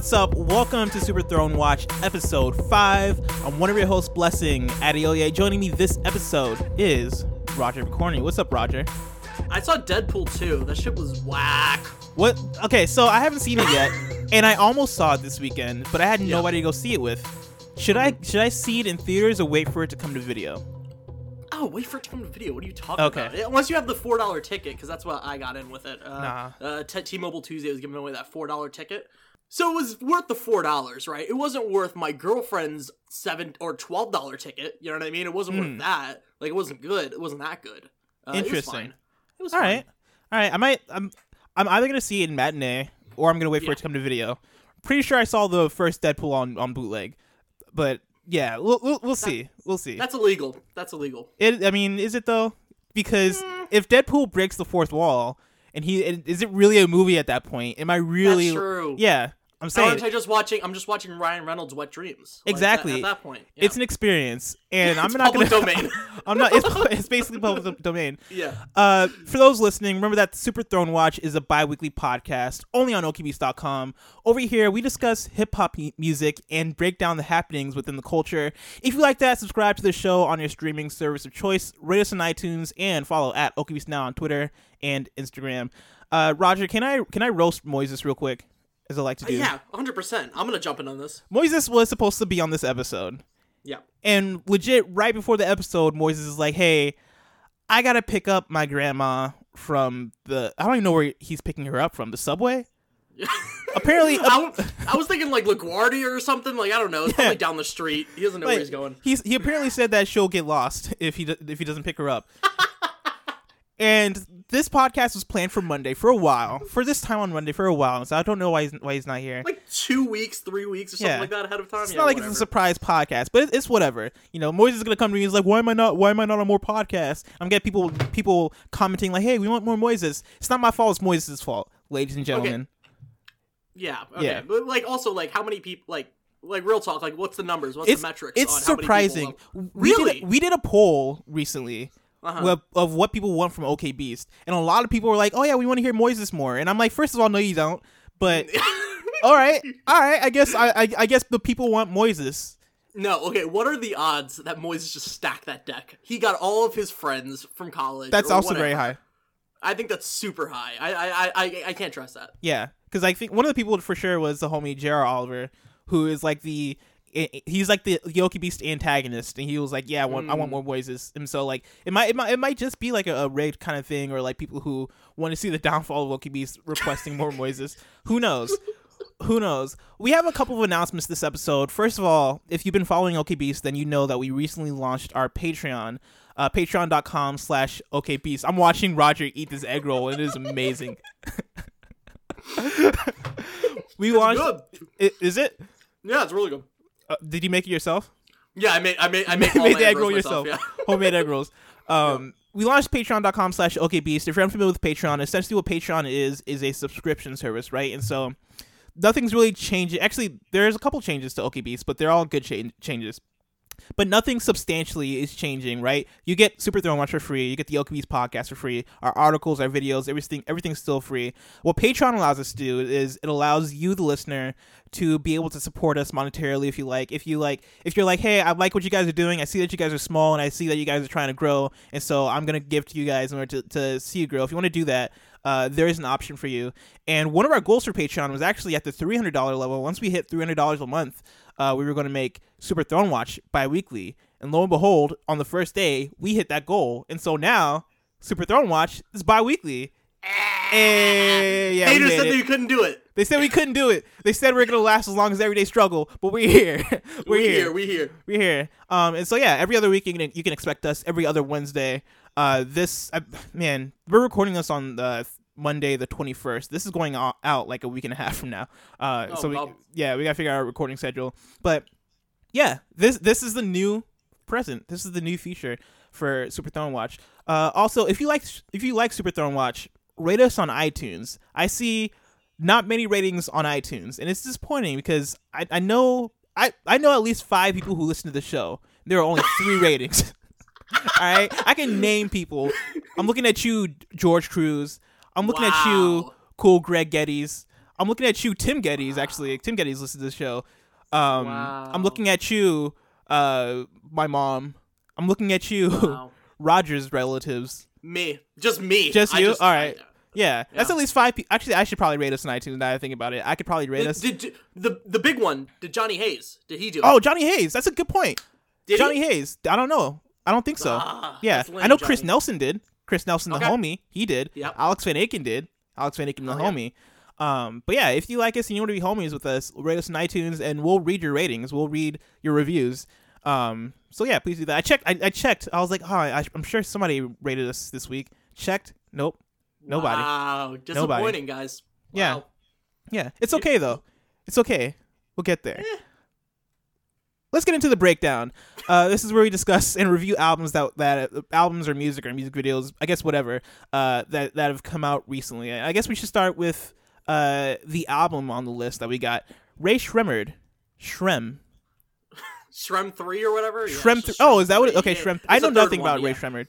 What's up? Welcome to Super Throne Watch, episode 5. I'm one of your hosts, Blessing Adeoye. Joining me this episode is Roger Corney. What's up, Roger? I saw Deadpool 2. That shit was whack. What? Okay, so I haven't seen it yet, and I almost saw it this weekend, but I had nobody to go see it with. Should I should I see it in theaters or wait for it to come to video? Oh, wait for it to come to video. What are you talking about? Okay. about? Unless you have the four dollar ticket, because that's what I got in with it. Uh, Nah. Uh, T- T-Mobile Tuesday was giving away that four dollar ticket, so it was worth the four dollars, right? It wasn't worth my girlfriend's seven or twelve dollar ticket. You know what I mean? It wasn't Hmm. worth that. Like it wasn't good. It wasn't that good. Uh, Interesting. It was fine. It was All right, all right. I might. I'm I'm either gonna see it in matinee or I'm gonna wait for Yeah. it to come to video. Pretty sure I saw the first Deadpool on on bootleg, but yeah, we'll we'll, we'll see. We'll see. That's illegal. That's illegal. It. I mean, is it though? Because Mm. if Deadpool breaks the fourth wall, and he and is it really a movie at that point? Am I really? That's true. Yeah, I'm saying aren't I just watching? I'm just watching Ryan Reynolds' Wet Dreams. Like, Exactly. At, at that point, it's an experience, and I'm not public gonna. domain. I'm not. It's, it's basically public domain. yeah. Uh, for those listening, remember that Super Throne Watch is a bi-weekly podcast only on OKBeast.com. Over here, we discuss hip-hop music and break down the happenings within the culture. If you like that, subscribe to the show on your streaming service of choice, rate us on iTunes, and follow at OKBeast Now on Twitter and Instagram. Uh, Roger, can I can I roast Moises real quick, as I like to uh, do? Yeah, 100%. I'm going to jump in on this. Moises was supposed to be on this episode. Yeah. And legit, right before the episode, Moises is like, "Hey, I gotta pick up my grandma from the. I don't even know where he's picking her up from. The subway. Apparently, I, w- I was thinking like LaGuardia or something. Like, I don't know. It's probably down the street. He doesn't know like, where he's going. He's he apparently said that she'll get lost if he do- if he doesn't pick her up. and this podcast was planned for Monday for a while, for this time on Monday for a while. So I don't know why he's why he's not here. Like two weeks, three weeks, or something Yeah. like that ahead of time. It's yeah, not like whatever. it's a surprise podcast, but it- it's whatever. You know, Moises is gonna come to me. He's like, "Why am I not? Why am I not on more podcasts?" I'm getting people people commenting like, "Hey, we want more Moises." It's not my fault. It's Moises' fault, ladies and gentlemen. Yeah. Okay. Yeah. But like, also, like, how many people? Like, like real talk. Like, what's the numbers? What's It's the metrics? it's on how many surprising. people- We Really? did, we did a poll recently. Uh-huh. Of, of what people want from OK Beast, and a lot of people were like, "Oh yeah, we want to hear Moises more." And I'm like, first of all, no, you don't. But all right, all right. I guess I, I I guess the people want Moises. no. Okay. What are the odds that Moises just stacked that deck? He got all of his friends from college. That's also very high. I think that's super high. I I I I, I can't trust that. Yeah, because I think one of the people for sure was the homie J.R. Oliver, who is like the i- i- he's like the OK Beast antagonist, and he was like, "Yeah, I want, I want more Moises." And so like it might it might it might just be like a, a raid kind of thing, or like people who want to see the downfall of OK Beast requesting more Moises. Who knows? Who knows? We have a couple of announcements this episode. First of all, if you've been following OK Beast, then you know that we recently launched our Patreon. Uh, patreon.com slash okbeast. I'm watching Roger eat this egg roll, and it is amazing. we launched. Good. I- Is it? Yeah, it's really good. Uh, did you make it yourself? Yeah, I made I made I made, made the egg roll myself, yourself. Yeah. Homemade egg rolls. Um, We launched patreon.com slash okbeast. If you're unfamiliar with Patreon, essentially what Patreon is, is a subscription service, right? And so nothing's really changing. Actually, there's a couple changes to OKBeast, but they're all good cha- changes. But nothing substantially is changing, right? You get Super Throne Watch for free. You get the OKBeast podcast for free. Our articles, our videos, everything, everything's still free. What Patreon allows us to do is it allows you, the listener, to be able to support us monetarily if you like. If you like, if you're like, hey, I like what you guys are doing. I see that you guys are small, and I see that you guys are trying to grow, and so I'm gonna give to you guys in order to, to see you grow. If you want to do that, uh, there is an option for you. And one of our goals for Patreon was actually at the $300 level. Once we hit $300 a month, uh, we were going to make Super Throne Watch bi-weekly. And lo and behold, on the first day, we hit that goal. And so now, Super Throne Watch is bi-weekly. Hey, yeah, Haters said it. that you couldn't do it. They said we couldn't do it. They said we are gonna last as long as Everyday Struggle, but we're here. we're we here. here. We here. We're here. Um, and so yeah, every other week you can you can expect us every other Wednesday. Uh, this uh, man, we're recording this on the Monday the twenty first. This is going out like a week and a half from now. Uh, Oh, so we, wow. yeah, we gotta figure out our recording schedule. But yeah, this this is the new present. This is the new feature for Super Throne Watch. Uh, also, if you like if you like Super Throne Watch, rate us on iTunes. I see not many ratings on iTunes, and it's disappointing because I, I know I, I know at least five people who listen to the show. There are only three ratings. All right, I can name people. I'm looking at you, George Cruz. I'm looking at you, cool Greg Geddes. I'm looking at you, Tim Geddes. Actually, Tim Geddes listens to the show. Um, Wow. I'm looking at you, uh, my mom. I'm looking at you, Wow. Roger's relatives. me, just me, Just you? All right. I- Yeah, that's at least five. Pe- Actually, I should probably rate us on iTunes. Now that I think about it, I could probably rate Did, us. did, did- the the big one? Did Johnny Hayes? Did he do it? oh, Johnny Hayes. That's a good point. did Johnny he? Hayes. I don't know. I don't think so. Ah, yeah, I know Chris Nelson did. Chris Nelson, the Okay. homie, he did. Yep. Alex Van Aken did. Alex Van Aken, the Oh, yeah. homie. Um, but yeah, if you like us and you want to be homies with us, rate us on iTunes, and we'll read your ratings. We'll read your reviews. Um, so yeah, please do that. I checked. I, I checked. I was like, oh, I, I'm sure somebody rated us this week. Checked. Nope. Nobody. Wow, disappointing, guys. Yeah. Wow. Yeah, it's okay though. It's okay. We'll get there. Let's get into the breakdown. Uh, this is where we discuss and review albums that that uh, albums or music or music videos, I guess whatever uh, that that have come out recently. I guess we should start with uh, the album on the list that we got. Rae Sremmurd, Shrem, Shrem three or whatever. Yeah, Shrem. it's Th- just oh, is that what? It, okay, Yeah, Shrem. it's I know nothing one, about Ray yeah. Shremmerd.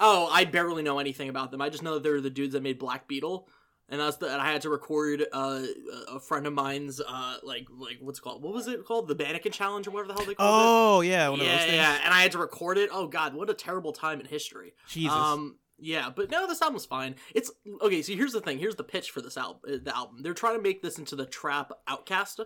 Oh, I barely know anything about them. I just know that they're the dudes that made Black Beatles, and that's the. And I had to record uh, a friend of mine's uh, like like what's it called? What was it called? The Mannequin Challenge or whatever the hell they called it. Oh yeah, one of those yeah, yeah, and I had to record it. Oh God, what a terrible time in history. Jesus. Um, yeah, but no, this album's fine. It's okay. So here's the thing. Here's the pitch for this album. The album. They're trying to make this into the trap outcast.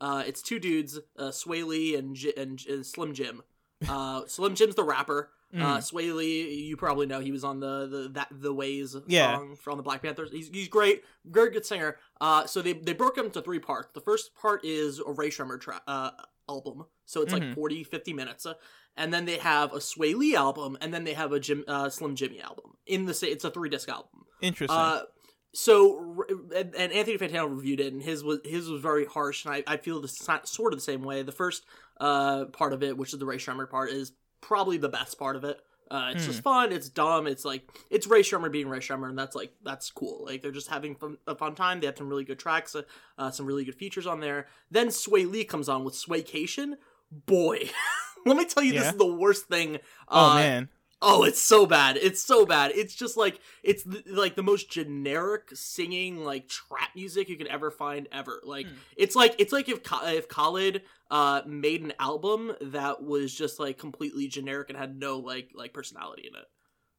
Uh, it's two dudes, uh, Swae Lee and, J- and, and Slim Jim. Uh, Slim Jim's the rapper. Mm. Uh, Swae Lee, you probably know he was on the the that the Ways Yeah. song from the Black Panthers. He's, he's great, very good singer. Uh, so they they broke him into three parts. The first part is a Ray Shremmer tra- uh, album, so it's Mhm. like 40, 50 minutes. Uh, and then they have a Swae Lee album, and then they have a Jim uh, Slim Jxmmi album. In the sa- it's a three disc album. Interesting. Uh, so and, and Anthony Fantano reviewed it, and his was his was very harsh, and I, I feel the sort of the same way. The first uh part of it, which is the Ray Shremmer part, is probably the best part of it. Uh, it's Hmm. just fun. It's dumb. It's like it's Ray Shremmer being Ray Shremmer, and that's like that's cool. Like they're just having fun, a fun time. They have some really good tracks, uh, uh, some really good features on there. Then Swae Lee comes on with Swaecation. Boy, let me tell you, this is the worst thing. oh uh, man. Oh, it's so bad. It's so bad. It's just like it's the, like the most generic singing like trap music you could ever find ever. Like Hmm. it's like it's like if if Khalid uh made an album that was just like completely generic and had no like like personality in it.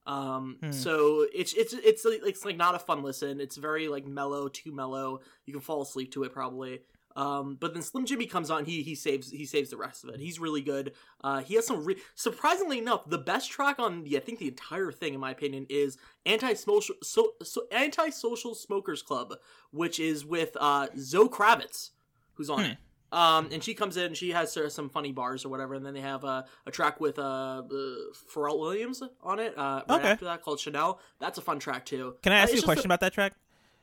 Um Hmm. so it's it's it's like it's like not a fun listen. It's very like mellow, too mellow. You can fall asleep to it probably. Um, but then Slim Jxmmi comes on, he he saves he saves the rest of it. He's really good. Uh, he has some re- surprisingly enough, the best track on the I think the entire thing, in my opinion, is anti social so, so anti social smokers club, which is with uh Zoe Kravitz, who's on Hmm. it. Um, and she comes in, she has uh, some funny bars or whatever, and then they have uh, a track with uh, uh Pharrell Williams on it. Uh, right Okay. after that called Chanel. That's a fun track too. Can I Uh, ask you a question about that track?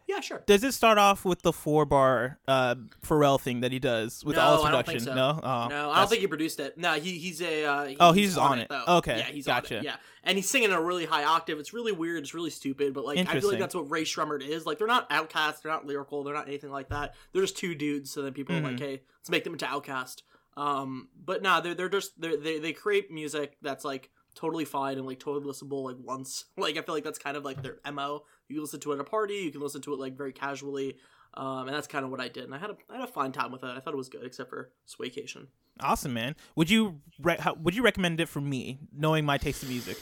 Yeah, sure. Does it start off with the four bar uh, Pharrell thing that he does with No, all his production? so. No, oh, no, I don't think he produced it. No, he he's a. Uh, Oh, he's on it. though. Okay, yeah, he's gotcha. on it. Yeah, and he's singing a really high octave. It's really weird. It's really stupid. But like, I feel like that's what Rae Sremmurd is. Like, they're not outcasts. They're not lyrical. They're not anything like that. They're just two dudes. So then people are Mm-hmm. like, hey, let's make them into outcast. Um, but nah, they're they're just they're, they they create music that's like totally fine and like totally listenable like once. Like I feel like that's kind of like their mo. You can listen to it at a party. You can listen to it like very casually. Um, and that's kind of what I did, and I had a I had a fine time with it. I thought it was good, except for Swaecation. awesome, man. Would you re- how, would you recommend it for me, knowing my taste in music?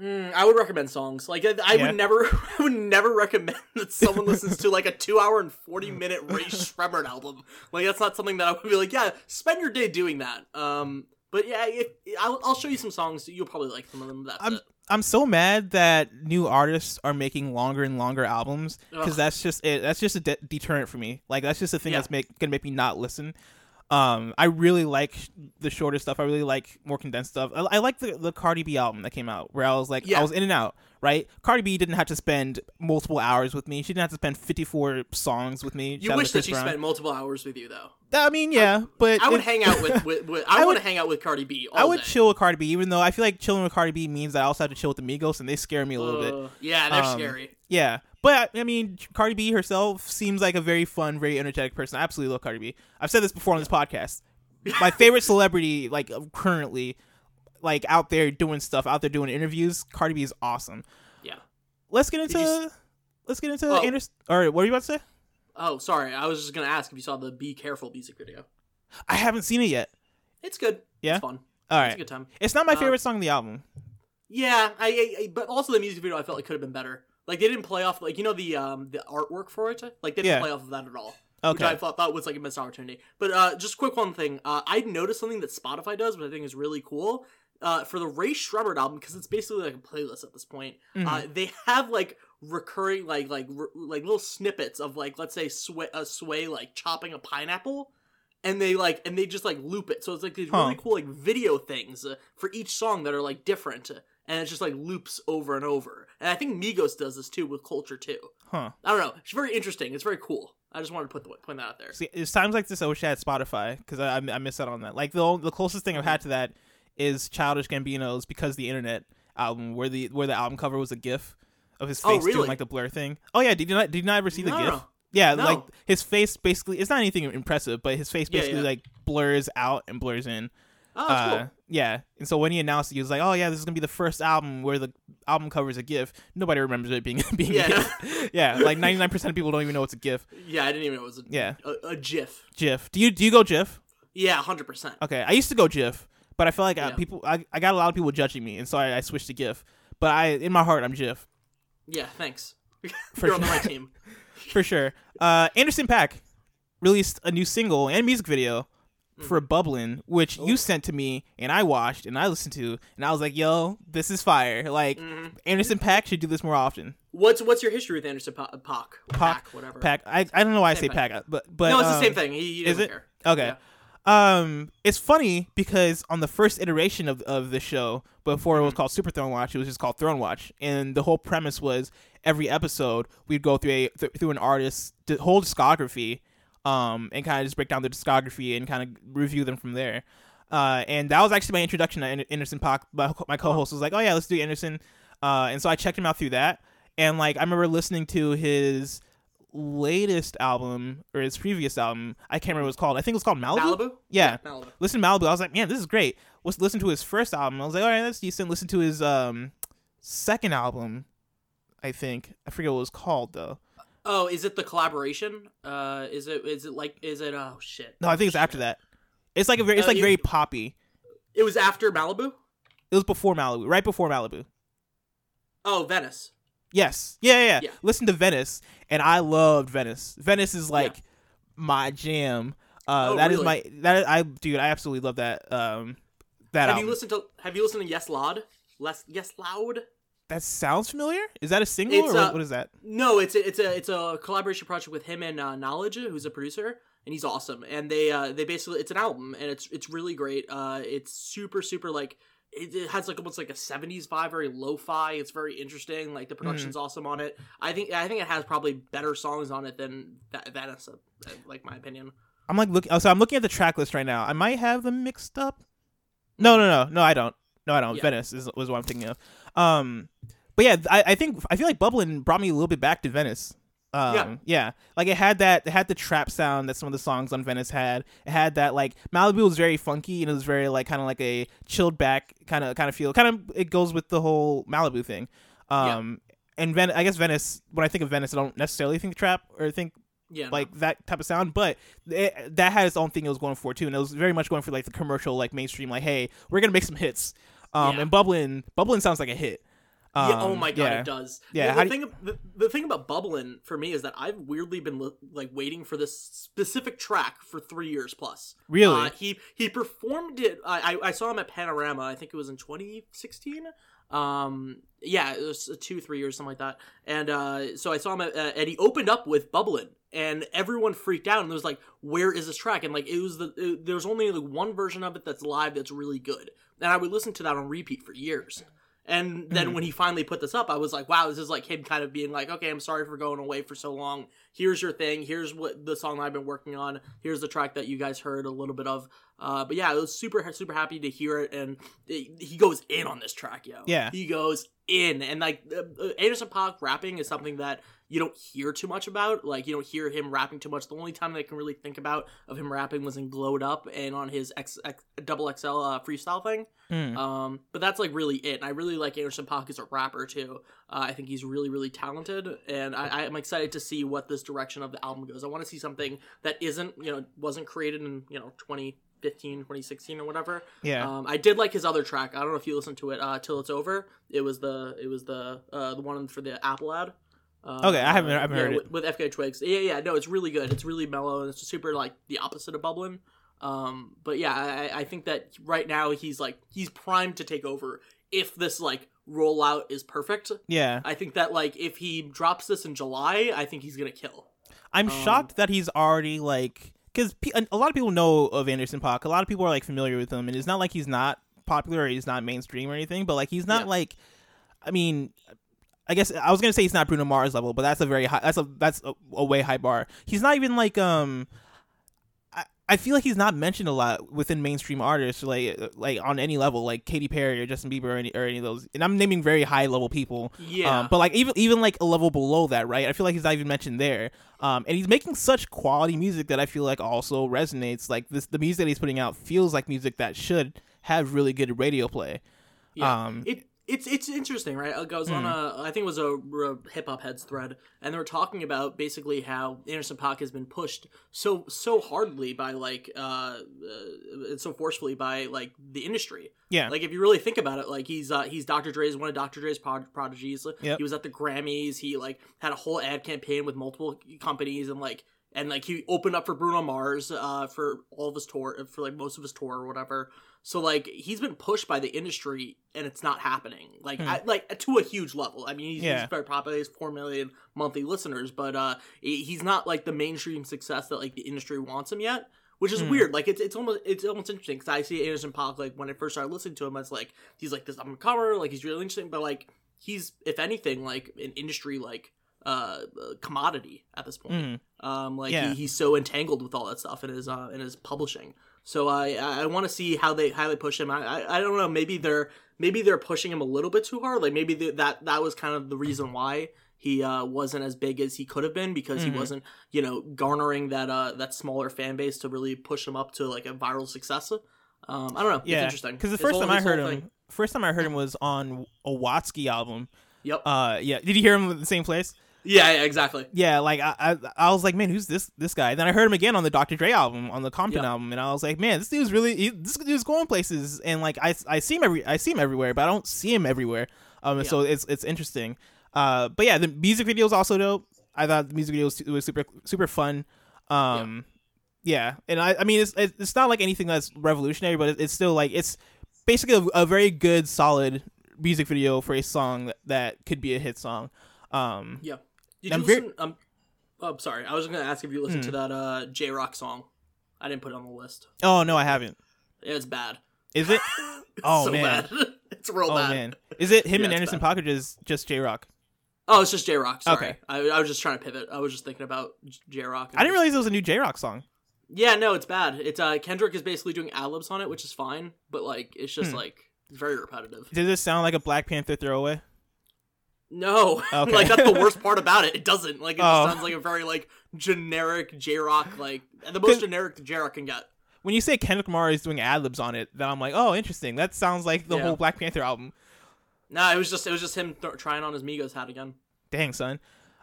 Mm, I would recommend songs. Like I, I Yeah. would never, I would never recommend that someone listens to like a two-hour and forty-minute Rae Sremmurd album. Like that's not something that I would be like, yeah, spend your day doing that. Um, but yeah, if, I'll, I'll show you some songs. You'll probably like some of them. That's I'm it. I'm so mad that new artists are making longer and longer albums because that's just it. That's just a de- deterrent for me. Like that's just a thing Yeah. that's make gonna make me not listen. Um, I really like the shorter stuff. I really like more condensed stuff. I, I like the the Cardi B album that came out where I was like, Yeah. I was in and out. Right, Cardi B didn't have to spend multiple hours with me. She didn't have to spend 54 songs with me. You Shout out to wish that she Brown. spent multiple hours with you though. I mean, yeah, but I would hang out with, with, with I, I want to hang out with Cardi B. All I would day. chill with Cardi B, even though I feel like chilling with Cardi B means I also have to chill with the Migos, and they scare me a little bit. Uh, Yeah, they're Um, scary. Yeah, but I mean, Cardi B herself seems like a very fun, very energetic person. I absolutely love Cardi B. I've said this before on this podcast. My favorite celebrity, like currently, like out there doing stuff, out there doing interviews. Cardi B is awesome. Yeah. Let's get into you let's get into Oh. Anderson. Or what are you about to say? Oh, sorry. I was just gonna ask if you saw the "Be Careful" music video. I haven't seen it yet. It's good. Yeah? it's fun. All It's a good time. it's not my Uh, favorite song on the album. Yeah, I, I, I- but also the music video I felt like could have been better. Like they didn't play off like you know the um the artwork for it. Like they didn't Yeah. play off of that at all. Which I Okay, thought that was like a missed opportunity. But uh just quick one thing. Uh I noticed something that Spotify does, which I think is really cool. Uh, for the Rae Sremmurd album, because it's basically like a playlist at this point. Mhm. Uh, they have like recurring like like r- like little snippets of like let's say sway a sway like chopping a pineapple and they like and they just like loop it. So it's like these Huh. really cool like video things uh, for each song that are like different and it's just like loops over and over. And i think migos does this too with culture too. Huh? i don't know. It's very interesting. It's very cool. I just wanted to put the point that out there. See, it's times like this I wish I had Spotify because I, I miss out on that. Like the the closest thing I've had to that is Childish Gambino's "Because the Internet" album, where the where the album cover was a GIF of his Oh, face doing like the blur thing. Oh yeah, did you not did you not ever see the No, GIF? Yeah, No. like his face basically it's not anything impressive, but his face basically yeah. like blurs out and blurs in. oh Uh, cool yeah, and so when he announced it, he was like, "Oh yeah, this is gonna be the first album where the album cover is a GIF." Nobody remembers it being being Yeah, a GIF. yeah, like ninety nine percent of people don't even know it's a GIF. yeah i didn't even know it was a, Yeah. a, a gif GIF. Do you do you go GIF? yeah 100% Okay, I used to go GIF, but I feel like uh, Yeah. people I, I got a lot of people judging me, and so I, I switched to GIF. But I in my heart I'm GIF yeah thanks For you're on the sure. right team for sure. Uh, Anderson Pack released a new single and music video for Bubblin', which you Oh. sent to me and I watched and I listened to, and I was like, "Yo, this is fire!" Like Mhm. Anderson Pack should do this more often. what's what's your history with anderson pa- pac Pac- pac whatever Pack, I, I don't know why I say Pack, but but no it's the um, same thing he, he is it? care Okay. Um, it's funny because on the first iteration of of the show, before it was called Super Throne Watch, it was just called Throne Watch, and the whole premise was every episode we'd go through a th- through an artist's d- whole discography, um, and kind of just break down their discography and kind of review them from there. Uh, and that was actually my introduction to An- Anderson Paak. My, my co-host was like, "Oh yeah, let's do Anderson," uh, and so I checked him out through that. And like I remember listening to his latest album or his previous album. I can't remember what it's called. I think it was called Malibu. malibu Yeah. malibu Listen to Malibu. I was like, man, this is great. Let's listen to his first album. I was like, all right, that's decent. Listen to his um second album. I think I forget what it was called though. Oh, is it the collaboration? Uh, is it is it like is it oh shit? No, I think it's after that. It's like a very, it's Uh, like you- very poppy. It was after Malibu. It was before Malibu, right before Malibu. Oh, Venice. Yes, yeah, yeah. yeah. Yeah. Listen to Venice, and I loved Venice. Venice is like my jam. Uh, Oh, that is really? my that I dude. I absolutely love that. Um, that Have album. you listened to Have you listened to Yes Lawd? Less Yes Lawd. that sounds familiar. Is that a single It's, or what, what is that? No, it's a, it's a it's a collaboration project with him and uh, Knxwledge, who's a producer, and he's awesome. And they uh, they basically it's an album, and it's it's really great. Uh, it's super super like it, it has like almost like a 70s vibe very lo-fi it's very interesting like the production's awesome on it i think i think it has probably better songs on it than that venice like my opinion I'm like looking. Oh, so I'm looking at the track list right now. I might have them mixed up. No, no, no, no. I don't. No, I don't. Yeah. Venice is was what I'm thinking of. Um, but yeah, I, I think I feel like Bubbling brought me a little bit back to Venice. Um, Yeah. yeah, like it had that. It had the trap sound that some of the songs on Venice had. It had that like Malibu was very funky and it was very like kind of like a chilled back kind of kind of feel. Kind of it goes with the whole Malibu thing. Um, and Ven- I guess Venice. When I think of Venice, I don't necessarily think trap or think yeah no. like that type of sound but it, that had its own thing it was going for too and it was very much going for like the commercial like mainstream like hey we're gonna make some hits um Yeah. and bubbling bubbling sounds like a hit um, yeah, oh my god, yeah. it does. Yeah, The, how the thing, the, the thing about bubbling for me is that I've weirdly been li- like waiting for this specific track for three years plus. Really? Uh, he he performed it. I, I saw him at Panorama. I think it was in 2016. Um, yeah, it was two three years something like that. And uh, so I saw him at, uh, and he opened up with bubbling. And everyone freaked out and was like, "Where is this track?" And like, it was the it, there's only like one version of it that's live that's really good. And I would listen to that on repeat for years. And then Mhm. when he finally put this up, I was like, wow, this is like him kind of being like, okay, I'm sorry for going away for so long. Here's your thing. Here's what the song I've been working on. Here's the track that you guys heard a little bit of. Uh, but yeah, I was super super happy to hear it, and it, he goes in on this track, yo. Yeah. he goes in, and like uh, uh, Anderson Paak rapping is something that you don't hear too much about. Like you don't hear him rapping too much. The only time that I can really think about of him rapping was in Glowed Up and on his X, X double XL uh, freestyle thing. Mm. Um, but that's like really it. And I really like Anderson Paak as a rapper too. Uh, I think he's really really talented, and I, I'm excited to see what this direction of the album goes. I want to see something that isn't you know wasn't created in you know 2015 2016 or whatever yeah. um, I did like his other track. I don't know if you listened to it. Uh, till it's over. It was the it was the uh, the one for the Apple ad. Uh, Okay, I haven't- I haven't yeah, heard with, with FKA Twigs. Yeah, yeah, no, it's really good. It's really mellow and it's super like the opposite of bubbling. Um, but yeah, I, I think that right now he's like he's primed to take over if this like rollout is perfect. yeah. I think that like if he drops this in July, I think he's gonna kill. I'm Um, shocked that he's already like because pe- a lot of people know of Anderson Paak. A lot of people are like familiar with him, and it's not like he's not popular or he's not mainstream or anything. But like he's not Yeah. like, I mean, I guess I was gonna say he's not Bruno Mars level, but that's a very high. That's a that's a, a way high bar. He's not even like um. I, I feel like he's not mentioned a lot within mainstream artists, like like on any level, like Katy Perry or Justin Bieber or any, or any of those. And I'm naming very high level people. Yeah, Um, but like even even like a level below that, right? I feel like he's not even mentioned there. Um, and he's making such quality music that I feel like also resonates. Like this, the music that he's putting out feels like music that should have really good radio play. Yeah. Um, it it's it's interesting, right? I was on a I think it was a, a hip hop heads thread, and they were talking about basically how Anderson Paak has been pushed so so hardly by like uh, uh so forcefully by like the industry. yeah, Like if you really think about it, like he's uh, he's Dr. Dre's one of Dr. Dre's prod- prodigies. Yep. He was at the Grammys. He like had a whole ad campaign with multiple companies and like and like he opened up for Bruno Mars uh for all of his tour for like most of his tour or whatever. So like he's been pushed by the industry and it's not happening. Like Hmm. I, like to a huge level. I mean he's, Yeah. he's very popular. He has four million monthly listeners, but uh he's not like the mainstream success that like the industry wants him yet which is Hmm. weird. Like it's it's almost it's almost interesting because I see Anderson Paak like when I first started listening to him, I was like he's like this up and comer, like he's really interesting, but like he's if anything like an industry like uh uh, commodity at this point. Mhm. Um, like Yeah. he, he's so entangled with all that stuff in his uh in his publishing. So I I want to see how they how they push him. I, I I don't know. Maybe they're maybe they're pushing him a little bit too hard. Like maybe the, that that was kind of the reason why he uh, wasn't as big as he could have been because Mhm. he wasn't you know garnering that uh that smaller fan base to really push him up to like a viral success. Um, I don't know. yeah. it's interesting Because the first whole- time I heard him, thing- first time I heard him was on a Watsky album. Yep. Uh, yeah. Did you hear him at the same place? Yeah, yeah, exactly. Yeah, like I, I, I was like, man, who's this this guy? Then I heard him again on the Dr. Dre album, on the Compton Yeah. album, and I was like, man, this dude's really he, this dude's going places, and like I, I see him every I see him everywhere, but I don't see him everywhere. Um, Yeah. so it's it's interesting. Uh, but yeah, the music video is also dope. I thought the music video was, was super super fun. Um, yeah, and I I mean it's it's not like anything that's revolutionary, but it's still like it's basically a, a very good solid music video for a song that, that could be a hit song. Um, Yeah. Did I'm you very- listen? um, oh, I'm sorry. I was gonna ask if you listened Hmm. to that uh Jay Rock song. I didn't put it on the list. oh no, I haven't. Yeah, It's bad. Is it? Oh, so man. bad. it's real Oh bad. man, is it him Yeah, and Anderson. Paak or just just Jay Rock? Oh, it's just Jay Rock. Sorry, Okay. I, I was just trying to pivot. I was just thinking about Jay Rock. I didn't realize it was a new Jay Rock song. Yeah, no, it's bad. It's uh Kendrick is basically doing ad libs on it, which is fine, but like it's just Hmm. like very repetitive. Does this sound like a Black Panther throwaway? No, Okay. like that's the worst part about it. It doesn't like it Oh. just sounds like a very like generic Jay Rock, like the most generic Jay Rock can get. When you say Kendrick Lamar is doing ad libs on it, then I'm like, oh, interesting. That sounds like the Yeah. whole Black Panther album. No, it was just it was just him th- trying on his Migos hat again. Dang, son.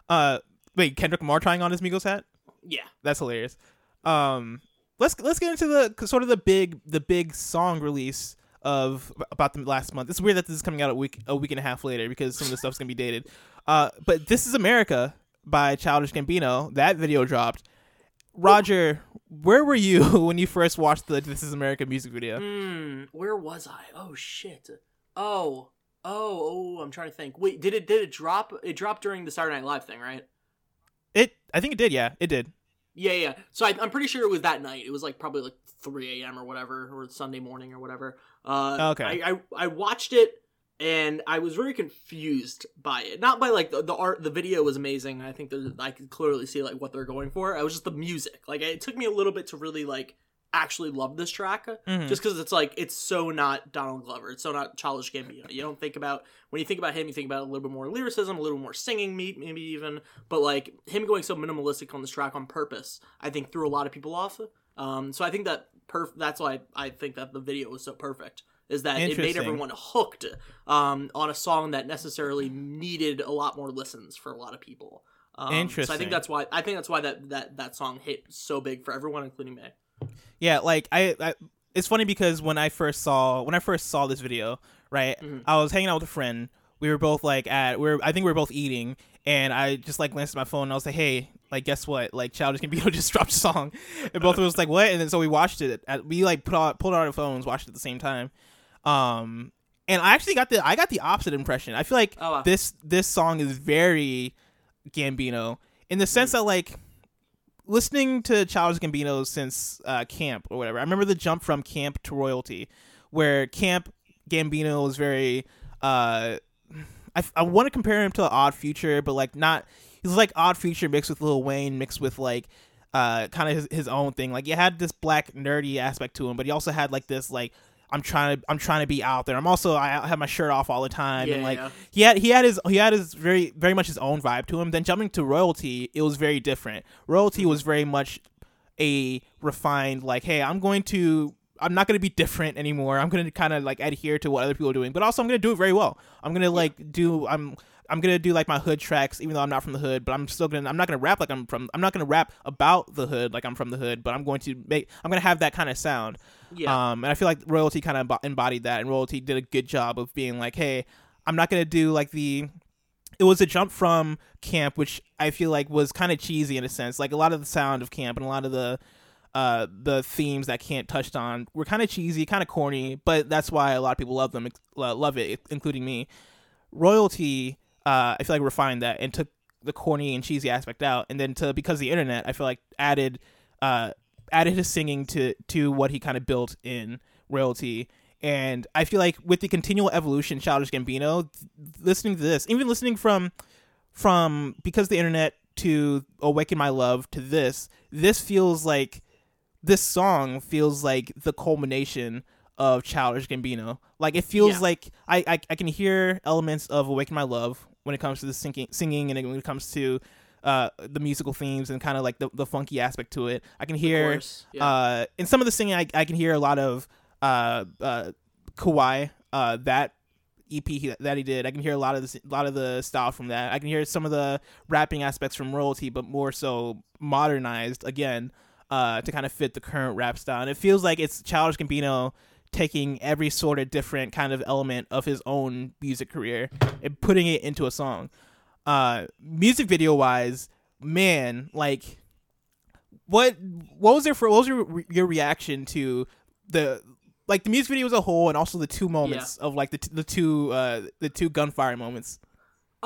Uh, wait, Kendrick Lamar trying on his Migos hat? Yeah, That's hilarious. Um, let's let's get into the sort of the big the big song release of about the last month. It's weird that this is coming out a week a week and a half later because some of the stuff's gonna be dated. Uh, but this is America by Childish Gambino. That video dropped. Roger, where were you when you first watched the This Is America music video? Hmm, where was I? Oh shit. Oh, oh, oh. I'm trying to think. Wait, did it did it drop? It dropped during the Saturday Night Live thing, right? It, I think it did. Yeah, it did. Yeah, yeah. So I, I'm pretty sure it was that night. It was like probably like 3 a.m. or whatever, or Sunday morning or whatever. Uh, Okay. I, I I watched it and I was very confused by it. Not by like the, the art. The video was amazing. I think there's, I could clearly see like what they're going for. It was just the music. Like it took me a little bit to really like actually love this track Mhm. just because it's like it's so not Donald Glover. It's so not Childish Gambino. You don't think about when you think about him, you think about a little bit more lyricism, a little more singing, maybe even. But like him going so minimalistic on this track on purpose, I think threw a lot of people off. Um, so I think that perf- that's why I think that the video was so perfect. Is that it made everyone hooked um, on a song that necessarily needed a lot more listens for a lot of people. Um, So I think that's why I think that's why that that that song hit so big for everyone, including me. Yeah, like I, I it's funny because when I first saw when I first saw this video, right? Mhm. I was hanging out with a friend. We were both like at we are I think we were both eating and I just like glanced at my phone and I was like, "Hey, like guess what? Like Childish Gambino just dropped a song." And both of us like, "What?" And then so we watched it. At, we like put out pulled out our phones, watched it at the same time. Um and I actually got the I got the opposite impression. I feel like Oh, wow. this this song is very Gambino in the sense that like listening to Childish Gambino since uh, Camp or whatever. I remember the jump from Camp to Royalty, where Camp Gambino was very. Uh, I, I want to compare him to Odd Future, but like not. He's like Odd Future mixed with Lil Wayne, mixed with like uh, kind of his, his own thing. Like he had this black nerdy aspect to him, but he also had like this like. I'm trying to I'm trying to be out there. I'm also I have my shirt off all the time and like yeah. he had he had his he had his very very much his own vibe to him. Then jumping to royalty, it was very different. Royalty mm-hmm. was very much a refined like, hey, I'm going to I'm not going to be different anymore. I'm going to kind of like adhere to what other people are doing, but also I'm going to do it very well. I'm going to like do I'm I'm going to do like my hood tracks even though I'm not from the hood, but I'm still going to I'm not going to rap like I'm from I'm not going to rap about the hood like I'm from the hood, but I'm going to make I'm going to have that kind of sound. Yeah. Um, and I feel like royalty kind of embodied that, and royalty did a good job of being like, hey, I'm not gonna do like the. It was a jump from camp, which I feel like was kind of cheesy in a sense. Like a lot of the sound of camp and a lot of the uh, the themes that Camp touched on were kind of cheesy, kind of corny, but that's why a lot of people love them, love it, including me. Royalty, uh, I feel like refined that and took the corny and cheesy aspect out, and then to because of the internet, I feel like added uh, added his singing to to what he kind of built in Royalty. And I feel like with the continual evolution, Childish Gambino, th- listening to this, even listening from from because the internet to Awaken My Love to this, this feels like this song feels like the culmination of Childish Gambino. Like it feels Yeah. like I, I I can hear elements of Awaken My Love when it comes to the singing, singing, and when it comes to uh, the musical themes and kind of like the, the funky aspect to it. I can hear yeah. uh, in some of the singing, I, I can hear a lot of uh, uh, Kauai, uh, that EP he- that he did. I can hear a lot of the a lot of the style from that. I can hear some of the rapping aspects from Royalty, but more so modernized again uh, to kind of fit the current rap style. And it feels like it's Childish Gambino taking every sort of different kind of element of his own music career and putting it into a song. Uh, music video wise, man, like what what was there for what was your your reaction to the like the music video as a whole and also the two moments of like the t- the two uh the two gunfire moments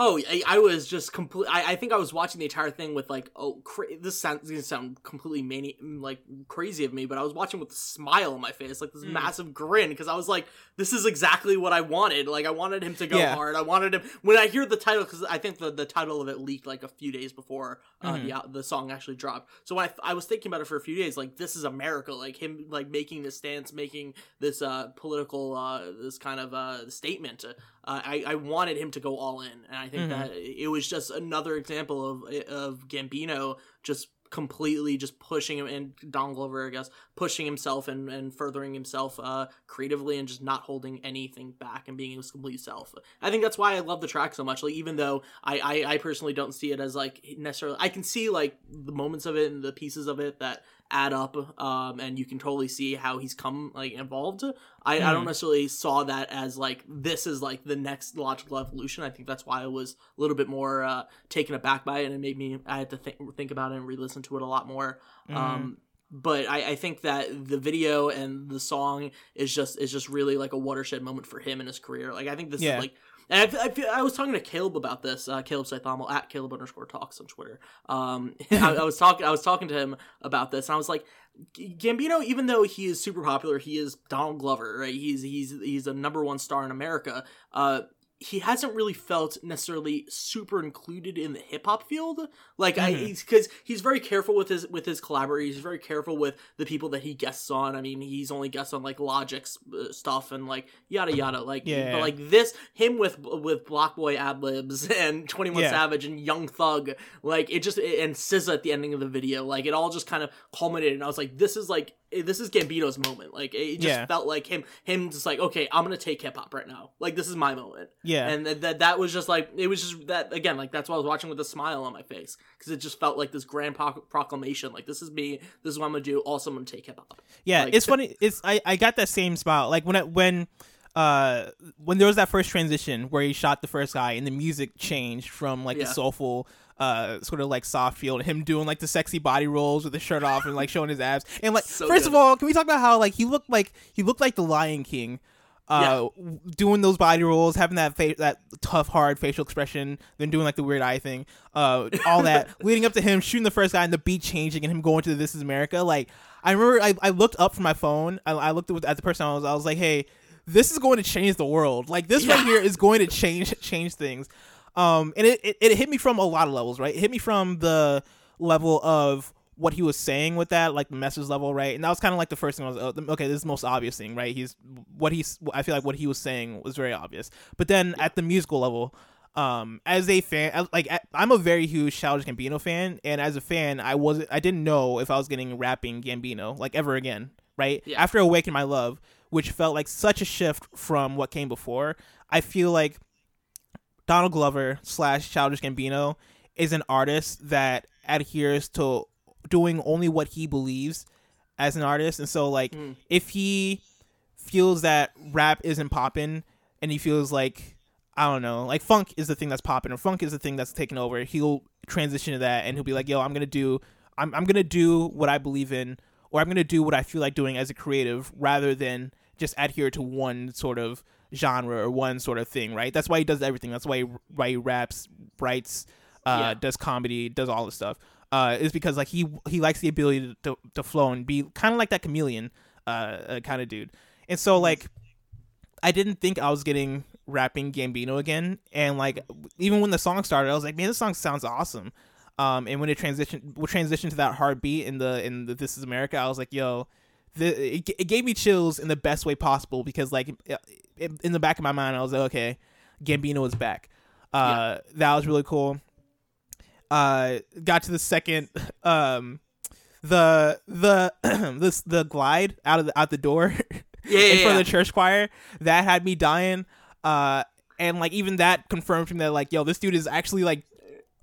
Oh, I, I was just complete. I, I think I was watching the entire thing with like, oh, cra- this sounds gonna sound completely mani- like crazy of me, but I was watching with a smile on my face, like this Mm. massive grin, because I was like, this is exactly what I wanted. Like, I wanted him to go Yeah. hard. I wanted him when I hear the title, because I think the, the title of it leaked like a few days before uh, Mhm. the the song actually dropped. So when I, I was thinking about it for a few days, like this is America, like him like making this stance, making this uh political uh this kind of uh statement. Uh, I I wanted him to go all in, and I think Mhm. that it was just another example of of Gambino just completely just pushing him and Don Glover, I guess, pushing himself and, and furthering himself uh creatively and just not holding anything back and being his complete self. I think that's why I love the track so much. Like even though I, I, I personally don't see it as like necessarily I can see like the moments of it and the pieces of it that add up um and you can totally see how he's come like involved I, I don't Mhm. necessarily saw that as like this is like the next logical evolution i think that's why i was a little bit more uh taken aback by it and it made me i had to think think about it and re-listen to it a lot more Mm-hmm. um but I, I think that the video and the song is just is just really like a watershed moment for him in his career. Like I think this Yeah. is like, and I, I, I was talking to Caleb about this. Uh, Caleb Saithamo at Caleb underscore talks on Twitter. Um, I, I was talking I was talking to him about this, and I was like, Gambino, even though he is super popular, he is Donald Glover, right? He's he's he's a number one star in America. Uh, he hasn't really felt necessarily super included in the hip hop field. Like I, Mhm. because he's very careful with his with his collaborators. He's very careful with the people that he guests on. I mean, he's only guests on like Logic's uh, stuff and like yada yada. Like, Yeah. but like this, him with with BlocBoy ad libs and Twenty One Yeah. Savage and Young Thug, like it just and SZA at the ending of the video, like it all just kind of culminated. And I was like, this is like this is Gambino's moment. Like it just Yeah. felt like him him just like okay, I'm gonna take hip hop right now. Like this is my moment Yeah. and that that that was just like it was just that again like that's why I was watching with a smile on my face because it just felt like this grand pro- proclamation like this is me this is what I'm gonna do also I'm gonna take hip hop Yeah, Like- it's funny. It's I, I got that same spot. Like when it, when uh when there was that first transition where he shot the first guy and the music changed from like Yeah. the soulful uh sort of like soft feel to him doing like the sexy body rolls with the shirt off and like showing his abs. And like So first good. of all, can we talk about how like he looked like he looked like the Lion King. Uh, w doing those body rolls, having that fa- that tough, hard facial expression, then doing like the weird eye thing, uh, all that leading up to him shooting the first guy and the beat changing and him going to the This Is America. Like I remember, I, I looked up from my phone. I, I looked at the person I was. I was like, hey, this is going to change the world. Like this right here is going to change change things. Um, and it, it it hit me from a lot of levels, right? It hit me from the level of what he was saying with that, like the message level, right? And that was kind of like the first thing I was, oh, okay, this is the most obvious thing, right? He's what he's, I feel like what he was saying was very obvious. But then at the musical level, um, as a fan, like I'm a very huge Childish Gambino fan, and as a fan, I wasn't, I didn't know if I was getting rapping Gambino like ever again, right? Yeah. After Awaken My Love, which felt like such a shift from what came before, I feel like Donald Glover slash Childish Gambino is an artist that adheres to doing only what he believes as an artist, and so like Mm. if he feels that rap isn't popping and he feels like I don't know, like funk is the thing that's popping or funk is the thing that's taking over, he'll transition to that and he'll be like, "Yo, I'm gonna do, I'm I'm gonna do what I believe in, or I'm gonna do what I feel like doing as a creative, rather than just adhere to one sort of genre or one sort of thing." Right? That's why he does everything. That's why he, why he raps, writes, uh, Yeah. does comedy, does all this stuff. Uh, is because like he he likes the ability to to flow and be kind of like that chameleon, uh, uh kind of dude. And so like I didn't think I was getting rapping Gambino again, and like even when the song started, I was like, man, this song sounds awesome. Um, and when it transitioned, we transitioned to that heartbeat in the in the This Is America, I was like, yo, the, it, it gave me chills in the best way possible because like in, in the back of my mind, I was like, okay, Gambino is back. Uh, that was really cool. Uh, got to the second, um, the the this the glide out of the out the door. yeah in yeah, front yeah. of the church choir. That had me dying. Uh, and like even that confirmed to me that like, yo, this dude is actually like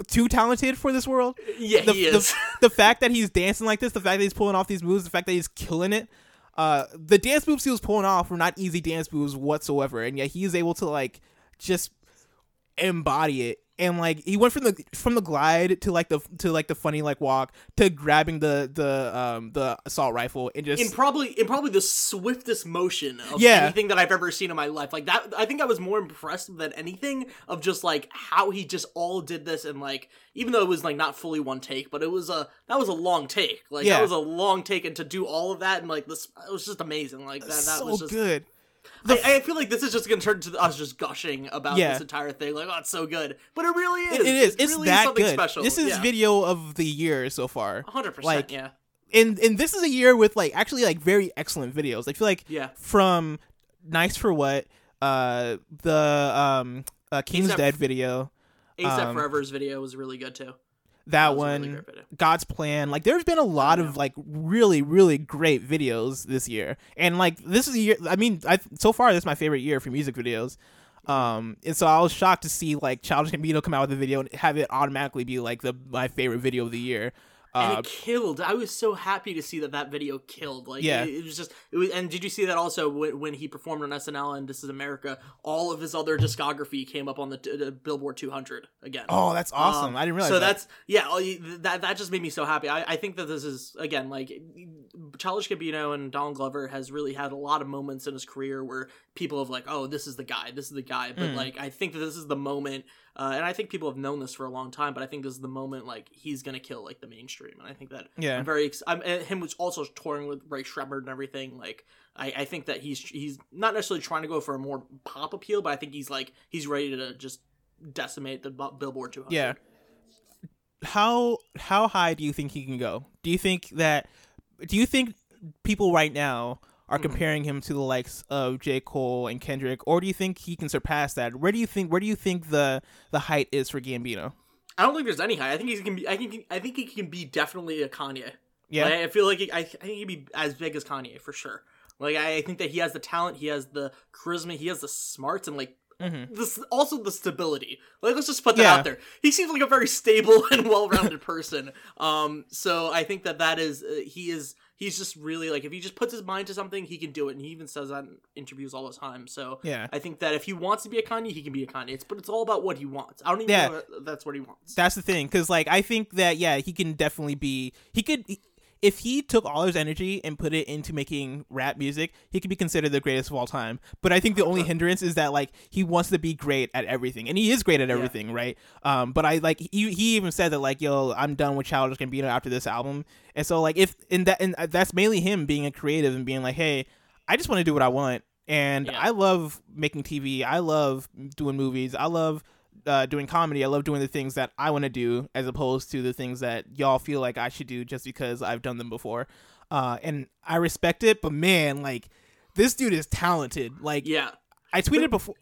too talented for this world. yeah The, he the, is the fact that he's dancing like this, the fact that he's pulling off these moves, the fact that he's killing it. Uh, the dance moves he was pulling off were not easy dance moves whatsoever, and yet he is able to like just embody it and like he went from the from the glide to like the to like the funny like walk to grabbing the the um the assault rifle and just in probably in probably the swiftest motion of Yeah. anything that I've ever seen in my life. Like that, I think I was more impressed than anything of just like how he just all did this and like even though it was like not fully one take, but it was a that was a long take. Like Yeah. that was a long take, and to do all of that and like this, it was just amazing. Like that, that so was just. good. I, I feel like this is just gonna turn to us just gushing about Yeah. this entire thing. Like, oh, it's so good, but it really is. It is. It's really that good. special. This is yeah. video of the year so far. hundred percent. like, Yeah, And and this is a year with like actually like very excellent videos. I feel like yeah. from Nice for What, uh the um uh, King's Dead video, ASAP Um, Forever's video was really good too. That one, really. God's Plan. Like there's been a lot of like really really great videos this year. And like this is a year I mean, I so far this is my favorite year for music videos. Um and so I was shocked to see like Childish Gambino come out with a video and have it automatically be like the my favorite video of the year. And Uh, it killed. I was so happy to see that that video killed. Like, Yeah. it, it was just. It was, and did you see that also when, when he performed on SNL and This Is America? All of his other discography came up on the, the Billboard 200 again. oh, that's awesome. Um, I didn't realize So that. that's yeah. That that just made me so happy. I, I think that this is again like Childish Gambino and Donald Glover has really had a lot of moments in his career where people have like, oh, this is the guy, this is the guy. But Mm. like, I think that this is the moment uh, and I think people have known this for a long time. But I think this is the moment like he's gonna kill like the mainstream, and I think that Yeah. I'm very. Ex- I'm him was also touring with Rae Sremmurd and everything. Like I, I think that he's he's not necessarily trying to go for a more pop appeal, but I think he's like he's ready to just decimate the Billboard 200. Yeah. How how high do you think he can go? Do you think that do you think people right now are comparing him to the likes of J. Cole and Kendrick, or do you think he can surpass that? Where do you think where do you think the the height is for Gambino? I don't think there's any height. I think he gonna be. I think I think he can be definitely a Kanye. Yeah. Like, I feel like he, I, I think he'd be as big as Kanye for sure. Like I think that he has the talent, he has the charisma, he has the smarts, and like Mhm. this also the stability. Like let's just put that Yeah. out there. He seems like a very stable and well-rounded person. Um, so I think that that is uh, he is he's just really like if he just puts his mind to something, he can do it, and he even says that in interviews all the time. So Yeah. I think that if he wants to be a Kanye, he can be a Kanye. It's but it's all about what he wants. I don't even Yeah. know that's what he wants. That's the thing, because like I think that yeah, he can definitely be. He could if he took all his energy and put it into making rap music, he could be considered the greatest of all time. But I think the only hindrance is that like he wants to be great at everything, and he is great at Yeah. everything, right? Um, but I like he he even said that like yo, I'm done with Childish Gambino after this album, and so like if in that and that's mainly him being a creative and being like, hey, I just want to do what I want. And Yeah. I love making TV. I love doing movies. I love uh, doing comedy. I love doing the things that I want to do as opposed to the things that y'all feel like I should do just because I've done them before. Uh, and I respect it, but man, like this dude is talented. Like Yeah. I tweeted before.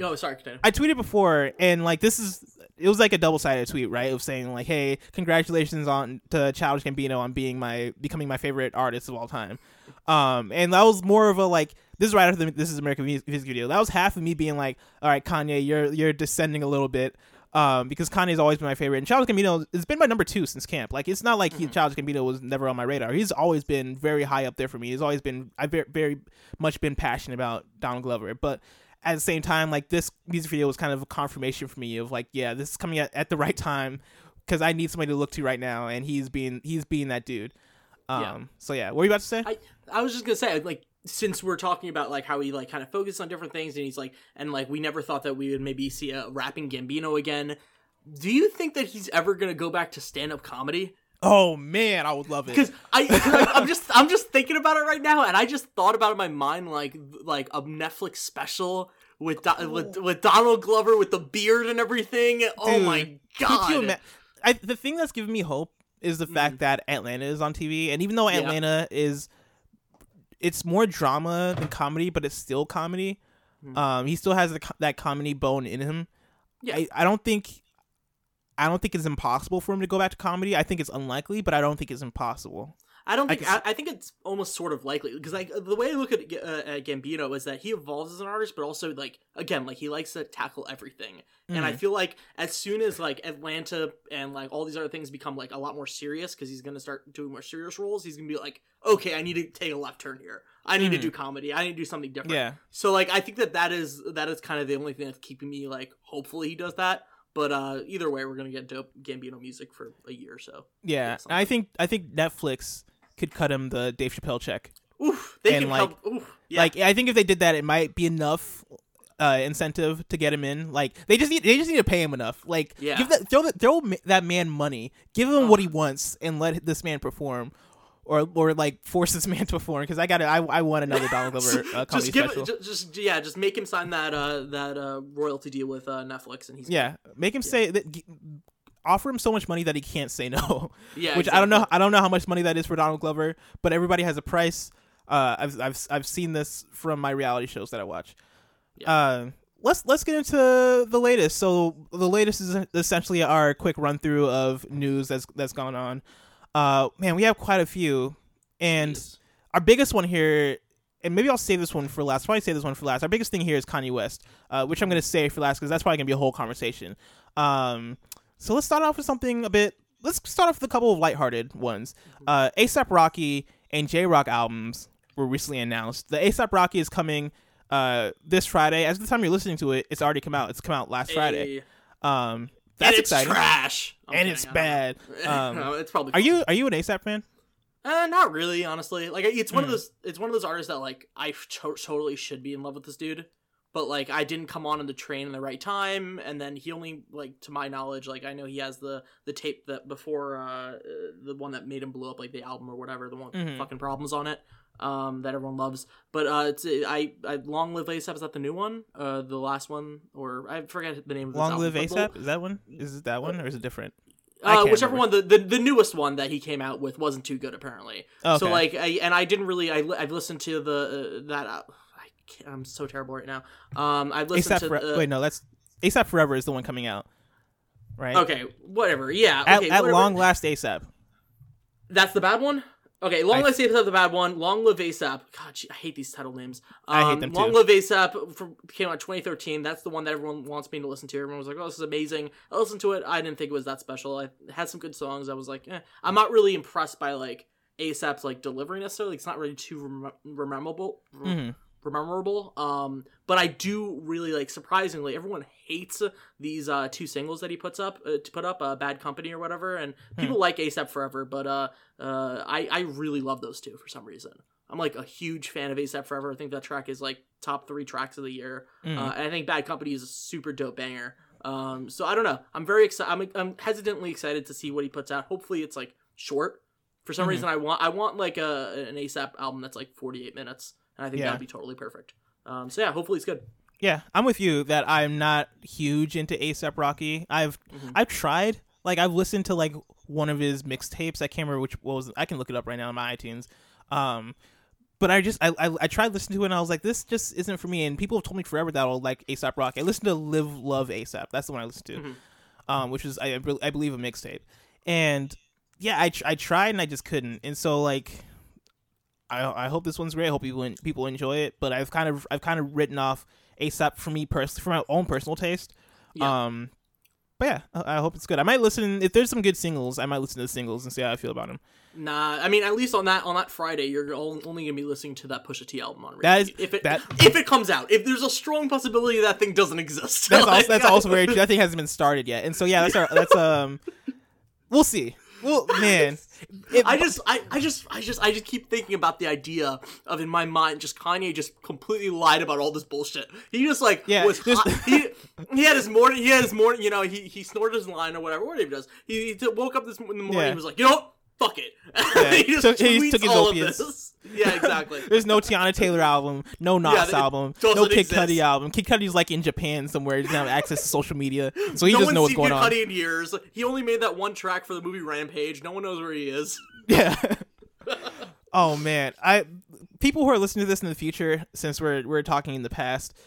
Oh, sorry, continue. I tweeted before, and like this is it was like a double sided tweet, right? Of saying like, "Hey, congratulations on to Childish Gambino on being my becoming my favorite artist of all time." Um, and that was more of a like this is right after the This Is American music video. That was half of me being like, "All right, Kanye, you're you're descending a little bit." Um, because Kanye's always been my favorite, and Childish Gambino has been my number two since camp. Like, it's not like he, Childish Gambino was never on my radar. He's always been very high up there for me. He's always been I've very, very much been passionate about Donald Glover, but at the same time, like this music video was kind of a confirmation for me of like, yeah, this is coming at, at the right time because I need somebody to look to right now, and he's being he's being that dude. Um, Yeah. So yeah, what were you about to say? I I was just gonna say like since we're talking about like how he like kind of focused on different things and he's like and like we never thought that we would maybe see a rapping Gambino again. Do you think that he's ever gonna go back to stand up comedy? oh man, I would love it. Because I, I I'm just I'm just thinking about it right now and I just thought about it in my mind like like a Netflix special with Do- with with Donald Glover with the beard and everything. oh Dude, my Could god! you ima- I, the thing that's giving me hope is the fact that Atlanta is on TV, and even though Mm. Yeah. Atlanta is, it's more drama than comedy, but it's still comedy. Mm. Um, he still has the, that comedy bone in him. Yeah. I, I don't think, I don't think it's impossible for him to go back to comedy. I think it's unlikely, but I don't think it's impossible. I don't I think can I, I think it's almost sort of likely because like the way I look at, uh, at Gambino is that he evolves as an artist, but also like again like he likes to tackle everything, and I Mhm. feel like as soon as like Atlanta and like all these other things become like a lot more serious because he's gonna start doing more serious roles, he's gonna be like, okay, I need to take a left turn here. I need to Mhm. do comedy. I need to do something different. Yeah, So like I think that that is that is kind of the only thing that's keeping me like hopefully he does that. But uh either way, we're gonna get dope Gambino music for a year or so. yeah. I think I think Netflix could cut him the Dave Chappelle check. Oof, they And, can like- help. Oof, yeah. Like I think if they did that, it might be enough uh, incentive to get him in. Like they just need they just need to pay him enough. Like Yeah. give that throw that throw that man money, give him what he wants, and let this man perform. Or, or like force this man to perform because I got it. I, I want another Donald Glover uh, comedy just give special. just, just yeah, just make him sign that uh that uh royalty deal with uh Netflix, and he's yeah, make him say that. Offer him so much money that he can't say no. yeah. Which I don't know. I don't know how much money that is for Donald Glover, but everybody has a price. Uh, I've I've I've seen this from my reality shows that I watch. Yeah. Uh, let's let's get into the latest. So the latest is essentially our quick run through of news that's that's gone on. Uh, man, we have quite a few, and Jeez. our biggest one here, and maybe I'll save this one for last. Probably save this one for last. Our biggest thing here is Kanye West, uh, which I'm going to save for last because that's probably going to be a whole conversation. Um, so let's start off with something a bit. Let's start off with a couple of lighthearted ones. Uh, ASAP Rocky and Jay Rock albums were recently announced. The ASAP Rocky is coming uh, this Friday. As the time you're listening to it, it's already come out. It's come out last Friday. Hey, Um, and that's it's exciting. trash, I'm And kidding, it's bad. Um, no, it's probably. Are you are you an ASAP fan? Uh, not really, honestly. Like it's one of Hmm. those. It's one of those artists that like I to- totally should be in love with this dude, but like I didn't come on in the train in the right time, and then he only like to my knowledge, like I know he has the the tape that before uh the one that made him blow up, like the album or whatever, the one with Mhm. fucking problems on it. Um, that everyone loves, but uh, it's I, I long live ASAP. Is that the new one? Uh, the last one, or I forget the name of Long live ASAP. Is that one? Is it that one or is it different? Uh, whichever remember. one, the, the the newest one that he came out with wasn't too good apparently. Okay. So like, I, and I didn't really. I I've listened to the uh, that. I'm so terrible right now. Um, I've listened ASAP. to. Fore- uh, Wait, no, that's ASAP Forever is the one coming out, right? Okay, whatever. Yeah. At, Okay. at whatever. long last, ASAP. That's the bad one. Okay, Long I- Live ASAP, the bad one. Long Live ASAP. God, gee, I hate these title names. Um, I hate them too. Long. Live ASAP from, came out 2013. That's the one that everyone wants me to listen to. Everyone was like, "Oh, this is amazing." I listened to it. I didn't think it was that special. I it had some good songs. I was like, eh. I'm not really impressed by like ASAP's like delivery necessarily. It's not really too rem- rememberable. hmm Rememberable. Um, but I do really like. Surprisingly, everyone hates these uh two singles that he puts up uh, to put up uh, bad company or whatever and people like asap forever but uh uh i i really love those two for some reason i'm like a huge fan of asap forever i think that track is like top three tracks of the year Mhm. uh, and i think bad company is a super dope banger um so i don't know i'm very excited I'm, I'm hesitantly excited to see what he puts out hopefully it's like short for some Mhm. reason i want i want like a an asap album that's like 48 minutes and i think Yeah. that'd be totally perfect um so yeah hopefully it's good Yeah, I'm with you that I'm not huge into ASAP Rocky. I've Mhm. I've tried. Like I've listened to like one of his mixtapes. I can't remember which what was. I can look it up right now on my iTunes. Um, but I just I, I I tried listening to it and I was like, this just isn't for me. And people have told me forever that I'll like ASAP Rocky. I listened to Live Love ASAP. That's the one I listened to, Mhm. um, which is I I believe a mixtape. And yeah, I tr- I tried and I just couldn't. And so like. I, I hope this one's great. I hope people people enjoy it. But I've kind of I've kind of written off ASAP for me personally, for my own personal taste. Yeah. Um, but yeah, I, I hope it's good. I might listen if there's some good singles. I might listen to the singles and see how I feel about them. Nah, I mean, at least on that on that Friday, you're only gonna be listening to that Pusha T album on repeat. That is- if it that- if it comes out. If there's a strong possibility that thing doesn't exist. That's Like, also that's also very true. That thing hasn't been started yet, and so yeah, that's our that's um, we'll see. Well, man, it, I just, I, I just, I just, I just keep thinking about the idea of in my mind, just Kanye just completely lied about all this bullshit. He just like Yeah, was hot. he he had his morning, he had his morning, you know, he he snorted his line or whatever, whatever he does. He, he woke up this in the morning, Yeah. and was like, you know fuck it. Yeah, he just took- he took his all opiates. of this. Yeah, exactly. there's no Teyana Taylor album, no Nas it album, no Kid exist. Cudi album. Kid Cudi's like in Japan somewhere. He doesn't have access to social media, so he no doesn't know what's going Kid on. Cudi in years. He only made that one track for the movie Rampage. No one knows where he is. Yeah. oh man, I people who are listening to this in the future, since we're we're talking in the past,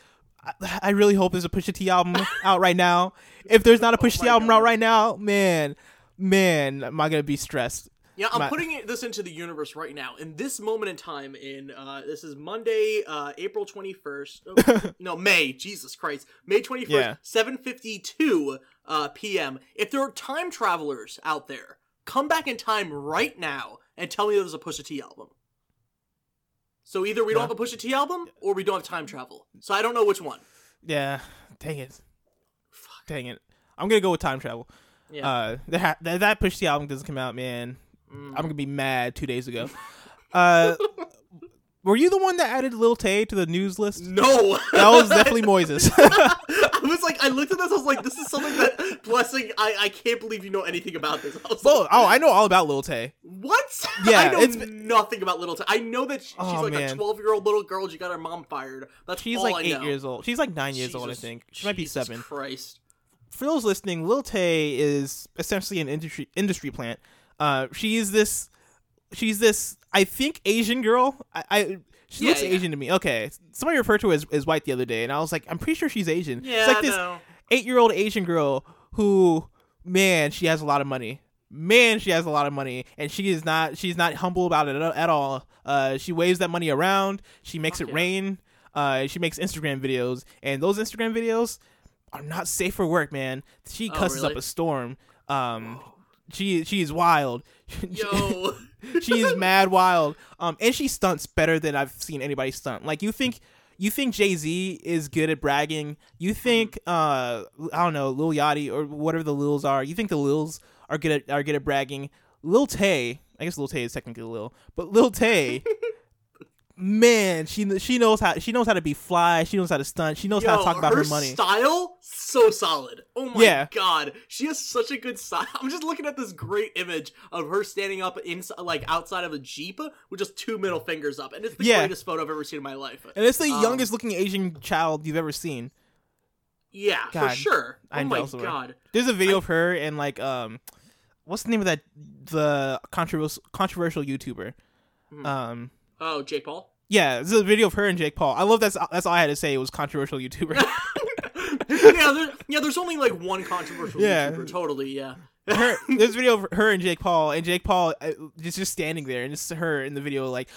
I, I really hope there's a Pusha T album out right now. If there's not a oh Pusha T album God. out right now, man, man, am I gonna be stressed? Yeah, I'm My- putting this into the universe right now. In this moment in time, in uh, this is Monday, uh, April 21st. Oh, no, May. Jesus Christ, May 21st, Yeah. 7:52 uh, p.m. If there are time travelers out there, come back in time right now and tell me there's a Pusha T album. So either we don't Yeah. have a Pusha T album or we don't have time travel. So I don't know which one. Yeah, dang it, Fuck. dang it. I'm gonna go with time travel. Yeah. Uh, that ha- that, that Pusha T album doesn't come out, man. Mm. I'm gonna be mad two days ago. Uh, were you the one that added Lil Tay to the news list? no. That was definitely Moises. I was like, I looked at this. I was like, this is something that blessing. I I can't believe you know anything about this. I was like, oh, oh, I know all about Lil Tay. what? Yeah, I know it's- nothing about Little. I know that sh- she's Oh, like a twelve year old little girl. She got her mom fired. That's She's like I eight know. years old. She's like nine years old, I think. She might be seven. Christ. For those listening, Lil Tay is essentially an industry industry plant. Uh, she is this. She's this. I think Asian girl. I. I she Yeah, looks yeah. Asian to me. Okay, somebody referred to her as, as white the other day, and I was like, I'm pretty sure she's Asian. Yeah, it's like this no. eight year old Asian girl who, man, she has a lot of money. Man, she has a lot of money, and she is not. She's not humble about it at all. Uh, she waves that money around. She makes it rain. Uh, she makes Instagram videos, and those Instagram videos are not safe for work, man. She Oh, cusses really? up a storm. Um, she she is wild. Yo. she is mad wild. Um, and she stunts better than I've seen anybody stunt. Like you think, you think Jay Z is good at bragging. You think, uh, I don't know, Lil Yachty or whatever the Lils are. You think the Lils are good at are good at bragging. Lil Tay, I guess Lil Tay is technically Lil, but Lil Tay, man, she she knows how she knows how to be fly. She knows how to stunt. She knows how to talk about her, her money. style so solid. Oh my Yeah. god, she has such a good style. I'm just looking at this great image of her standing up in like outside of a jeep with just two middle fingers up, and it's the Yeah. greatest photo I've ever seen in my life. and it's the Um, youngest looking Asian child you've ever seen. Yeah, God, for sure. Oh I'm my her. god. There's a video of her and like um, what's the name of that the controversial controversial YouTuber? Hmm. Um, Oh, Jake Paul. yeah, there's a video of her and Jake Paul. I love that's that's all I had to say. It was controversial YouTuber. yeah, there, yeah. There's only like one controversial Yeah. YouTuber. Totally, yeah. her there's a video of her and Jake Paul, and Jake Paul uh, is just standing there, and it's her in the video like,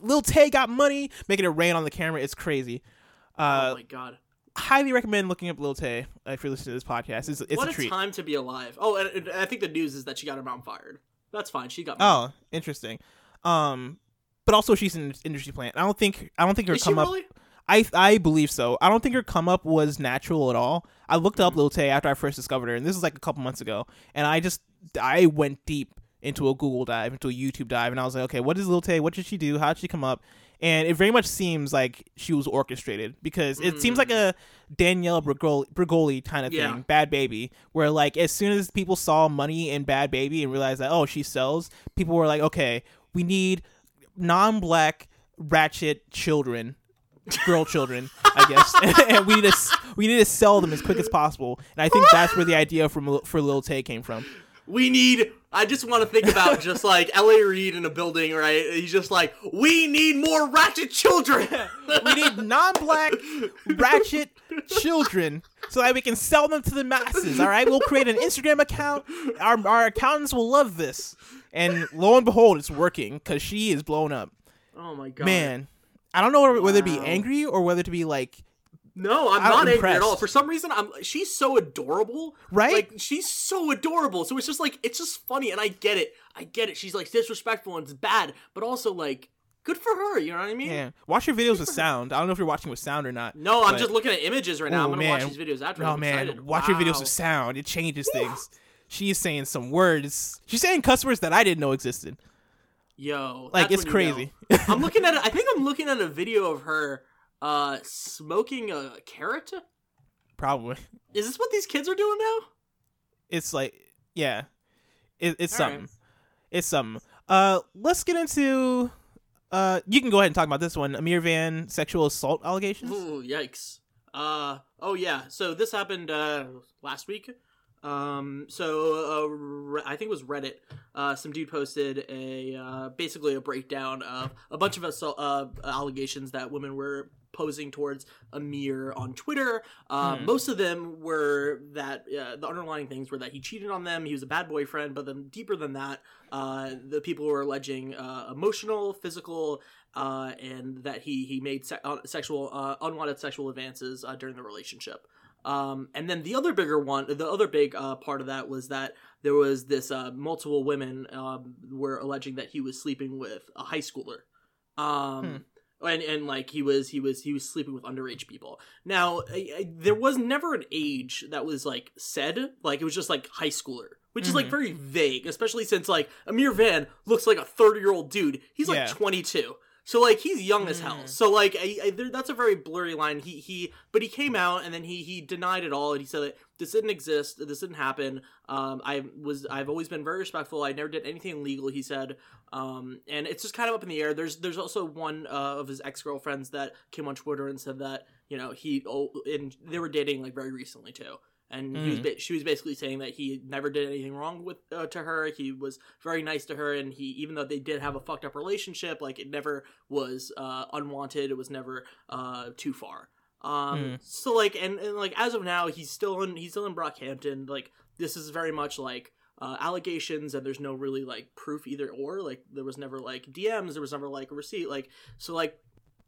Lil Tay got money, making it rain on the camera. It's crazy. oh Uh, my god. highly recommend looking up Lil Tay uh, if you're listening to this podcast. It's, it's what a a treat. time to be alive. Oh, and, and I think the news is that she got her mom fired. That's fine. She got. Mom. Oh, interesting. Um, but also she's an industry plant. I don't think I don't think her is come up. really? I I believe so. I don't think her come up was natural at all. I looked Mm-hmm. up Lil Tay after I first discovered her, and this is like a couple months ago, and I just I went deep into a Google dive, into a YouTube dive, and I was like, okay, what is Lil Tay? What did she do? How did she come up? And it very much seems like she was orchestrated because it seems like a Danielle Bregoli, Bregoli kind of thing, Mm. Bhad Bhabie, where like as soon as people saw money in Bhad Bhabie and realized that oh she sells, people were like, okay, we need non-black ratchet children girl children, I guess, and we need to we need to sell them as quick as possible. And I think that's where the idea from for Lil Tay came from. We need. I just want to think about just like L.A. Reid in a building, right? He's just like, we need more ratchet children. We need non-black ratchet children so that we can sell them to the masses. All right, we'll create an Instagram account. Our our accountants will love this. And lo and behold, it's working because she is blown up. oh my god, Man, I don't know whether to be Wow. angry or whether to be like No, I'm not angry at all. For some reason, I'm. She's so adorable, Right? Like she's so adorable. So it's just like it's just funny, and I get it. I get it. She's like disrespectful and it's bad, but also like good for her. You know what I mean? yeah. Watch your videos with sound. I don't know if you're watching with sound or not. No, I'm just looking at images right now. Ooh, I'm gonna watch these videos after. Oh I'm man, excited. watch your videos with sound. It changes things. She is saying some words. She's saying cuss words that I didn't know existed. Yo, Like it's you crazy. know. I'm looking at. it. I think I'm looking at a video of her uh smoking a carrot. Probably. Is this what these kids are doing now? It's like yeah. It, it's All right. something. It's something. Uh let's get into uh you can go ahead and talk about this one. Ameer Vann sexual assault allegations. Ooh, yikes. Uh oh yeah. So this happened uh last week. Um so uh, I think it was Reddit. Uh some dude posted a uh basically a breakdown of a bunch of assault uh allegations that women were posing towards Ameer on Twitter. Um, Hmm. Most of them were that uh, the underlying things were that he cheated on them, he was a bad boyfriend, but then deeper than that, uh, the people were alleging uh, emotional, physical, uh, and that he he made se- uh, sexual uh, unwanted sexual advances uh, during the relationship. Um, and then the other bigger one, the other big uh, part of that was that there was this uh, multiple women um, were alleging that he was sleeping with a high schooler. Um, and and like he was he was he was sleeping with underage people. Now I, I, there was never an age that was like said. Like it was just like high schooler, which is like Mhm. very vague, especially since like Ameer Vann looks like a thirty year old dude. He's like Yeah. twenty two. So like he's young as hell. Mm. So like I, I, there, that's a very blurry line. He he, but he came out and then he he denied it all and he said that this didn't exist. This didn't happen. Um, I was I've always been very respectful. I never did anything illegal. He said. Um, and it's just kind of up in the air. There's there's also one uh, of his ex girlfriends that came on Twitter and said that you know he oh and they were dating like very recently too. And he was Mhm. ba- she was basically saying that he never did anything wrong with uh, to her. He was very nice to her, and he even though they did have a fucked up relationship, like it never was uh, unwanted. It was never uh, too far. Um, Mm. so like and, and like as of now, he's still in he's still in Brockhampton. Like this is very much like uh, allegations, and there's no really like proof either or. Like there was never like DMs, there was never like a receipt. Like so like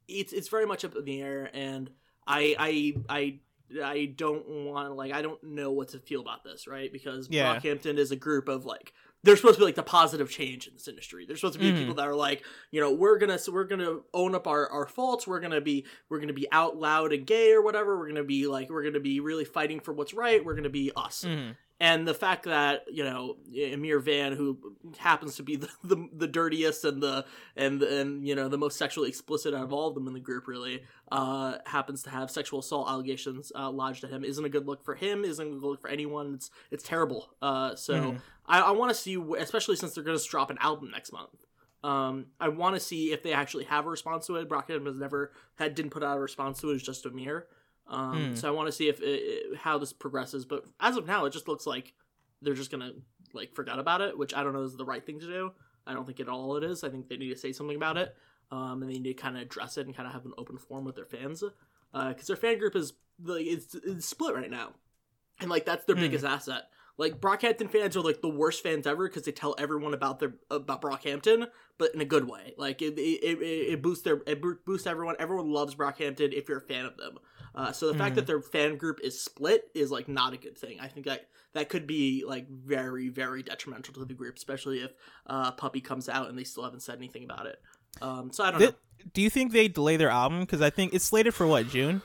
it's it's very much up in the air, and I I I. I don't want to like I don't know what to feel about this, right? Because Yeah. Brockhampton is a group of like they're supposed to be like the positive change in this industry. They're supposed to be Mhm. people that are like, you know, we're gonna we're gonna own up our, our faults. We're gonna be we're gonna be out loud and gay or whatever. We're gonna be like we're gonna be really fighting for what's right. We're gonna be us. Mhm. And the fact that you know Ameer Vann, who happens to be the, the, the dirtiest and the and and you know the most sexually explicit out of all of them in the group, really, uh, happens to have sexual assault allegations uh, lodged at him, isn't a good look for him. Isn't a good look for anyone. It's it's terrible. Uh, so Mhm. I, I want to see, especially since they're going to drop an album next month. Um, I want to see if they actually have a response to it. Brockhampton has never had didn't put out a response to it. It's just Ameer. Um, Hmm. So I want to see if it, how this progresses. But as of now, it just looks like they're just gonna like forget about it, which I don't know is the right thing to do. I don't think at all it is. I think they need to say something about it, um, and they need to kind of address it and kind of have an open forum with their fans, because their fan group is like it's, it's split right now, and like that's their Hmm. biggest asset. Like Brockhampton fans are like the worst fans ever because they tell everyone about their about Brockhampton, but in a good way. Like it it, it, it boosts their it boosts everyone. Everyone loves Brockhampton if you're a fan of them. Uh, so the fact Mhm. that their fan group is split is like not a good thing. I think that that could be like very very detrimental to the group, especially if uh, Puppy comes out and they still haven't said anything about it. Um, so I don't Thi- know. do you think they delay their album? Because I think it's slated for what June,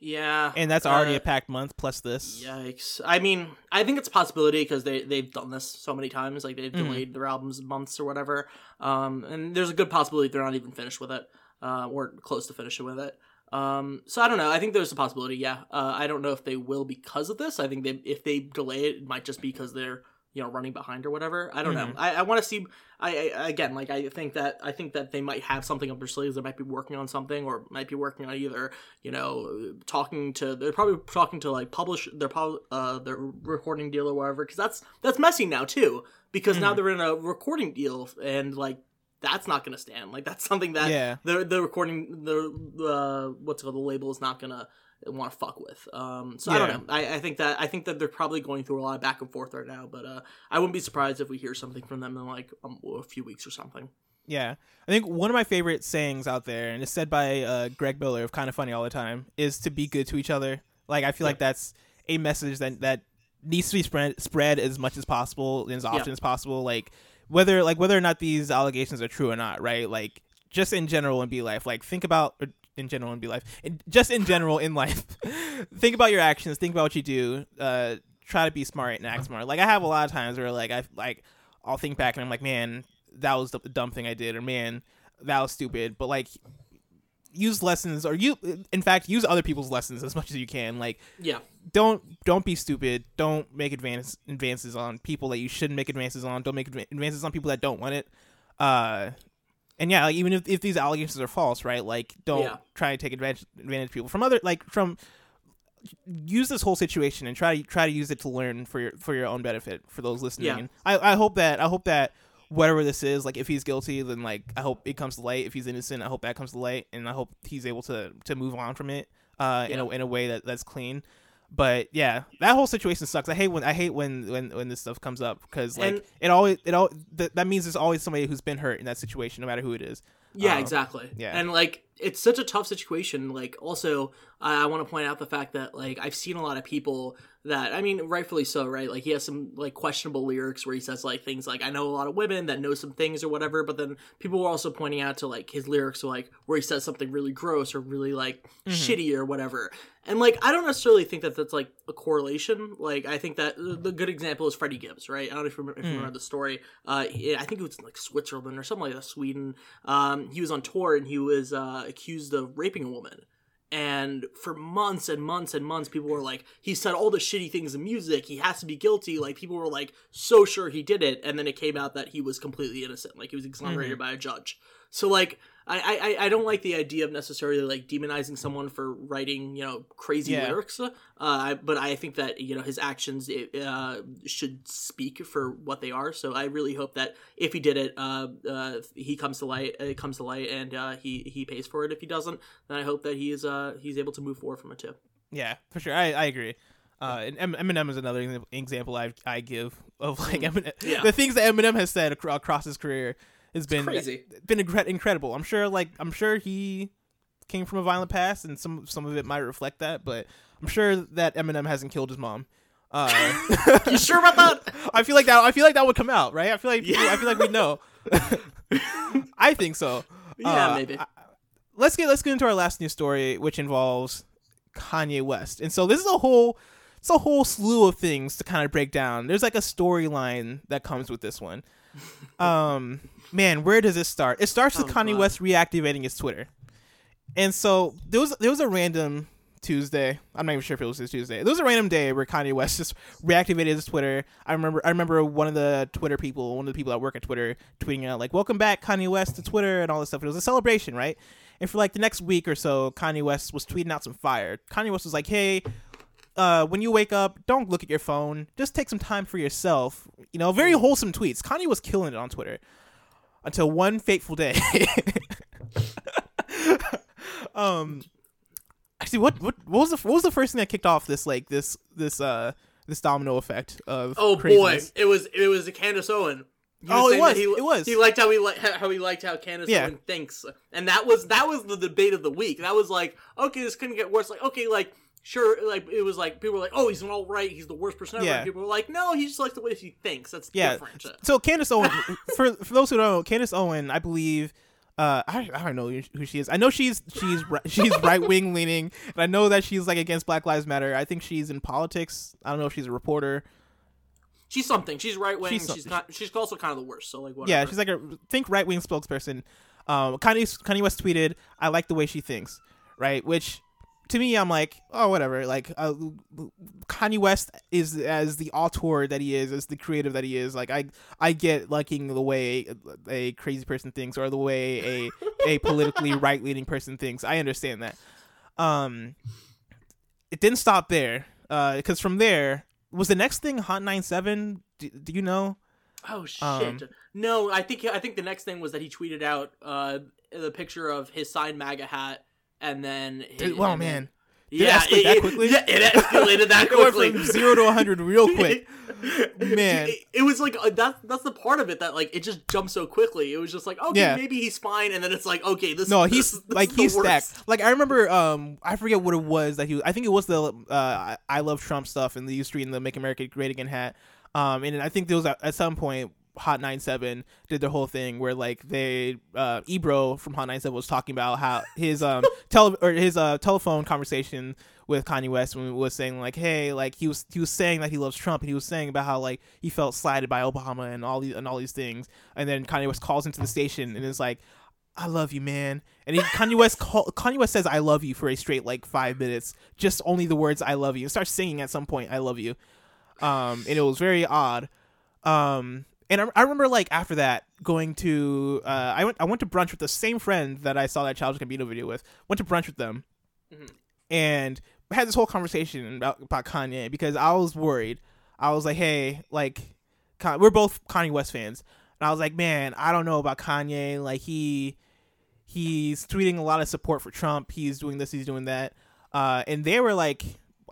Yeah, and that's already uh, a packed month plus this. Yikes! I mean, I think it's a possibility because they they've done this so many times. Like they've Mhm. delayed their albums months or whatever. Um, and there's a good possibility they're not even finished with it, uh, or close to finishing with it. Um, so I don't know. I think there's a possibility. Yeah. Uh, I don't know if they will because of this. I think they if they delay it, it might just be because they're you know running behind or whatever. I don't know. Mhm. I, I want to see. I, I again like I think that I think that they might have something up their sleeves. They might be working on something or might be working on either you know talking to they're probably talking to like publish their uh their recording deal or whatever because that's that's messy now too because now Mhm. they're in a recording deal and like that's not gonna stand like that's something that yeah, the the recording the uh what's it called the label is not gonna want to fuck with um so i don't know I, I think that i think that they're probably going through a lot of back and forth right now but uh i wouldn't be surprised if we hear something from them in like um, a few weeks or something yeah. I think one of my favorite sayings out there, and it's said by uh, Greg Miller of Kind of Funny all the time, is to be good to each other. Like I feel Yeah. like that's a message that that needs to be spread spread as much as possible and as often as possible. Like whether like whether or not these allegations are true or not, right? Like just in general in be life, like think about in general in be life, in, just in general in life, think about your actions, think about what you do. Uh, try to be smart and act smart. Like I have a lot of times where like I like I'll think back and I'm like, man, that was the dumb thing I did, or man, that was stupid. But like use lessons or you in fact use other people's lessons as much as you can. Like yeah. don't don't be stupid. Don't make advance advances on people that you shouldn't make advances on. Don't make advances on people that don't want it. Uh and yeah like even if, if these allegations are false right? Like don't Yeah. try to take advantage advantage of people from other like from use this whole situation and try to try to use it to learn for your for your own benefit for those listening Yeah. and I, I hope that i hope that whatever this is like if he's guilty then like i hope it comes to light if he's innocent i hope that comes to light and i hope he's able to to move on from it uh in a in a way that that's clean but yeah that whole situation sucks i hate when i hate when when when this stuff comes up because like And- it always it all th- that means there's always somebody who's been hurt in that situation no matter who it is Yeah, Uh, exactly. yeah. And like it's such a tough situation. Like also I I want to point out the fact that like I've seen a lot of people that I mean rightfully so, right? Like he has some like questionable lyrics where he says like things like I know a lot of women that know some things or whatever, but then people were also pointing out to like his lyrics are like where he says something really gross or really like Mhm. shitty or whatever. And like I don't necessarily think that that's like a correlation. Like I think that uh, the good example is Freddie Gibbs, right? I don't know if you remember, if you Mm. remember the story. Uh, I think it was in, like Switzerland or something like that, Sweden. Um, he was on tour and he was uh, accused of raping a woman. And for months and months and months, people were like, he said all the shitty things in music. He has to be guilty. Like, people were like, so sure he did it. And then it came out that he was completely innocent. Like, he was exonerated mm-hmm. by a judge. So, like, I, I, I don't like the idea of necessarily like demonizing someone for writing you know crazy Yeah. lyrics, uh, but I think that you know his actions uh, should speak for what they are. So I really hope that if he did it, uh, uh, he comes to light. It comes to light, and uh, he he pays for it. If he doesn't, then I hope that he's uh, he's able to move forward from it too. Yeah, for sure. I, I agree. Uh, and Eminem is another example I I give of like Mm. Eminem, Yeah. the things that Eminem has said across his career has been crazy. been incre- incredible. I'm sure like I'm sure he came from a violent past, and some some of it might reflect that, but I'm sure that Eminem hasn't killed his mom. Uh, You sure about that? I feel like that. I feel like that would come out, right? I feel like Yeah. I feel like we know. I think so. Yeah, Uh, maybe. I- let's get let's get into our last news story, which involves Kanye West. And so this is a whole it's a whole slew of things to kind of break down. There's like a storyline that comes with this one. Um, man, where does it start? It starts with Oh, Kanye God. West reactivating his Twitter, and so there was there was a random Tuesday. I'm not even sure if it was this Tuesday. There was a random day where Kanye West just reactivated his Twitter. I remember I remember one of the Twitter people, one of the people that work at Twitter, tweeting out like "Welcome back, Kanye West to Twitter" and all this stuff. It was a celebration, right? And for like the next week or so, Kanye West was tweeting out some fire. Kanye West was like, "Hey." Uh, when you wake up, don't look at your phone. Just take some time for yourself. You know, very wholesome tweets. Kanye was killing it on Twitter until one fateful day. um, actually, what what what was the what was the first thing that kicked off this like this this uh this domino effect of Oh craziness? boy, it was it was Candace Owen. He Oh, it was, He, it was. He liked how he li- how he liked how Candace Yeah. Owen thinks, and that was that was the debate of the week. That was like, okay, this couldn't get worse. Like, okay, like sure, like it was like people were like, oh, he's an all right, he's the worst person ever. Yeah. And people were like, no, he just likes the way he thinks. That's Yeah. different. So Candace Owen, for for those who don't know, Candace Owen, I believe. Uh, I, I don't know who she is. I know she's she's she's right wing leaning, and I know that she's like against Black Lives Matter. I think she's in politics. I don't know if she's a reporter. She's something. She's right wing. She's She's, not. She's also kind of the worst. So like, whatever. Yeah, she's like a think right wing spokesperson. Um, Kanye Kanye West tweeted, "I like the way she thinks," right? Which to me, I'm like, oh, whatever. Like uh, Kanye West is as the auteur that he is, as the creative that he is. Like I I get liking the way a crazy person thinks or the way a a politically right leaning person thinks. I understand that. Um, it didn't stop there. Uh, because from there was the next thing Hot 97. Do, do you know? Oh shit! Um, no, I think I think the next thing was that he tweeted out uh the picture of his signed MAGA hat, and then Dude, and man. it yeah, escalate that quickly? Yeah, it escalated that It quickly. from zero to 100 real quick. Man. it, it was like uh, that's that's the part of it that like it just jumped so quickly. It was just like okay, Yeah. maybe he's fine, and then it's like okay, this No, this- he's this like the he's worst. stacked. Like I remember, um, I forget what it was that he. Was, I think it was the uh, I- I love Trump stuff and the U Street and the Make America Great Again hat. Um, and I think there was at, at some point Hot 97 did their whole thing where like they uh Ebro from Hot 97 was talking about how his um tele or his uh telephone conversation with Kanye West when he was saying like hey like he was he was saying that he loves Trump and he was saying about how like he felt slighted by Obama and all these and all these things and then Kanye West calls into the station and is like I love you, man. And he, Kanye West call, Kanye West says I love you for a straight like five minutes, just only the words I love you, and starts singing at some point I love you. Um, and it was very odd. Um, and I, I remember like after that going to uh, I went I went to brunch with the same friend that I saw that Childish Gambino video with. Went to brunch with them, Mhm. and had this whole conversation about about Kanye because I was worried. I was like, hey, like Con- we're both Kanye West fans, and I was like, man, I don't know about Kanye. Like he he's tweeting a lot of support for Trump. He's doing this. He's doing that. Uh, and they were like,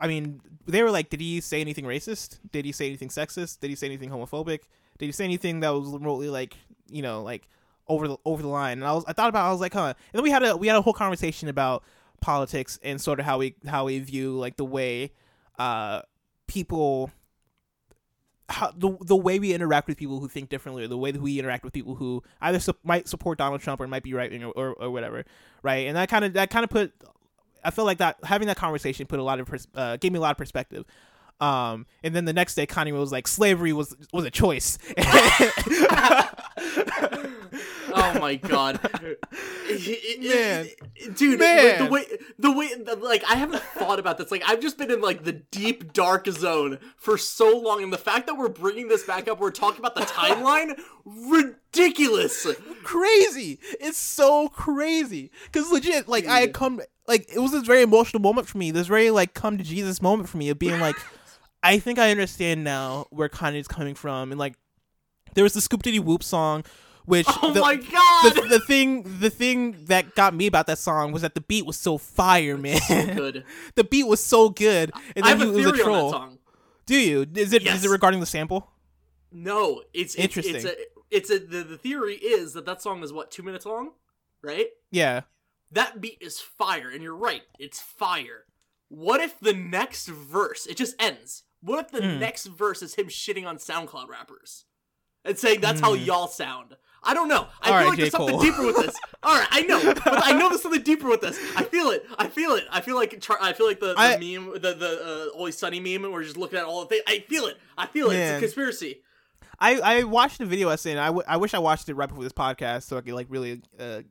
I mean, they were like, did he say anything racist? Did he say anything sexist? Did he say anything homophobic? Did you say anything that was remotely like, you know, like over the over the line? And I was, I thought about, I was like, huh. And then we had a we had a whole conversation about politics and sort of how we how we view like the way uh people how the the way we interact with people who think differently, or the way that we interact with people who either su- might support Donald Trump or might be right or, or, or whatever, right? And that kind of that kind of put, I feel like that having that conversation put a lot of pers- uh, gave me a lot of perspective. Um, and then the next day, Kanye was like, "Slavery was was a choice." Oh my god, Man. dude, Man. the way the way the, like I haven't thought about this. Like I've just been in like the deep dark zone for so long, and the fact that we're bringing this back up, we're talking about the timeline, ridiculous. crazy. It's so crazy. Cause legit, like I had come, like it was this very emotional moment for me. This very like come to Jesus moment for me of being like, I think I understand now where Kanye's coming from, and like there was the Scoop Diddy Whoop song, which Oh the, my god, the, the thing the thing that got me about that song was that the beat was so fire, man. good. the beat was so good, and then he a was a troll. Do you? Is it is Yes. it regarding the sample? No, it's it's, Interesting. It's a, it's a the, the theory is that that song is what two minutes long, right? Yeah. That beat is fire, and you're right, it's fire. What if the next verse it just ends? What if the Hmm. next verse is him shitting on SoundCloud rappers? and saying that's how y'all sound. I don't know. I Hmm. All feel right, like there's J. something deeper with this. All right, I know, but I know there's something deeper with this. I feel it. I feel it. I feel like I feel like the, the I- meme, the the uh, Always Sunny meme, and we're just looking at all the things. I feel it. I feel it. It's a conspiracy. I I watched the video essay and I, w- I wish I watched it right before this podcast so I could like really uh,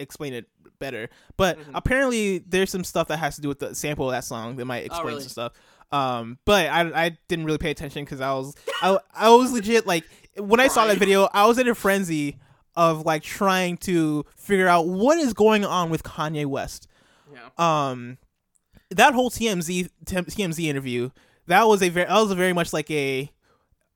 explain it better. But Mhm. apparently there's some stuff that has to do with the sample of that song that might explain Oh, really? some stuff. Um, but I I didn't really pay attention because I was I I was legit like when I saw that video I was in a frenzy of like trying to figure out what is going on with Kanye West. Yeah. Um, that whole TMZ TMZ interview that was a very that was a very much like a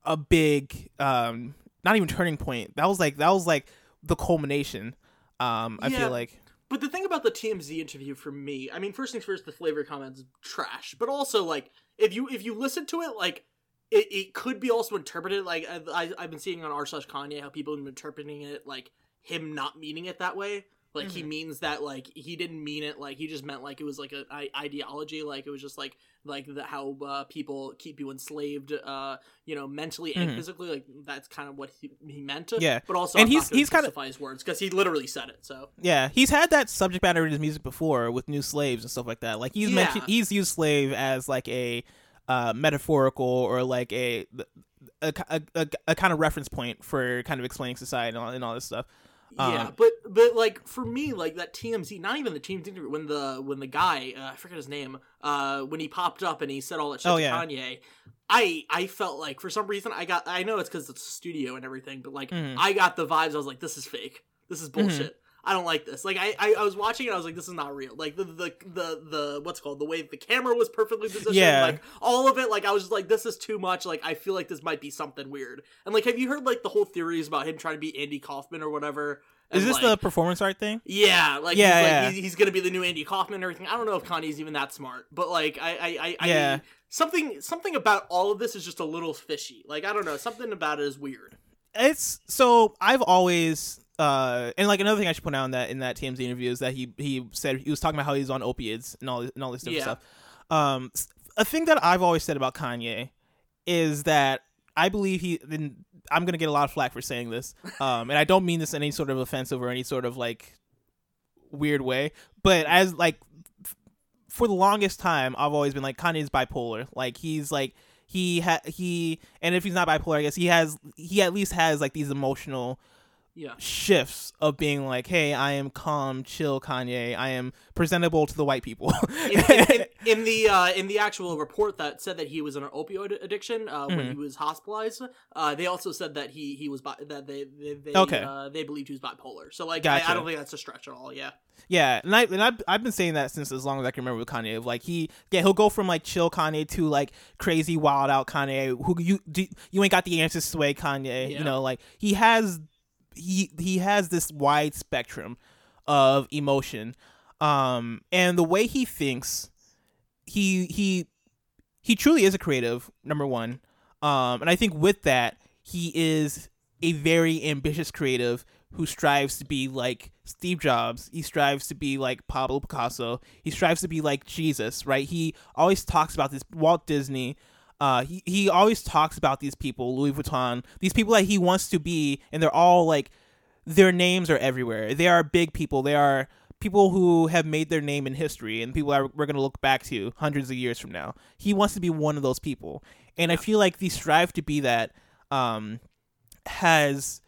a big um not even turning point. That was like that was like the culmination. Um, I Yeah. feel like But the thing about the TMZ interview for me, I mean, first things first, the flavor comments trash. But also, like, if you if you listen to it, like, it, it could be also interpreted like I, I've been seeing on r slash Kanye how people have been interpreting it like him not meaning it that way. Like he mm-hmm. means that like he didn't mean it like he just meant like it was like a I- ideology like it was just like like the, how uh, people keep you enslaved uh you know mentally and Mhm. physically like that's kind of what he, he meant Yeah. but also And I'm he's- he's kinda- his words because he literally said it so yeah, he's had that subject matter in his music before with new slaves and stuff like that. Like he's Yeah. mentioned he's used slave as like a uh, metaphorical or like a a, a, a a kind of reference point for kind of explaining society and all, and all this stuff. Yeah, Um, but but like for me, like that TMZ, not even the TMZ interview, when the when the guy, uh, I forget his name, uh, when he popped up and he said all that shit Oh, to yeah. Kanye, I I felt like for some reason I got I know it's because it's a studio and everything, but like Mhm. I got the vibes. I was like, this is fake. This is Mm-hmm. I don't like this. Like I, I, I was watching it, I was like, this is not real. Like the the the the what's called the way the camera was perfectly positioned. Yeah. Like all of it. Like I was just like, this is too much. Like I feel like this might be something weird. And like, have you heard like the whole theories about him trying to be Andy Kaufman or whatever? Is this like, the performance art thing? yeah, like Yeah, he's, yeah. like, he's, he's gonna be the new Andy Kaufman and everything. I don't know if Kanye's even that smart, but like I, I, I, I Yeah. something, something about all of this is just a little fishy. Like I don't know, something about it is weird. it's so I've always uh and like another thing I should point out in that in that TMZ interview is that he he said he was talking about how he's on opiates and all this, and all this different Yeah. stuff. Um, a thing that I've always said about Kanye is that I believe he. And I'm gonna get a lot of flack for saying this, um, and I don't mean this in any sort of offensive or any sort of like weird way, but as like f- for the longest time, I've always been like Kanye's bipolar. Like he's like he ha- he and if he's not bipolar, I guess he has he at least has like these emotional Yeah, shifts of being like, hey, I am calm, chill, Kanye. I am presentable to the white people. in, in, in, the uh, in the actual report that said that he was in an opioid addiction uh, when Mhm. he was hospitalized, uh, they also said that he he was bi- that they they they, Okay. uh, they believed he was bipolar. So like Gotcha. I, I don't think that's a stretch at all. Yeah, yeah, and I and I've, I've been saying that since as long as I can remember with Kanye. Of like he, yeah, he'll go from like chill Kanye to like crazy wild out Kanye. Who you do, you ain't got the answers sway Kanye. Yeah. You know, like he has he he has this wide spectrum of emotion, um, and the way he thinks, he he he truly is a creative. Number one, um, and I think with that he is a very ambitious creative who strives to be like Steve Jobs. He strives to be like Pablo Picasso. He strives to be like Jesus, right? He always talks about this Walt Disney. Uh, he, he always talks about these people, Louis Vuitton, these people that he wants to be, and they're all like, their names are everywhere. They are big people. They are people who have made their name in history and people that we're going to look back to hundreds of years from now. He wants to be one of those people. And I feel like the strive to be that um, has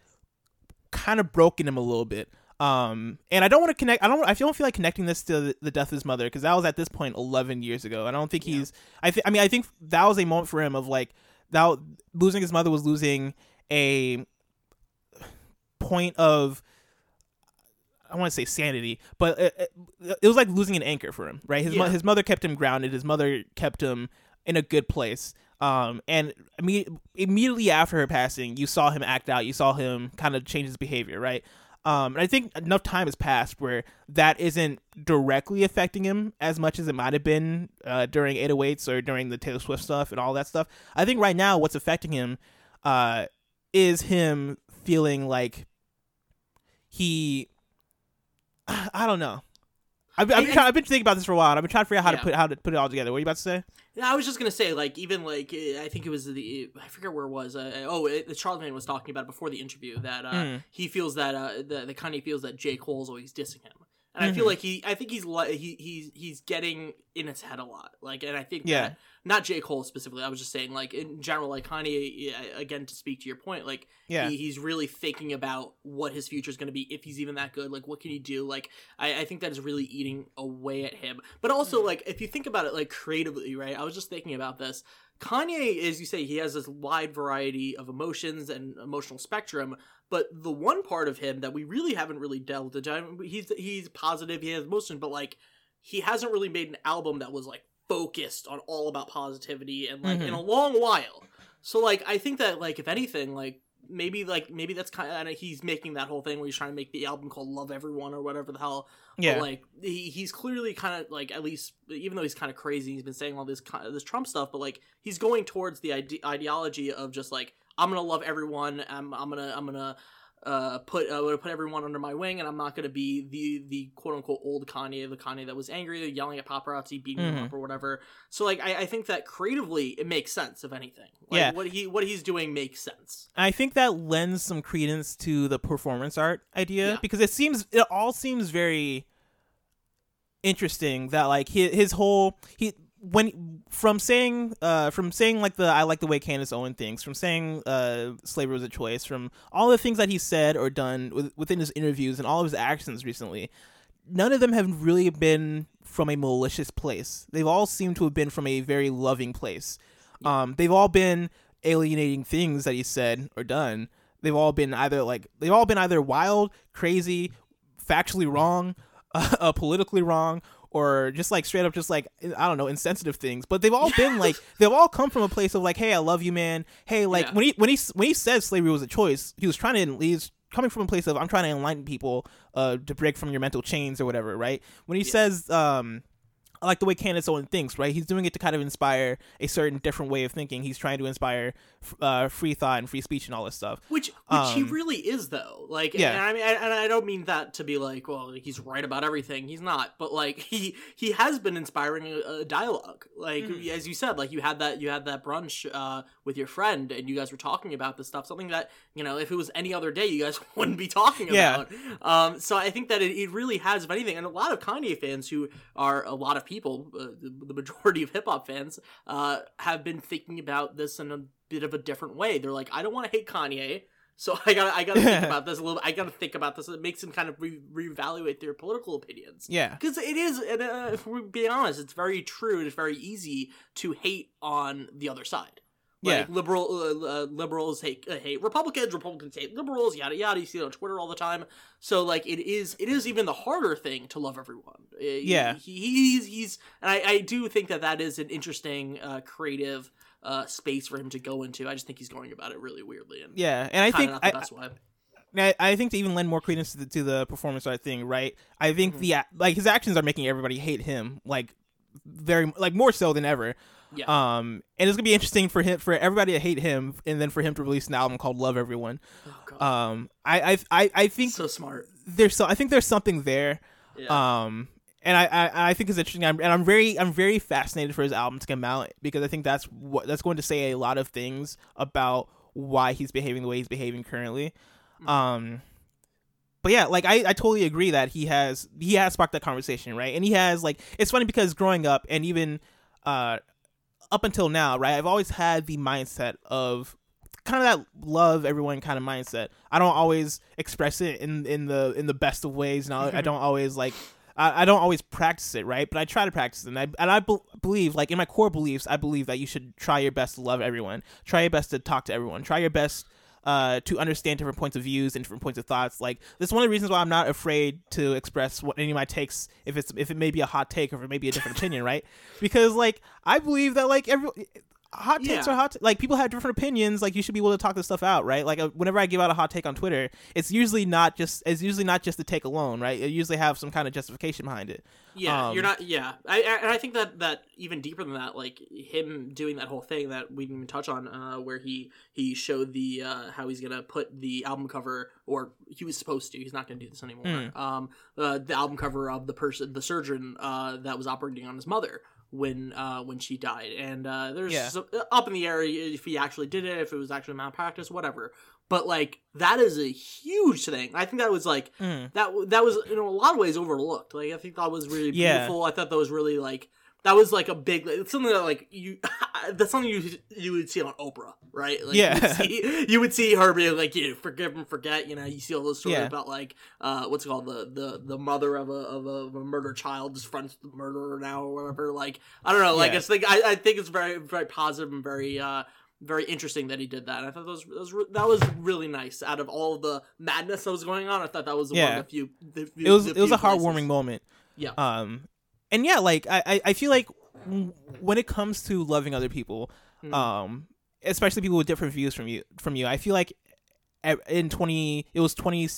kind of broken him a little bit. Um, and I don't want to connect. I don't. I don't feel like connecting this to the, the death of his mother because that was at this point eleven years ago. I don't think Yeah. he's. I think. I mean, I think that was a moment for him of like that. Losing his mother was losing a point of. I want to say sanity, but it, it, it was like losing an anchor for him, right? His mo- his mother kept him grounded. His mother kept him in a good place. Um, and imme- immediately after her passing, you saw him act out. You saw him kind of change his behavior, right? Um, and I think enough time has passed where that isn't directly affecting him as much as it might have been uh, during 808s or during the Taylor Swift stuff and all that stuff. I think right now what's affecting him uh, is him feeling like he, I don't know. I've, I've, been trying, I've been thinking about this for a while. I've been trying to figure out how Yeah. to put how to put it all together. What are you about to say? Yeah, I was just gonna say, like, even like eh, I think it was the I forget where it was. Uh, oh, it, the Charlemagne was talking about it before the interview that uh, Mm. he feels that uh, the the Kanye feels that J Cole's always dissing him, and I feel Mhm. like he I think he's he he's he's getting in his head a lot. Like, and I think Yeah. that not J Cole specifically. I was just saying, like in general, like Kanye again to speak to your point, like Yeah, he, he's really thinking about what his future is going to be if he's even that good like what can he do like I, I think that is really eating away at him but also Mm. like if you think about it like creatively right i was just thinking about this kanye as you say he has this wide variety of emotions and emotional spectrum but the one part of him that we really haven't really delved into I mean, he's he's positive he has emotion but like he hasn't really made an album that was like focused on all about positivity and like in Mhm. a long while so like I think that like if anything like maybe like maybe that's kind of he's making that whole thing where he's trying to make the album called Love Everyone or whatever the hell. yeah, But like he, he's clearly kind of like at least even though he's kind of crazy, he's been saying all this this Trump stuff, but like he's going towards the ide- ideology of just like I'm gonna love everyone. I'm I'm gonna I'm gonna uh put uh, I'm gonna put everyone under my wing, and I'm not gonna be the the quote unquote old Kanye, the Kanye that was angry, yelling at paparazzi, beating them Mhm. up or whatever. So like I, I think that creatively it makes sense if anything. Like, Yeah. what he what he's doing makes sense. I think that lends some credence to the performance art idea Yeah. because it seems it all seems very interesting that like his, his whole he when from saying uh from saying like the I like the way Candace Owen thinks from saying uh slavery was a choice from all the things that he said or done with, within his interviews and all of his actions recently none of them have really been from a malicious place. They've all seemed to have been from a very loving place. Um they've all been alienating things that he said or done. They've all been either like they've all been either wild crazy factually wrong uh, politically wrong or just like straight up just like i don't know insensitive things but they've all been like they've all come from a place of like hey i love you man hey like Yeah. when he when he when he said slavery was a choice he was trying to he's coming from a place of i'm trying to enlighten people uh to break from your mental chains or whatever right when he Yeah. says um I like the way Candace Owen thinks, right? He's doing it to kind of inspire a certain different way of thinking. He's trying to inspire uh, free thought and free speech and all this stuff. Which, which he Um, really is, though. Like, yeah. and I mean, and I don't mean that to be like, well, he's right about everything. He's not, but like, he he has been inspiring a, a dialogue. Like, Mhm. as you said, like you had that you had that brunch uh, with your friend, and you guys were talking about this stuff. Something that you know, if it was any other day, you guys wouldn't be talking Yeah. about. Um, so I think that it, it really has, if anything, and a lot of Kanye fans who are a lot of people, uh, the, the majority of hip hop fans, uh, have been thinking about this in a bit of a different way. They're like, I don't want to hate Kanye. So I gotta, I gotta think about this a little. I gotta think about this. It makes them kind of re- reevaluate their political opinions Yeah. because it is. And uh, if we're being honest, it's very true. It's very easy to hate on the other side. Like Yeah. liberal uh, uh, liberals hate uh, hate Republicans, Republicans hate liberals, yada yada. You see it on Twitter all the time. So like it is it is even the harder thing to love everyone. Uh, Yeah. he, he's he's and I, I do think that that is an interesting uh, creative uh, space for him to go into. I just think he's going about it really weirdly and Yeah. And I think not the I, best way. I, I think to even lend more credence to the, to the performance art thing, right? I think Mhm. the like his actions are making everybody hate him, like very like more so than ever. Yeah. Um, and it's gonna be interesting for him for everybody to hate him, and then for him to release an album called Love Everyone. oh. Um, I I I, I think so smart. there's so I think there's something there. Yeah. Um, and I, I I think it's interesting. I'm, and I'm very I'm very fascinated for his album to come out because I think that's what that's going to say a lot of things about why he's behaving the way he's behaving currently. Mhm. Um, but yeah, like I, I totally agree that he has he has sparked that conversation, right? And he has like it's funny because growing up and even uh up until now, right, I've always had the mindset of kind of that love everyone kind of mindset. I don't always express it in in the in the best of ways, and I, I don't always like I, I don't always practice it, right? But I try to practice it, and I and I be- believe like in my core beliefs, I believe that you should try your best to love everyone, try your best to talk to everyone, try your best uh, to understand different points of views and different points of thoughts. Like this is one of the reasons why I'm not afraid to express what any of my takes, if it's if it may be a hot take or if it may be a different opinion, right? Because like I believe that like every hot takes Yeah. are hot. t- like people have different opinions. Like you should be able to talk this stuff out, right? Like uh, whenever I give out a hot take on Twitter, it's usually not just it's usually not just the take alone, right? It usually have some kind of justification behind it. Yeah, Um, you're not. Yeah, I, I and I think that that even deeper than that, like him doing that whole thing that we didn't even touch on, uh, where he he showed the uh, how he's gonna put the album cover, or he was supposed to. He's not gonna do this anymore. Mm. Um, uh, the album cover of the person, the surgeon uh, that was operating on his mother when uh when she died, and uh, there's Yeah. some- up in the air if he actually did it, if it was actually malpractice, whatever. But like that is a huge thing. I think that was like Mm. that that was in a lot of ways overlooked. Like I think that was really Yeah. beautiful. I thought that was really like that was like a big it's something that like you that's something you you would see on Oprah, right? Like, Yeah. you would, see, you would see her being like, you know, forgive and forget. You know, you see all those stories Yeah. about like uh what's it called the the the mother of a of a, of a murdered child friends with the murderer now or whatever. Like I don't know. Like Yeah. it's like I, I think it's very very positive and very uh very interesting that he did that. I thought that was, that was that was really nice. Out of all the madness that was going on, I thought that was one Yeah. of the few. The, few It was the it was a heartwarming moment. Yeah. Um, and yeah, like I I, I feel like when it comes to loving other people, Mhm. um, especially people with different views from you from you, I feel like in twenty it was twenty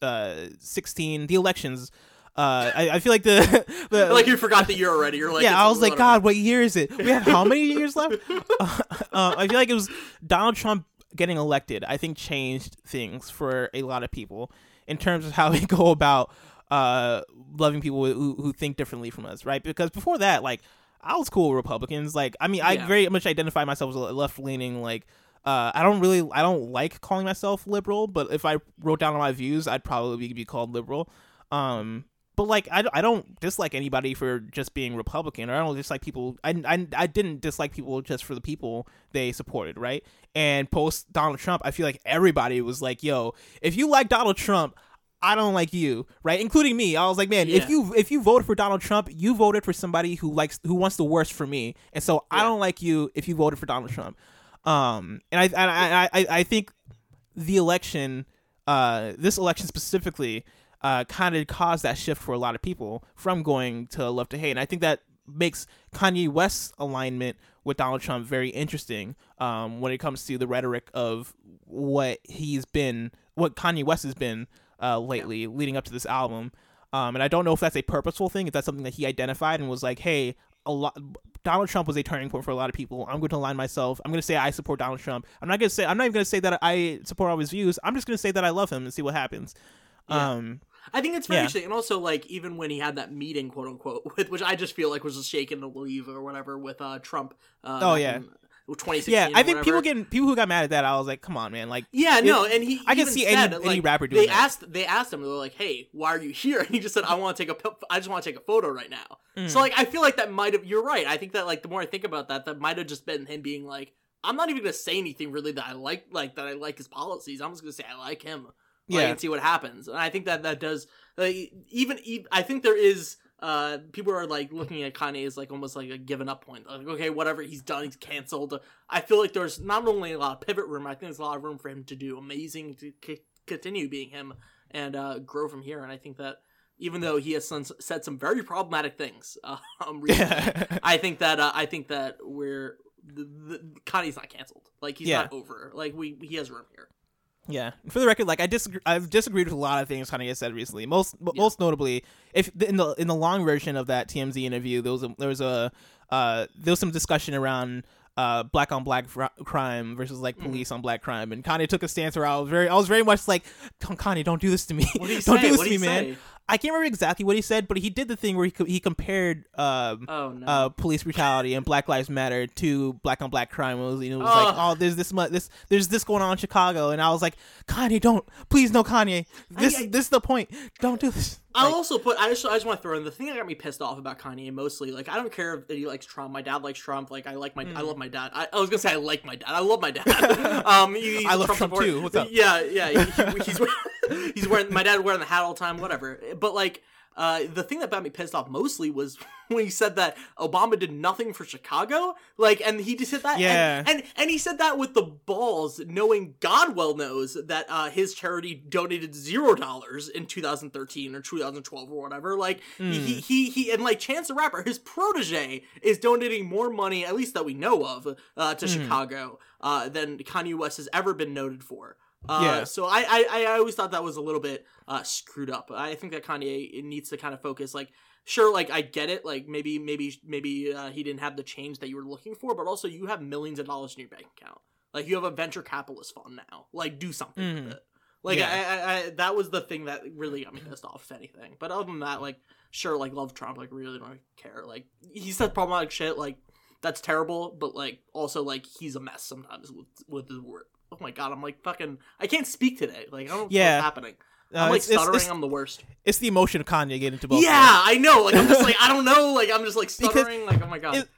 uh sixteen the elections. Uh, I, I feel like the, the like you forgot the year already. You're like, yeah, I was like. God, what year is it? We have how many years left? Uh, uh, I feel like it was Donald Trump getting elected. I think changed things for a lot of people in terms of how we go about uh, loving people who, who think differently from us, right? Because before that, like, I was cool with Republicans. Like, I mean, I Yeah. very much identify myself as a left leaning. Like, uh, I don't really, I don't like calling myself liberal, but if I wrote down my views, I'd probably be called liberal. Um, but like I, I don't dislike anybody for just being Republican, or I don't dislike people. I, I, I didn't dislike people just for the people they supported, right? And post Donald Trump, I feel like everybody was like, "Yo, if you like Donald Trump." I don't like you, right? Including me. I was like, man, if you if you voted for Donald Trump, you voted for somebody who likes who wants the worst for me, and so I don't like you if you voted for Donald Trump. Um, and I and I, I I think the election, uh, this election specifically, uh, kind of caused that shift for a lot of people from going to love to hate, and I think that makes Kanye West's alignment with Donald Trump very interesting. Um, when it comes to the rhetoric of what he's been, what Kanye West has been uh, lately, leading up to this album. Um, and I don't know if that's a purposeful thing, if that's something that he identified and was like, hey, a lot. Donald Trump was a turning point for a lot of people. I'm going to align myself. I'm going to say I support Donald Trump. I'm not going to say I'm not even going to say that I support all his views. I'm just going to say that I love him and see what happens. Yeah. Um, I think it's very Yeah. interesting, and also like even when he had that meeting, quote unquote, with which I just feel like was just shaken to leave or whatever with uh Trump. Uh, Oh, yeah. in 2016. yeah, I think people getting people who got mad at that. I was like, come on, man. Like, Yeah, no, and he. I can see said, any- any like, rapper doing They that. asked. They asked him. They were like, "Hey, why are you here?" And he just said, "I want to take a. I just want to take a photo right now." Mm. So like, I feel like that might have. You're right. I think that like the more I think about that, that might have just been him being like, "I'm not even gonna say anything really that I like. Like that I like his policies. I'm just gonna say I like him. Like, Yeah. and see what happens." And I think that that does. Like, even, even I think there is. Uh, people are like looking at Kanye as like almost like a given up point. Like, okay, whatever he's done, he's canceled. I feel like there's not only a lot of pivot room. I think there's a lot of room for him to do amazing to c- continue being him and uh, grow from here. And I think that even though he has some, said some very problematic things, um, recently, I think that uh, I think that we're the, the, Kanye's not canceled. Like he's Yeah. not over. Like we he has room here. Yeah. For the record, like I disagree. I've disagreed with a lot of things Kanye said recently. Most, Yeah. most notably, if in the in the long version of that TMZ interview, there was a there was a uh, there was some discussion around uh, black on black fr- crime versus like Mm-hmm. police on black crime, and Kanye took a stance where I was very I was very much like, "Come, Kanye, don't do this to me. What did he don't say? do this What to me, he man." I can't remember exactly what he said, but he did the thing where he co- he compared um, Oh no. uh, police brutality and Black Lives Matter to black on black crime. It was, you know, it was like, oh, there's this much, this, there's this going on in Chicago, and I was like, Kanye, don't, please, no, Kanye, this, I- this is the point. Don't do this. I'll Like, also put. I just. I just want to throw in the thing that got me pissed off about Kanye mostly. Like, I don't care if he likes Trump. My dad likes Trump. Like, I like my. Mm. I love my dad. I, I was gonna say I like my dad. I love my dad. um, he- I love Trump supporter. too. What's up? Yeah, yeah. He, he- he's he's wearing. My dad wearing the hat all the time. Whatever. But like. Uh, the thing that got me pissed off mostly was when he said that Obama did nothing for Chicago. Like, and he just said that. Yeah. And, and, and he said that with the balls, knowing God well knows that uh, his charity donated zero dollars in 2013 or 2012 or whatever. Like, Hmm. he, he, he, and like Chance the Rapper, his protege is donating more money, at least that we know of, uh, to Hmm. Chicago uh, than Kanye West has ever been noted for. Uh, Yeah. So I, I I always thought that was a little bit uh, screwed up. I think that Kanye needs to kind of focus. Like, sure, like I get it. Like maybe maybe maybe uh, he didn't have the change that you were looking for, but also you have millions of dollars in your bank account. Like you have a venture capitalist fund now. Like do something Mhm. with it. Like Yeah. I, I, I, that was the thing that really got me pissed off, if anything. But other than that, like sure, like love Trump, like really don't care. Like he said problematic shit, like that's terrible. But like also like he's a mess sometimes with with his word. Oh my god, I'm like fucking. I can't speak today. Like I don't know Yeah. what's happening. Uh, I'm like it's, stuttering. it's, I'm the worst. it's the emotion of Kanye getting into both. Yeah, I know. Like I'm just like I don't know. Like I'm just like Because stuttering. like oh my god. it-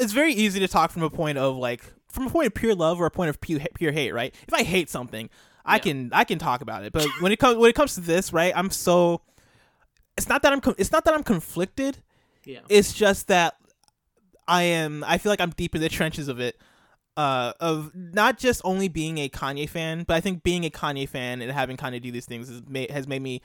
it's very easy to talk from a point of like from a point of pure love or a point of pure, pure hate, right? If I hate something, I Yeah. can I can talk about it. But when it comes when it comes to this, right? I'm so it's not that I'm it's not that I'm conflicted. yeah. It's just that I am I feel like I'm deep in the trenches of it. Uh, of not just only being a Kanye fan, but I think being a Kanye fan and having Kanye do these things has made, has made me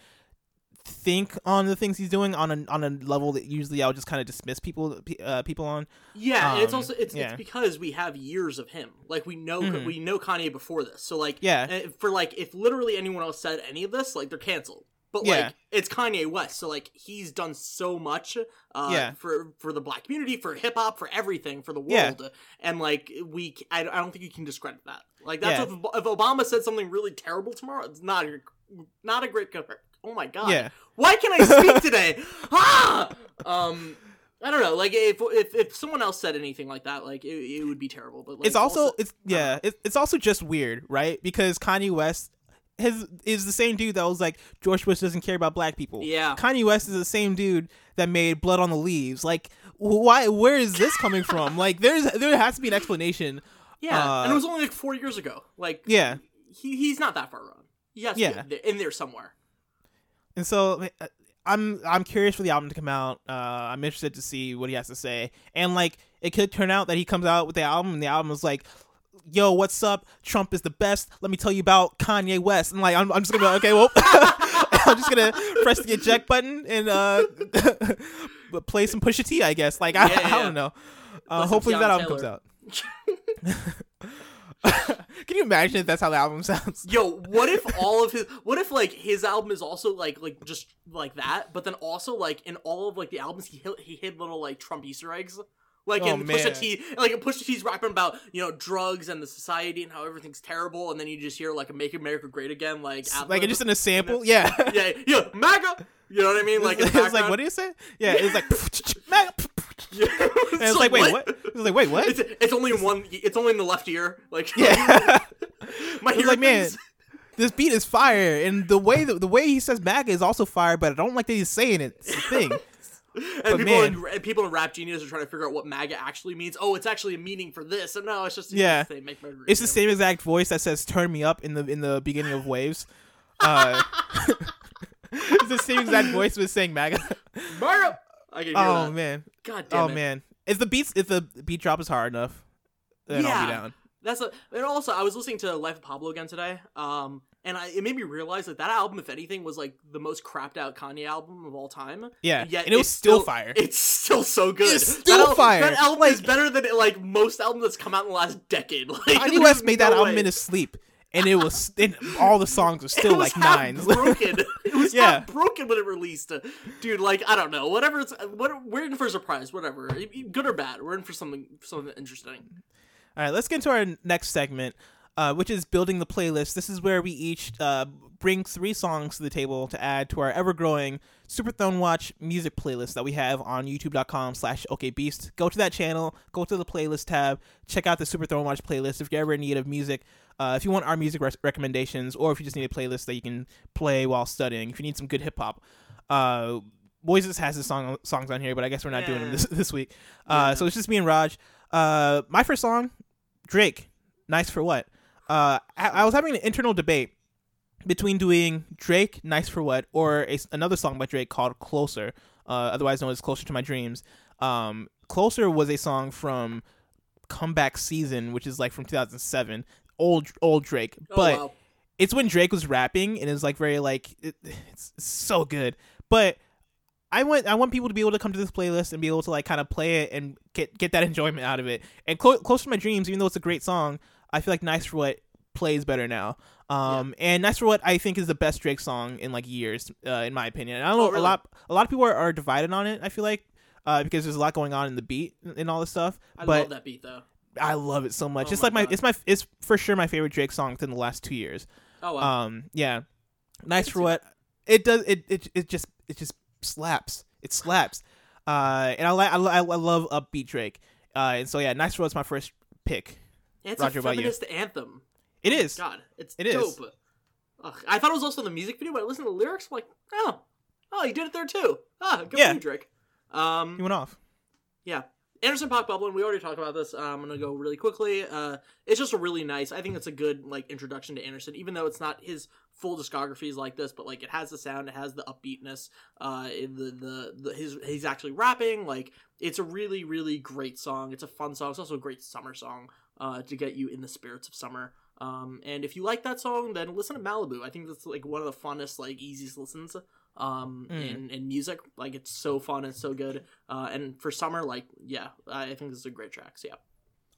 think on the things he's doing on a on a level that usually I would just kind of dismiss people uh, people on. Yeah, and it's Um, also it's, yeah. it's because we have years of him. Like we know Mhm. we know Kanye before this. So like Yeah. uh, for like if literally anyone else said any of this, like they're canceled. But Yeah. like it's Kanye West, so like he's done so much uh Yeah. for for the black community, for hip hop, for everything, for the Yeah. world. And like we I don't think you can discredit that. Like that's Yeah. what, if Obama said something really terrible tomorrow, it's not a, not a great compar- Oh my god. Yeah. Why can I speak today? ah! Um I don't know. Like if if, if someone else said anything like that, like it, it would be terrible. But like, it's also, it's yeah, it, it's also just weird, right? Because Kanye West has is the same dude that was like George Bush doesn't care about black people. Yeah. Kanye West is the same dude that made Blood on the Leaves. Like, why? Where is this coming from? Like, there's there has to be an explanation. yeah, uh, and it was only like four years ago. Like Yeah, he he's not that far wrong. Yes, Yeah. yeah, in there somewhere. and so uh, I'm I'm curious for the album to come out. Uh, I'm interested to see what he has to say, and like it could turn out that he comes out with the album, and the album is like. Yo, what's up? Trump is the best. Let me tell you about Kanye West. And like, I'm, I'm just gonna be like, okay, well, I'm just gonna press the eject button and uh, play some Pusha T, I guess. Like, I, Yeah, yeah, I don't know. Uh, hopefully that album comes out. Can you imagine if that's how the album sounds? Yo, what if all of his what if like his album is also like like just like that, but then also like in all of like the albums he hid, he hid little like Trump Easter eggs. Like Oh, in man. Pusha T, like in Pusha T's rapping about you know drugs and the society and how everything's terrible, and then you just hear like a "Make America Great Again" like ad like just in a sample? Yeah. yeah, yeah, MAGA. You know what I mean? Like the it's like, what do you say? Yeah, it's like, and Yeah. it's like, wait, what? It's like, wait, what? It's, it's only in one. It's only in the left ear. Like Yeah. my ear like, man, this beat is fire, and the way the, the way he says MAGA is also fire, but I don't like that he's saying it. It's the thing. And but people man. in, people in Rap Genius are trying to figure out what MAGA actually means. Oh, it's actually a meaning for this. And no, it's just Yeah. It's the same, make It's the same exact voice that says "Turn me up" in the in the beginning of Waves. Uh, it's the same exact voice was saying MAGA. MAGA. I can hear Oh that. man, God damn oh it. man. If the beats, if the beat drop is hard enough, then I'll Yeah. be down. That's a, and also I was listening to Life of Pablo again today. Um, and I, it made me realize that that album, if anything, was like the most crapped out Kanye album of all time. Yeah, Yet and it was it's still fire. It's still so good. It's still that al- fire. That album is better than like most albums that's come out in the last decade. Like, Kanye West made that no album in his sleep, and it was and all the songs were still it was like nines. broken. It was Yeah. broken when it released, dude. Like I don't know, whatever. It's what we're in for a surprise. Whatever, good or bad, we're in for something something interesting. All right, let's get into our next segment, uh, which is building the playlist. This is where we each uh, bring three songs to the table to add to our ever-growing Super Throne Watch music playlist that we have on youtube.com slash okbeast. Go to that channel, go to the playlist tab, check out the Super Throne Watch playlist if you're ever in need of music. Uh, if you want our music res- recommendations, or if you just need a playlist that you can play while studying, if you need some good hip-hop. Uh, Moises has his song songs on here, but I guess we're not doing them this, this week. Uh, Yeah. So it's just me and Raj. Uh, my first song, Drake, nice for what? Uh, I, I was having an internal debate between doing Drake, "Nice for What," or a, another song by Drake called "Closer," uh, otherwise known as "Closer to My Dreams." Um, "Closer" was a song from Comeback Season, which is like from 2007, old old Drake, Oh, but wow. it's when Drake was rapping and it's like very like it, it's so good. But I want I want people to be able to come to this playlist and be able to like kind of play it and get get that enjoyment out of it. And Clo- close to my dreams, even though it's a great song, I feel like Nice for What plays better now. Um, and Nice for What I think is the best Drake song in like years, uh, in my opinion. And I don't know Oh, really? a lot a lot of people are, are divided on it. I feel like. Uh, because there's a lot going on in the beat and all this stuff, I but love that beat though. I love it so much. Oh it's like my, God. it's my, it's for sure my favorite Drake song within the last two years. Oh wow. Um, yeah, nice for what it does. It, it it just it just slaps. It slaps. Uh, and I like I, I love upbeat Drake. Uh, and so yeah, nice for what's my first pick. It's Roger, a feminist anthem. It is. God, it's It is. dope. Ugh, I thought it was also the music video, but I listened to the lyrics. I'm like, oh, oh, you did it there too. Ah, good Yeah. for you, Drake. Um, He went off. Yeah. Anderson .Paak Bubbling, we already talked about this. Uh, I'm gonna go really quickly. Uh, it's just a really nice. I think it's a good like introduction to Anderson, even though it's not his full discography is like this, but like it has the sound, it has the upbeatness. Uh, in the, the the his he's actually rapping. Like it's a really really great song. It's a fun song. It's also a great summer song. Uh, to get you in the spirits of summer. Um, and if you like that song, then listen to Malibu. I think that's like one of the funnest, like easiest listens um Mm. in, in music like it's so fun and so good uh and for summer like yeah i think this is a great track so yeah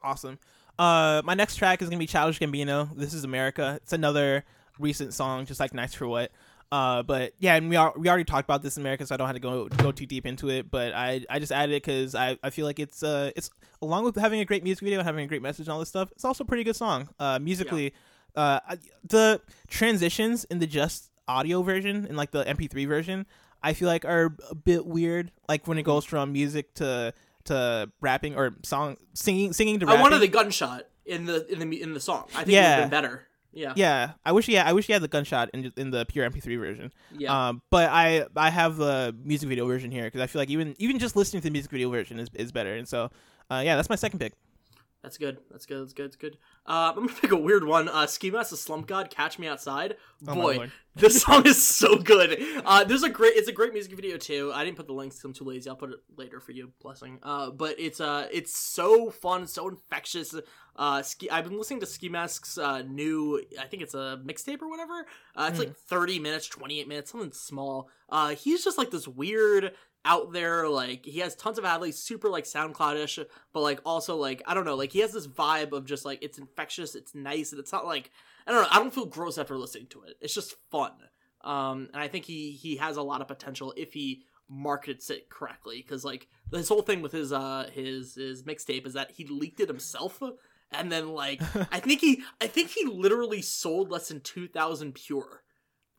Awesome. Uh, my next track is gonna be Childish Gambino. This is America. It's another recent song, just like Nice for What. Uh, but yeah, and we are we already talked about this in America, so I don't have to go go too deep into it. But I I just added it because I, I feel like it's uh it's along with having a great music video and having a great message and all this stuff. It's also a pretty good song. Uh, musically, uh, I- the transitions in the just audio version and like the MP3 version, I feel like are a bit weird. Like when it goes from music to to rapping or song singing singing to i rapping. wanted the gunshot in the in the in the song i think it would Yeah. have been better yeah Yeah, I wish he had, I wish he had the gunshot in in the pure MP3 version. yeah Um, but I I have the music video version here because I feel like even even just listening to the music video version is, is better. And so, uh, yeah, that's my second pick. That's good. That's good. That's good. That's good. Uh i'm gonna pick a weird one. Uh ski mask the slump god catch me outside. Oh boy this song is so good. Uh there's a great it's a great music video too. I didn't put the links i'm too lazy. I'll put it later for you. Blessing. Uh but it's uh it's so fun so infectious. Uh ski i've been listening to ski mask's uh new i think it's a mixtape or whatever. Uh it's Mhm. like 30 minutes 28 minutes something small. Uh he's just like this weird out there like he has tons of libs super like soundcloudish but like also like i don't know like he has this vibe of just like it's infectious it's nice and it's not like i don't know i don't feel gross after listening to it. It's just fun. Um and i think he he has a lot of potential if he markets it correctly because like this whole thing with his uh his his mixtape is that he leaked it himself and then like i think he i think he literally sold less than 2000 pure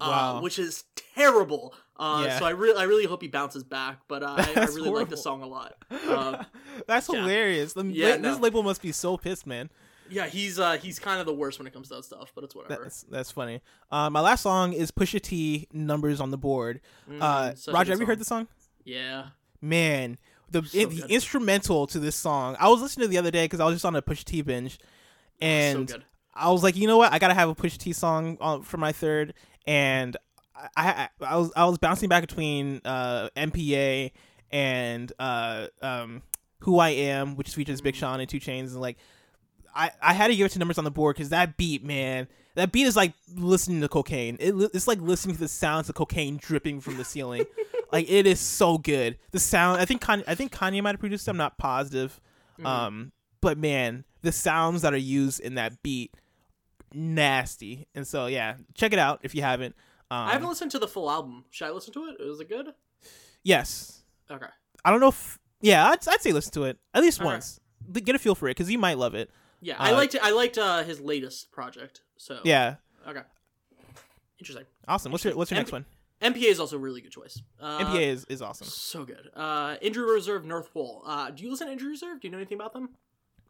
uh, Wow. which is terrible uh Yeah. so i really i really hope he bounces back but uh, I, I really like the song a lot uh, that's yeah. hilarious. The, Yeah, la- no. This label must be so pissed, man. yeah he's uh he's kind of the worst when it comes to that stuff but it's whatever That's that's funny. Uh, my last song is Pusha T. Numbers on the board. Mm, Uh, Roger, have you heard the song? yeah Man, the So in- the instrumental to this song. I was listening to it the other day because I was just on a Pusha T binge, and so good I was like, you know what? I gotta have a Pusha T song on, for my third, and I, I I was I was bouncing back between uh, MPA and uh, um, Who I Am, which features Big Sean and 2 Chainz, and like I I had to give it to numbers on the board because that beat, man, that beat is like listening to cocaine. It, it's like listening to the sounds of cocaine dripping from the ceiling. like it is so good. The sound. I think Kanye, I think Kanye might have produced it. I'm not positive. Mhm. Um, but man, the sounds that are used in that beat, nasty. And so yeah, check it out if you haven't. Um, i haven't listened to the full album should i listen to it is it good yes, okay I don't know if yeah, I'd, I'd say listen to it at least Okay. once. L- Get a feel for it because you might love it. yeah i Uh, liked i liked uh his latest project so Yeah, okay interesting awesome. What's your what's your And- next one? mpa is also a really good choice uh, MPA is, is awesome. so good uh injury reserve north pole uh do you listen to injury reserve do you know anything about them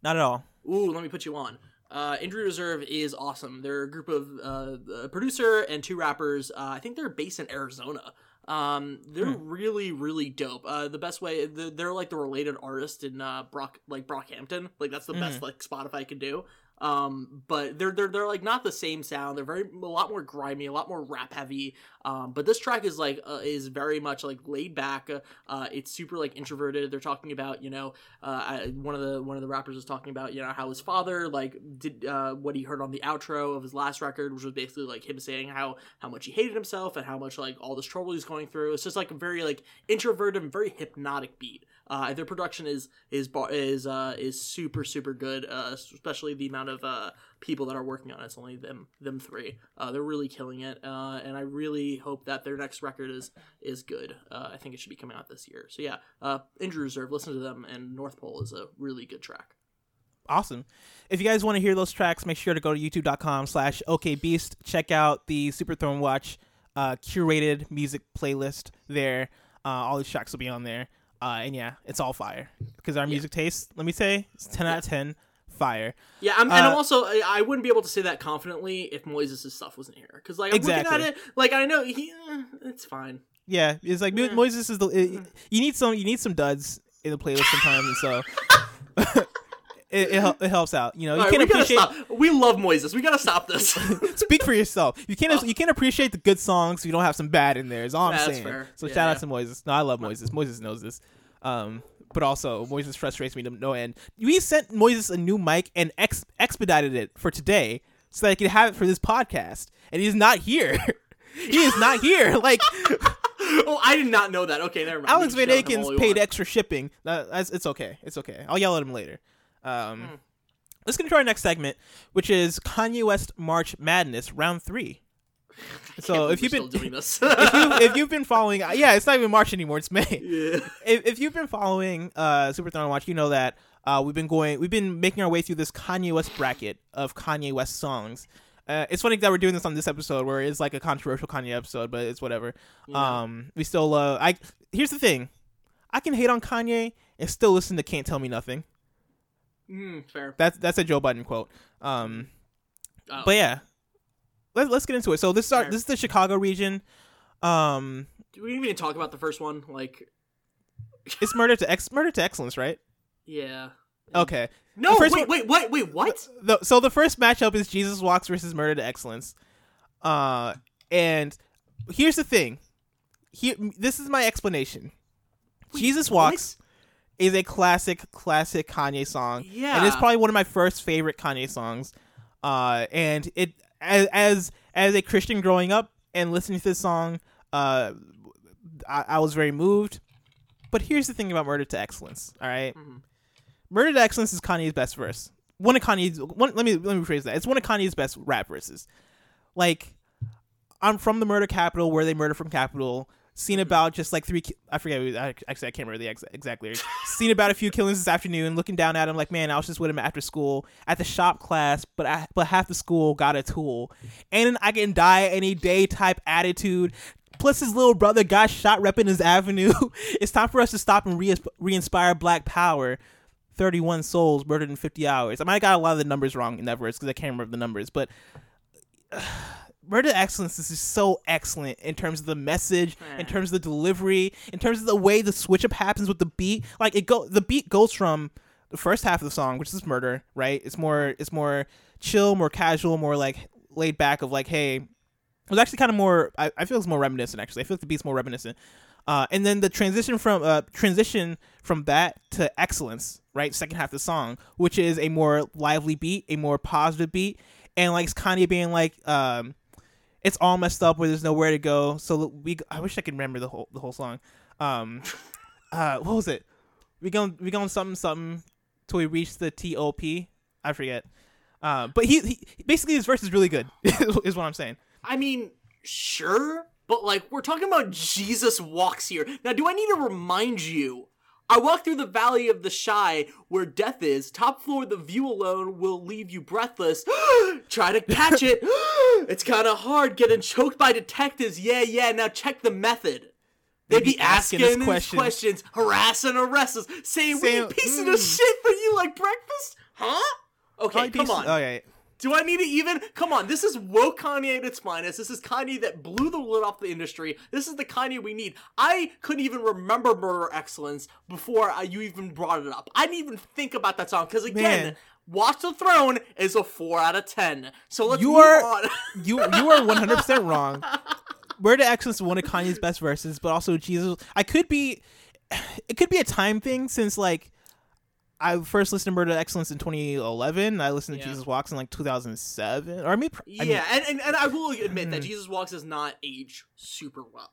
Not at all. Ooh, let me put you on. Uh, Injury Reserve is awesome. They're a group of uh, a producer and two rappers. Uh, I think they're based in Arizona. Um, they're Hmm. really, really dope. Uh, the best way the, they're like the related artist in uh, Brock, like Brockhampton. Like that's the best like Spotify can do. Um, but they're they're they're like not the same sound. They're very a lot more grimy, a lot more rap heavy. Um, but this track is like uh, is very much like laid back. Uh, it's super like introverted. They're talking about you know uh, I, one of the one of the rappers was talking about you know how his father like did uh, what he heard on the outro of his last record, which was basically like him saying how how much he hated himself and how much like all this trouble he's going through. It's just like a very like introverted and very hypnotic beat. Uh, their production is is is uh, is super super good, uh, especially the amount of uh, people that are working on it. It's only them them three. Uh, they're really killing it, uh, and I really hope that their next record is is good. I think it should be coming out this year. So yeah, Injury Reserve. Listen to them, and North Pole is a really good track. Awesome. If you guys want to hear those tracks, make sure to go to youtube.com slash okbeast. Check out the Super Throne Watch curated music playlist there. All these tracks will be on there. Uh, and yeah, it's all fire because our Yeah. music taste. Let me say, it's ten out of ten. Fire. Yeah, I'm, and I'm Uh, also I, wouldn't be able to say that confidently if Moises' stuff wasn't here because like I'm Exactly. looking at it like I know he eh, it's fine. Yeah, it's like Yeah. Moises is the. It, you need some. You need some duds in the playlist sometimes, and so it, it, it helps out. You know, you right, can't we appreciate. stop. We love Moises. We gotta stop this. Speak for yourself. You can't. You can't appreciate the good songs if you don't have some bad in there. Is all I'm That's saying. fair. So Yeah, shout yeah. out to Moises. No, I love Moises. Moises knows this. Um, but also Moises frustrates me to no end. We sent Moises a new mic and ex- expedited it for today so that I could have it for this podcast, and he's not here. he is not here. Like oh, I did not know that. Okay, never mind. Alex Van can shout out him all Aken's paid want. extra shipping. That, that's, it's okay. It's okay. I'll yell at him later. Um, Hmm. Let's get into our next segment, which is Kanye West March Madness Round Three. So if you've been doing this, if, you, if you've been following, yeah, it's not even March anymore. It's May. yeah. If, if you've been following uh, Super Throne Watch, you know that uh, we've been going, we've been making our way through this Kanye West bracket of Kanye West songs. Uh, it's funny that we're doing this on this episode where it's like a controversial Kanye episode, but it's whatever. Yeah. Um, we still uh, I here's the thing, I can hate on Kanye and still listen to Can't Tell Me Nothing. Mm, fair. That's that's a Joe Biden quote. Um, Oh. but yeah, let's let's get into it. So this is our, this is the Chicago region. Um, Do we even talk about the first one? Like, it's murder to ex murder to excellence, right? yeah. Okay. No, wait, one- wait, wait, wait. What? The, so the first matchup is Jesus Walks versus Murder to Excellence. Uh, and here's the thing. Here, this is my explanation. Wait, Jesus? Walks is a classic, classic Kanye song. Yeah. and it's probably one of my first favorite Kanye songs. Uh, and it as as as a Christian growing up and listening to this song, uh, I, I was very moved. But here's the thing about Murder to Excellence. All right? Mhm. Murder to Excellence is Kanye's best verse. One of Kanye's one. Let me let me rephrase that. It's one of Kanye's best rap verses. Like, I'm from the murder capital where they murder from capital. Seen about just like three. ki- I forget. I, actually, I can't remember the ex- exact lyrics. Seen about a few killings this afternoon. Looking down at him like, man, I was just with him after school at the shop class, but I, but half the school got a tool, and an I can die any day type attitude. Plus, his little brother got shot repping his avenue. it's time for us to stop and re- re-inspire Black Power. 31 souls murdered in 50 hours. I might have got a lot of the numbers wrong in that verse because I can't remember the numbers, but uh, Murder Excellence is just so excellent in terms of the message, in Eh. terms of the delivery, in terms of the way the switch up happens with the beat. Like it go the beat goes from the first half of the song, which is murder, right? It's more it's more chill, more casual, more like laid back of like, hey, it was actually kind of more I, I feel it's more reminiscent actually. I feel like the beat's more reminiscent. Uh, and then the transition from uh, transition from that to excellence, right? Second half of the song, which is a more lively beat, a more positive beat, and like it's Kanye being like, um, it's all messed up where there's nowhere to go. So we, I wish I could remember the whole the whole song. Um, uh, what was it? We going we going something something till we reach the T O P. I forget. Uh, but he, he basically his verse is really good. is what I'm saying. I mean, sure, but like we're talking about Jesus walks here. Now, do I need to remind you? I walk through the valley of the Chi where death is. Top floor, the view alone will leave you breathless. Try to catch it. it's kind of hard getting choked by detectives. Yeah, yeah. Now check the method. They'd be asking, us questions. questions, harassing, arrest us, saying, we Saying, eat pieces mm. of shit for you like breakfast? Huh? Okay, Probably come on. Okay. Do I need to even? Come on, this is woke Kanye at its finest. This is Kanye that blew the lid off the industry. This is the Kanye we need. I couldn't even remember Murder Excellence before uh, you even brought it up. I didn't even think about that song because again, Man. Watch the Throne is a four out of ten. So let's You are- on. You you are one hundred percent wrong. To Excellence is one of Kanye's best verses, but also Jesus. I could be, it could be a time thing since like I first listened to Murder Excellence in 2011. I listened to Yeah. Jesus Walks in like 2007, or I mean, I mean, yeah, and, and and I will admit that Mhm. Jesus Walks does not age super well.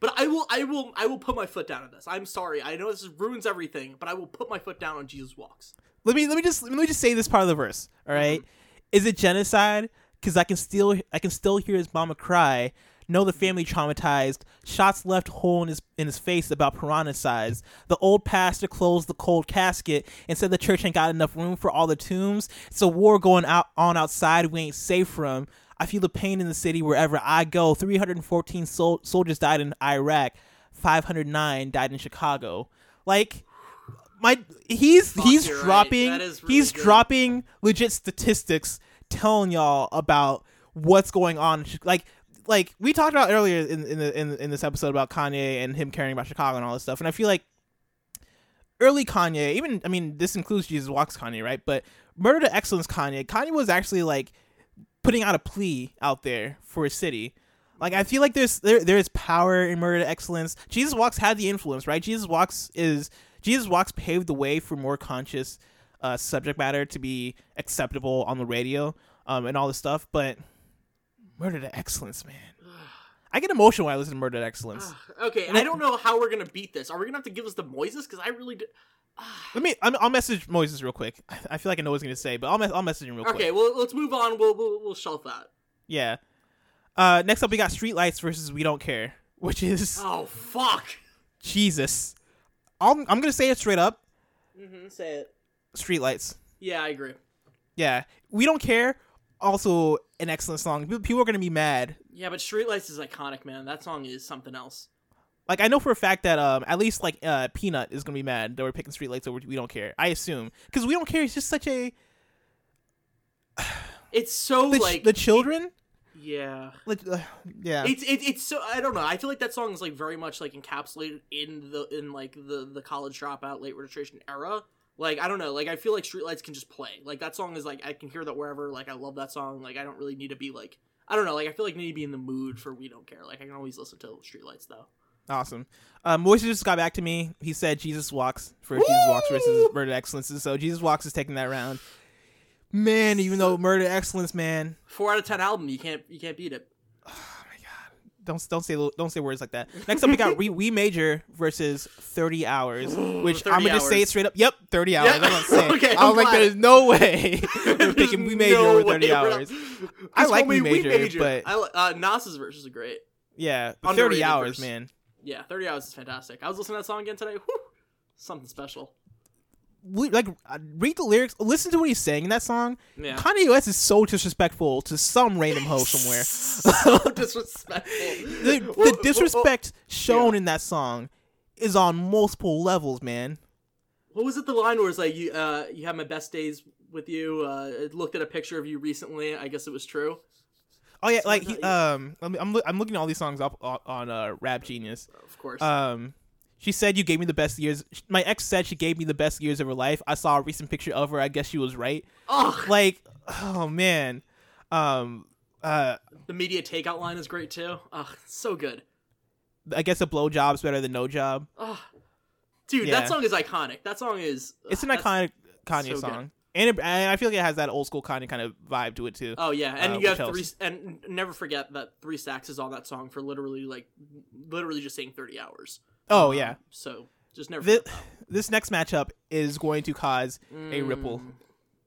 But I will, I will, I will put my foot down on this. I'm sorry. I know this ruins everything, but I will put my foot down on Jesus Walks. let me let me just let me just say this part of the verse. All right? Mm-hmm. is it genocide? Because I can still I can still hear his mama cry. Know the family traumatized. Shots left hole in his in his face about piranha size. The old pastor closed the cold casket and said the church ain't got enough room for all the tombs. It's a war going out on outside we ain't safe from. I feel the pain in the city wherever I go. 314 sol- soldiers died in Iraq. 509 died in Chicago. Like my he's Fuck, he's you're right. dropping really he's good. dropping legit statistics telling y'all about what's going on like like we talked about earlier in in, the, in in this episode about Kanye and him caring about Chicago and all this stuff and I feel like early Kanye even I mean this includes Jesus Walks Kanye right? But Murder to Excellence Kanye Kanye was actually like putting out a plea out there for a city. Like I feel like there's there there is power in Murder to Excellence. Jesus Walks had the influence right? Jesus Walks is Jesus Walks paved the way for more conscious uh, subject matter to be acceptable on the radio um, and all this stuff. But Murder to Excellence, man. I get emotional when I listen to Murder to Excellence. okay, And I don't know how we're gonna beat this. Are we gonna have to give us the Moises? Because I really do. Let me. I'm, I'll message Moises real quick. I- I feel like I know what he's gonna say, but I'll, me- I'll message him real quick. Okay, well let's move on. We'll we'll, we'll shelf that. Yeah. Uh, next up, we got Streetlights versus We Don't Care, which is Oh fuck. Jesus. I'll, I'm gonna say it straight up. Mm-hmm, say it. Streetlights. Yeah, I agree. Yeah. We Don't Care. Also, an excellent song. People are gonna be mad Yeah, but Street Streetlights is iconic, man. That song is something else. like I know for a fact that um at least like uh Peanut is gonna be mad that we're picking Street streetlights over we don't care. I assume because we don't care is just such a It's so the, like the children yeah. like uh, yeah It's it, it's so I don't know. I feel like that song is like very much like encapsulated in the in like the the college dropout late registration era. Like I don't know. Like I feel like Streetlights can just play. Like that song is like I can hear that wherever. Like I love that song. Like I don't really need to be like I don't know. Like I feel like I need to be in the mood for We Don't Care. Like I can always listen to Streetlights though. awesome. Um, Moises just got back to me. He said Jesus walks for Jesus walks versus Murder Excellences. So Jesus walks is taking that round. Man, even though Murder Excellence, man, Four out of ten album. You can't you can't beat it. don't don't say don't say words like that. Next up, we got we, we major versus thirty hours, which 30 I'm gonna just say it straight up. Yep, thirty hours. Yeah. I'm gonna say. Okay, I was I'm like, there's no way we're picking we major no over thirty way we're not- hours. I like homie, We Major, but- I uh, Nas's verses are great. Yeah, thirty hours, verse. man. Yeah, thirty hours is fantastic. I was listening to that song again today. Whew, something special. Like, uh, read the lyrics, listen to what he's saying in that song. Yeah. Kanye West is so disrespectful to some random hoe somewhere. so disrespectful. The, the disrespect shown Yeah. in that song is on multiple levels, man. What was it? The line where it's like, "You, uh, you have my best days with you." Uh, I looked at a picture of you recently. I guess it was true. Oh yeah, like he, um, I'm I'm, looking at all these songs up on, on uh Rap Genius. Of course. Um, she said you gave me the best years. My ex said she gave me the best years of her life. I saw a recent picture of her. I guess she was right. Ugh. Like, oh man, um, uh, The MediaTakeOut line is great too. Ugh, so good. I guess a blowjob's better than no job. Ugh. Dude, Yeah. that song is iconic. That song is. It's an iconic Kanye so good. song, and, it, and I feel like it has that old school Kanye kind of vibe to it too. Oh yeah, and uh, you have which three. And never forget that three stacks is on that song for literally like, literally just saying thirty hours. Oh Um, yeah, So just never. this, this next matchup is going to cause that. a ripple Mm.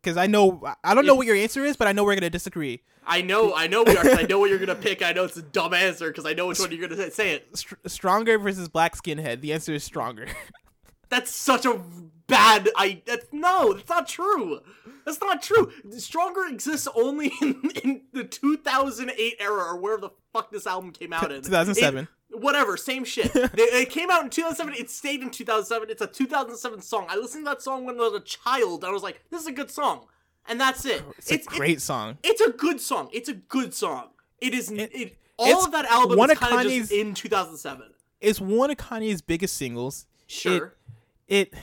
because I know I don't know If- what your answer is, but I know we're gonna disagree. I know, I know we are. 'cause I know what you're gonna pick. I know it's a dumb answer because I know which one you're gonna say. Say it. Str- stronger versus black skinhead. The answer is stronger. That's such a bad. I. That's no. That's not true. That's not true. Stronger exists only in, in the 2008 era or where the fuck this album came out in. 2007. It- whatever, same shit. They- it came out in 2007. It stayed in 2007. It's a 2007 song. I listened to that song when I was a child. I was like, this is a good song, and that's it. Oh, it's a great song. It's a good song. It's a good song. It is. It, It- all of that album one is kind of just in 2007. It's one of Kanye's biggest singles. Sure. It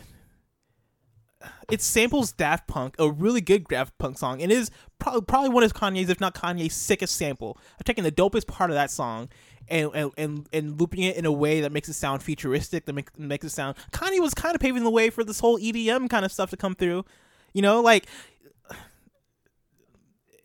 it samples Daft Punk, a really good Daft Punk song, and is probably probably one of Kanye's, if not Kanye's, sickest sample. I'm taking the dopest part of that song and and and, and looping it in a way that makes it sound futuristic, that make, makes it sound. Kanye was kind of paving the way for this whole EDM kind of stuff to come through. You know, like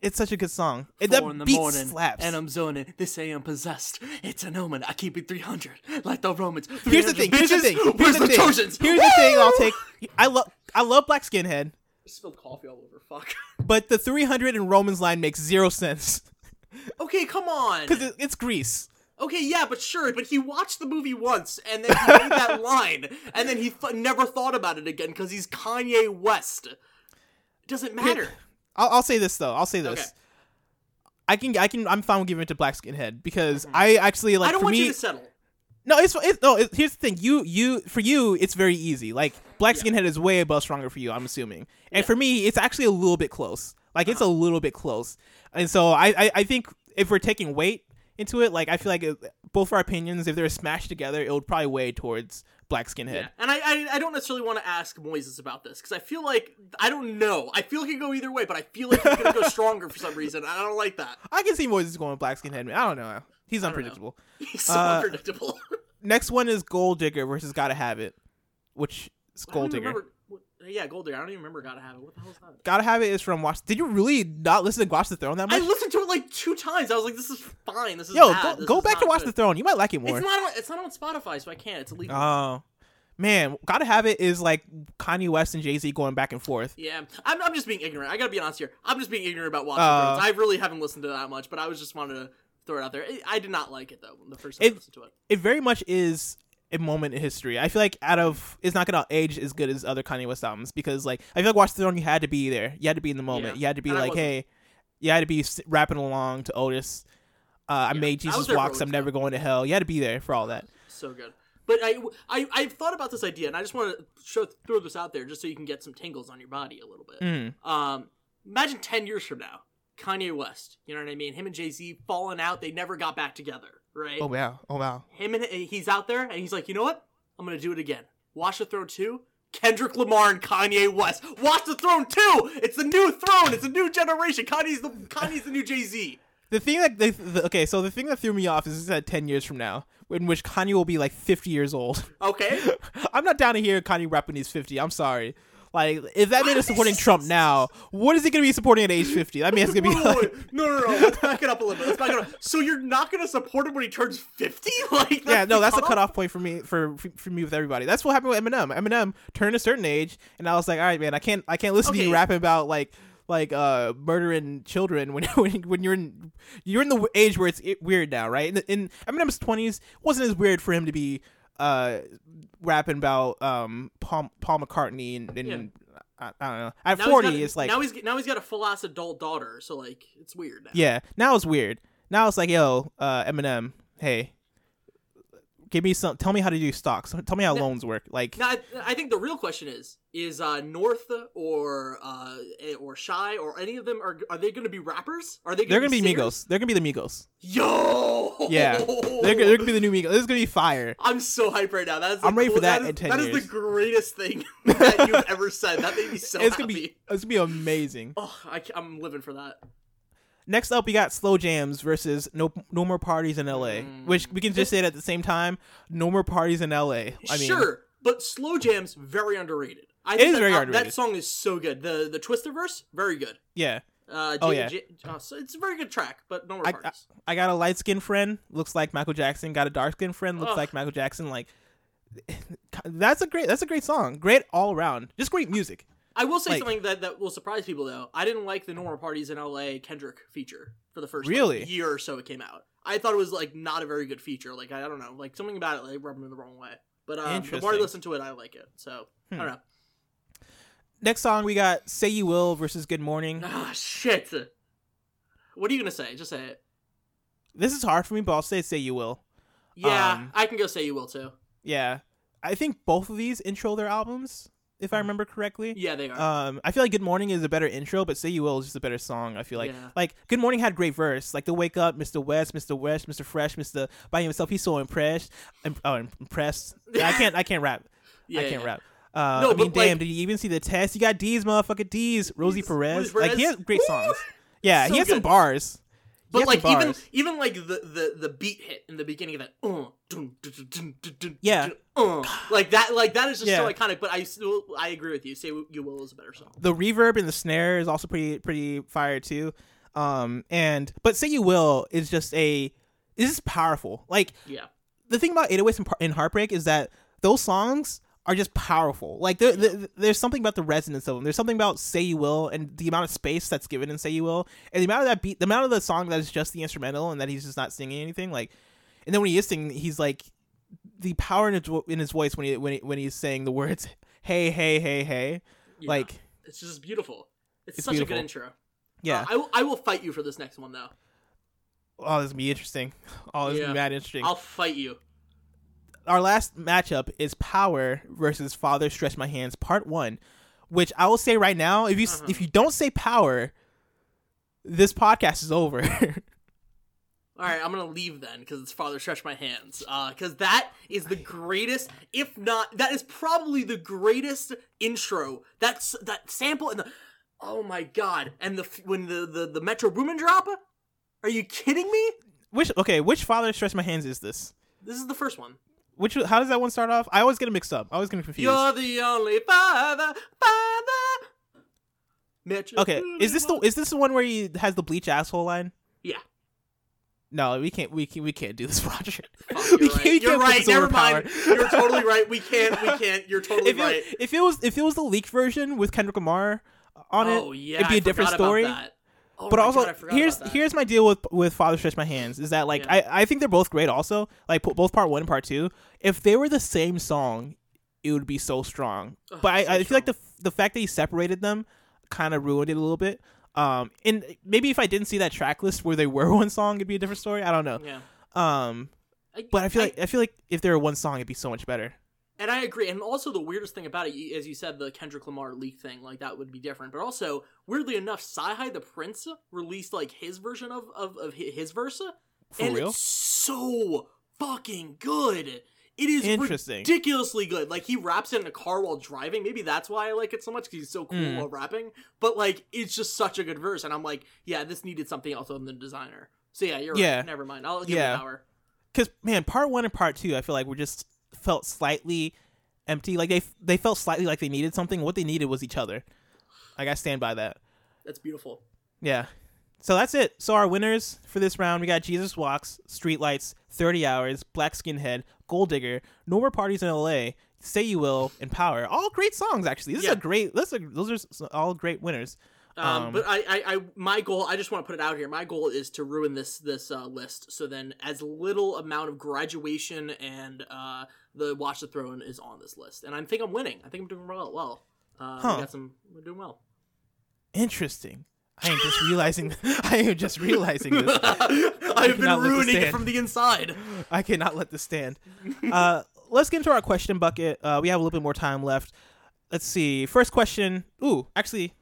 it's such a good song. It, that Four in the beat morning, slaps. and I'm zoning. They say I'm possessed. It's an omen. I keep it 300, like the Romans. Here's the 300 thing. Here's the thing. Where's Here's the the thing. Trojans? Here's the thing. I'll take. I love. I love Black Skinhead, I spilled coffee all over. Fuck. but the 300 in Romans line makes zero sense Okay, come on. because it, it's Greece. Okay, yeah, but sure, but he watched the movie once and then he made that line, and then he th- never thought about it again because he's Kanye West. It doesn't matter. I'll, I'll say this though. I'll say this. Okay. I can. I can. I'm fine with giving it to Black Skinhead because I actually like Mm-hmm. I don't for want me. you to settle. No, it's, it's no. It, here's the thing. You you for you, it's very easy. Like Black Yeah. Skinhead is way above stronger for you. I'm assuming, and Yeah. for me, it's actually a little bit close. Like it's a Uh-huh. little bit close, and so I, I I think if we're taking weight into it, like I feel like it, both our opinions, if they're smashed together, it would probably weigh towards Black Skinhead. Yeah, and I, I I don't necessarily want to ask Moises about this because I feel like I don't know. I feel like he could go either way, but I feel like he's gonna go stronger for some reason. I don't like that. I can see Moises going with Black Skinhead. Man. I don't know. He's don't know. unpredictable. He's so Uh, unpredictable. Next one is Gold Digger versus Gotta Have It, which is Gold Digger. remember- yeah, Gold Digger. I don't even remember Gotta Have It. What the hell is that? Gotta Have It is from Watch. Did you really not listen to Watch the Throne that much? I listened to it like two times. I was like, "This is fine. This is Yo, bad. go, go back to Watch good." the Throne. You might like it more. It's not. On, it's not on Spotify, so I can't. It's illegal. Oh, man, Gotta Have It is like Kanye West and Jay Z going back and forth. yeah, I'm, I'm just being ignorant. I gotta be honest here. I'm just being ignorant about Watch Uh, the Thrones. I really haven't listened to that much, but I was just wanted to throw it out there. I- I did not like it though. The first time I listened to it. It very much is a moment in history. I feel like out of it's not gonna age as good as other Kanye West albums because like I feel like Watch the Throne you had to be there. You had to be in the moment. Yeah. You had to be And like, hey, you had to be rapping along to Otis. Uh, I Yeah. made I was Jesus for walks. I'm never going to hell. You had to be there for all that. So good. But I, I, I've thought about this idea, and I just want to show, throw this out there just so you can get some tingles on your body a little bit. Mm. Um, imagine 10 years from now, Kanye West, you know what I mean? Him and Jay Z falling out, they never got back together, right? Oh wow. Oh wow. Him and he's out there, and he's like, you know what? I'm gonna do it again. Watch the Throne 2. Kendrick Lamar and Kanye West. Watch the Throne 2. It's the new throne. It's a new generation. Kanye's the Kanye's the new Jay Z. The thing that they, the, okay, so the thing that threw me off is that ten years from now, in which Kanye will be like fifty years old. Okay. I'm not down to hear Kanye rap when he's fifty. I'm sorry. Like, if that man is supporting Trump now, what is he gonna be supporting at age fifty? That man's gonna be Wait, wait, like. No, no, no. Let's back it up a little bit. Let's back it up. So you're not gonna support him when he turns fifty? Like, yeah, no, that's a cutoff point for me for for me with everybody. That's what happened with Eminem. Eminem turned a certain age, and I was like, all right, man, I can't I can't listen to you rapping about like like uh murdering children when when when you're in you're in the age where it's weird now, right? In, in Eminem's twenties, wasn't as weird for him to be uh rapping about um Paul Paul McCartney and, and Yeah. I, I don't know. At Now forty, it's like now he's now he's got a full ass adult daughter, so like it's weird. Now. yeah. Now it's weird. Now it's like yo, uh Eminem, hey. Give me some. Tell me how to do stocks. Tell me how Now- loans work. Like, Now I, I think the real question is: is uh, North or uh, or Chi or any of them are are they going to be rappers? Are they? Gonna They're gonna be singers? Migos. They're gonna be the Migos. Yo. Yeah, they're, gonna- they're gonna be the new Migos. This is gonna be fire. I'm so hyped right now. That's I'm ready for that is, in 10 That is years. the greatest thing that you've ever said. That made me so it's happy. gonna be it's gonna be amazing. Oh, I, am living for that. Next up, we got Slow Jamz versus No No More Parties in L.A., Mm. which we can just say it at the same time. No More Parties in L.A. I mean, sure, but slow jams very underrated. I It think is that, very uh, underrated. That song is so good. The the Twista verse, very good. yeah. Uh, Oh, yeah. J- uh, so it's a very good track, but no more I, I. I got a light skinned friend, looks like Michael Jackson. Got a dark skinned friend, looks Ugh. like Michael Jackson. Like, that's a great that's a great song. Great all around. Just great music. I will say like- something that, that will surprise people though. I didn't like the normal Parties in LA Kendrick feature for the first like, Really? year or so it came out. I thought it was like not a very good feature. Like I, I don't know, like something about it like rubbed me the wrong way. But um, the more I listen to it, I like it. So I Hmm. don't know. Next song we got "Say You Will" versus "Good Morning." Ah shit. What are you gonna say? Just say it. This is hard for me, but I'll say "Say You Will." Yeah, Um, I can go say you will too. Yeah, I think both of these intro their albums, if. I remember correctly. Yeah, they are. Um, I feel like "Good Morning" is a better intro, but "Say You Will" is just a better song. I feel like Yeah. like "Good Morning" had great verse, like the "Wake Up," Mr. West, Mr. West, Mr. Fresh, Mr. by himself. He's so impressed. Im- oh, impressed. I can't. I can't rap. yeah, I can't yeah. rap. Uh, No, I mean, but, like- damn, did you even see the test? You got D's, motherfucker D's, Rosie D's, Perez. Like he has great songs. Yeah, So he has some bars. But like even even like the, the the beat hit in the beginning of that, uh, dun, dun, dun, Yeah. uh, like that like that is just so iconic. But I still I agree with you. Say you will is a better song. the reverb and the snare is also pretty pretty fire too. Um, and but say you will is just a is powerful. Like Yeah, the thing about 808s and, and Heartbreak is that those songs are just powerful. Like there, there- there's something about the resonance of them. There's something about "Say You Will" and the amount of space that's given in "Say You Will," and the amount of that beat, the amount of the song that is just the instrumental and that he's just not singing anything. Like, and then when he is singing, he's like the power in his, in his voice when he when he, when he's saying the words "Hey, hey, hey, hey." Yeah. Like, it's just beautiful. It's, It's such a good intro. yeah. Uh, I, will- I will fight you for this next one though. oh, this is gonna be interesting. Oh, this is gonna be mad interesting. I'll fight you. Our last matchup is Power versus Father Stretch My Hands Part One, which I will say right now, if you Uh-huh. if you don't say Power, this podcast is over. All right, I'm gonna leave then because it's Father Stretch My Hands. Because that is the greatest, if not, that is probably the greatest intro. That's that sample and the, oh my god, and the when the the the Metro Boomin drop. Are you kidding me? which okay, which Father Stretch My Hands is this? This is the first one. Which how does that one start off? I always get it mixed up. I always get confused. You're the only father, father. Metro Okay, is this the is this the one where he has the bleach asshole line? Yeah. No, we can't. We can. We can't do this, Roger. Fuck, We you're can't- right. we You're can't put right. Never mind. Power. You're totally right. We can't. We can't. You're totally if it, right. if it was if it was the leaked version with Kendrick Lamar on oh it, yeah, it'd be I a different forgot about story. that. Oh but also God, here's here's my deal with with Father Stretch My Hands is that like Yeah. I I think they're both great also like both part one and part two. If they were the same song, it would be so strong. But I, so I feel like the the fact that he separated them kind of ruined it a little bit. Um, and maybe if I didn't see that track list where they were one song, it'd be a different story. I don't know. yeah. Um, but I feel like I feel like if they were one song, it'd be so much better. And I agree. And also the weirdest thing about it, as you said, the Kendrick Lamar leak thing, like that would be different. But also, weirdly enough, CyHi the Prynce released like his version of of, of his verse, For and real? it's so fucking good. It is Interesting. ridiculously good. Like he raps it in a car while driving. Maybe that's why I like it so much because he's so cool Mm. while rapping. But like, it's just such a good verse, and I'm like, yeah, this needed something else than the Desiigner. So yeah, you're Yeah. right. Never mind. I'll give Yeah. it power. because man, part one and part two, I feel like we're just felt slightly empty. Like they they felt slightly like they needed something. What they needed was each other. Like I stand by that. That's beautiful. Yeah. So that's it. So our winners for this round, we got Jesus Walks, Streetlights, 30 Hours, Black Skinhead, Gold Digger, No More Parties in LA, Say You Will, and Power. All great songs, actually. This is a great. This is a, those are all great winners. Um, Um, but I, I, I, my goal, I just want to put it out here. My goal is to ruin this this uh, list, so then as little amount of graduation and uh, the Watch the Throne is on this list, and I think I'm winning. I think I'm doing well. Well, uh, Huh. we got some. We're doing well. Interesting. I am just realizing. I am just realizing this. I have been cannot let this ruining it from the inside. I cannot let this stand. Uh, let's get into our question bucket. Uh, we have a little bit more time left. Let's see. First question. Ooh, actually,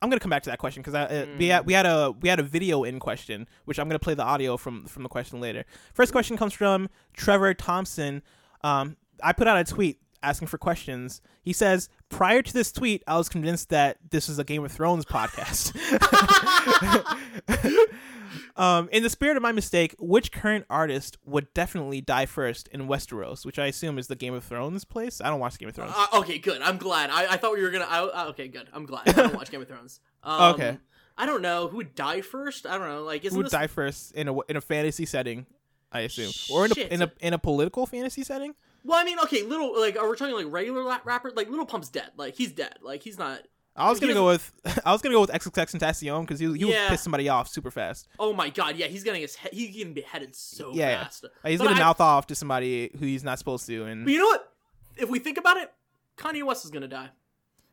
I'm gonna come back to that question because uh, we had we had a we had a video in question, which I'm gonna play the audio from from the question later. First question comes from Trevor Thompson. Um, I put out a tweet asking for questions. He says, prior to this tweet, I was convinced that this is a Game of Thrones podcast. um, in the spirit of my mistake, which current artist would definitely die first in Westeros, which I assume is the Game of Thrones place? I don't watch Game of Thrones. Uh, okay, good. I'm glad. I, I thought we were gonna. I, uh, okay, good. I'm glad. I don't watch Game of Thrones. Um, Okay. I don't know who would die first. I don't know. Like, isn't Who would this die first in a in a fantasy setting? I assume, or in a, in a in a political fantasy setting. Well, I mean, okay, little like are we talking like regular la- rapper? Like Little Pump's dead. Like he's dead. Like he's not. I was gonna go with I was gonna go with XXXTentacion because he he Yeah. would piss somebody off super fast. Oh my god, yeah, he's getting his he- he's getting beheaded so Yeah, yeah. fast. Uh, He's But gonna I- mouth off to somebody who he's not supposed to, and But you know what? If we think about it, Kanye West is gonna die.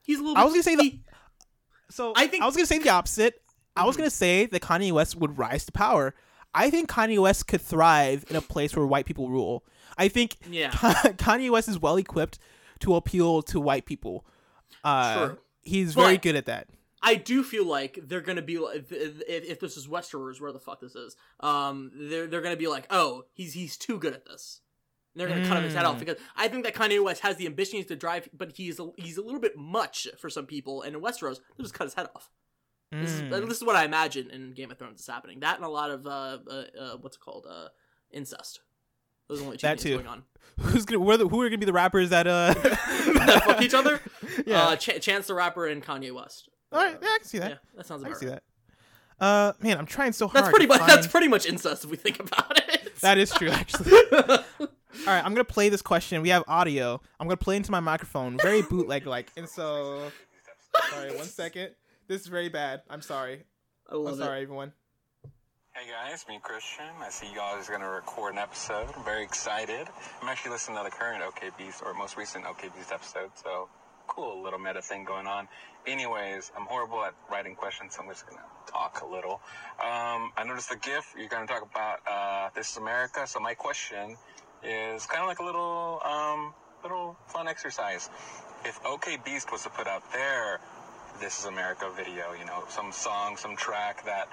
He's a little. I was gonna say the- So I think- I was gonna say the opposite. I was Mhm. gonna say that Kanye West would rise to power. I think Kanye West could thrive in a place where white people rule. I think Yeah. Kanye West is well equipped to appeal to white people. Uh, True. He's very good at that. I do feel like they're gonna be like if, if, if this is Westeros, where the fuck this is, um, they're they're gonna be like, oh, he's he's too good at this. And they're gonna cut his head off Mm. because I think that Kanye West has the ambitions to drive, but he's a, he's a little bit much for some people. And in Westeros, they'll just cut his head off. This, is, Mm. this is what I imagine in Game of Thrones is happening. That and a lot of uh, uh, uh what's it called uh incest. Those are the only two That things too. going on. Who's gonna who are, the, who are gonna be the rappers that uh that fuck each other. Yeah. Uh, Ch- Chance the Rapper and Kanye West. All right, yeah, I can see that. yeah, that sounds I about can see right. that. Uh, man, I'm trying so hard. That's pretty much that's pretty much incest if we think about it. That is true, actually. All right, I'm gonna play this question. We have audio. I'm gonna play into my microphone, very bootleg like. And so, sorry, one second. This is very bad. I'm sorry. I love I'm it. sorry, everyone. Hey guys, me Christian. I see you guys are gonna record an episode. I'm very excited. I'm actually listening to the current OK Beast or most recent OK Beast episode, so cool little meta thing going on. Anyways, I'm horrible at writing questions, so I'm just gonna talk a little. Um, I noticed the GIF. You're gonna talk about uh, This is America. So my question is kind of like a little um, little fun exercise. If OK Beast was to put out their this is America video, you know, some song, some track that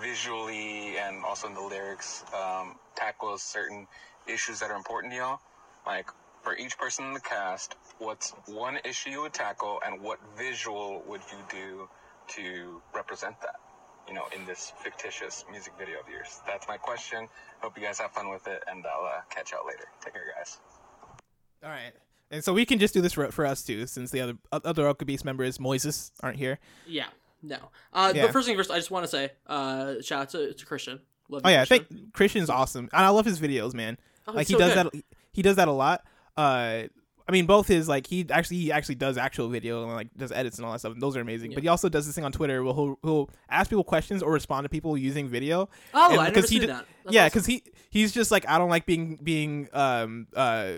visually and also in the lyrics um, tackles certain issues that are important to y'all. Like, for each person in the cast, what's one issue you would tackle and what visual would you do to represent that, you know, in this fictitious music video of yours? That's my question. Hope you guys have fun with it, and I'll uh, catch y'all later. Take care, guys. All right. And so we can just do this for, for us too, since the other other OK Beast members, Moises, aren't here. Yeah, no. Uh, Yeah. But first thing first, I just want to say, uh, shout out to, to Christian. Love Oh yeah, I Christian. think Christian's awesome, and I love his videos, man. Oh, like he so does good. that. He does that a lot. Uh, I mean, both his like he actually he actually does actual video and like does edits and all that stuff. And those are amazing. Yeah. But he also does this thing on Twitter where he'll he'll ask people questions or respond to people using video. Oh, And I never because he seen d- that. That's yeah, awesome. because he he's just like I don't like being being um uh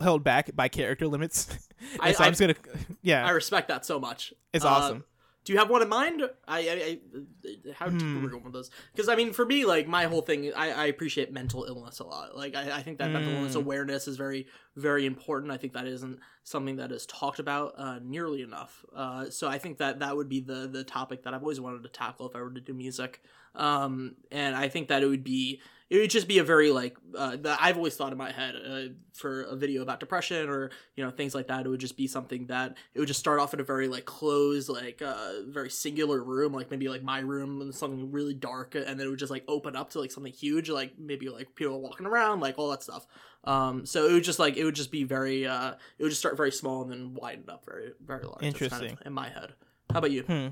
held back by character limits. I- so I'm I- just gonna yeah. I respect that so much. It's Uh, awesome. Do you have one in mind? I, I, I how Hmm. deep are we going with this? Because I mean, for me, like my whole thing, I, I appreciate mental illness a lot. Like I, I think that mental illness Mm. awareness is very, very important. I think that isn't something that is talked about uh, nearly enough. Uh, so I think that that would be the the topic that I've always wanted to tackle if I were to do music. Um, and I think that it would be it would just be a very like uh, that I've always thought in my head uh, for a video about depression or you know things like that. It would just be something that it would just start off in a very like closed, like uh, very singular room, like maybe like my room and something really dark, and then it would just like open up to like something huge, like maybe like people walking around, like all that stuff. Um, so it would just like it would just be very uh, it would just start very small and then widen up very very large. That's kind of Interesting. in my head. How about you? Hmm.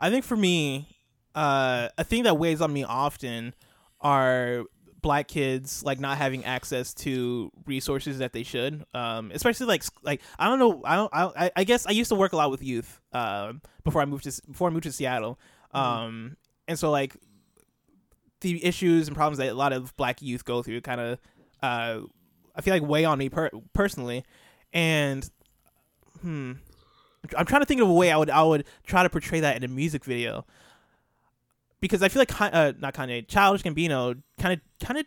I think for me, uh, a thing that weighs on me often are black kids like not having access to resources that they should. Um, especially like like I don't know I don't I, I guess I used to work a lot with youth um, before I moved to before I moved to Seattle. Um, and so like the issues and problems that a lot of black youth go through kind of uh, I feel like weigh on me per- personally, and hmm. I'm trying to think of a way I would I would try to portray that in a music video. Because I feel like uh, not Kanye, Childish Gambino kind of kind of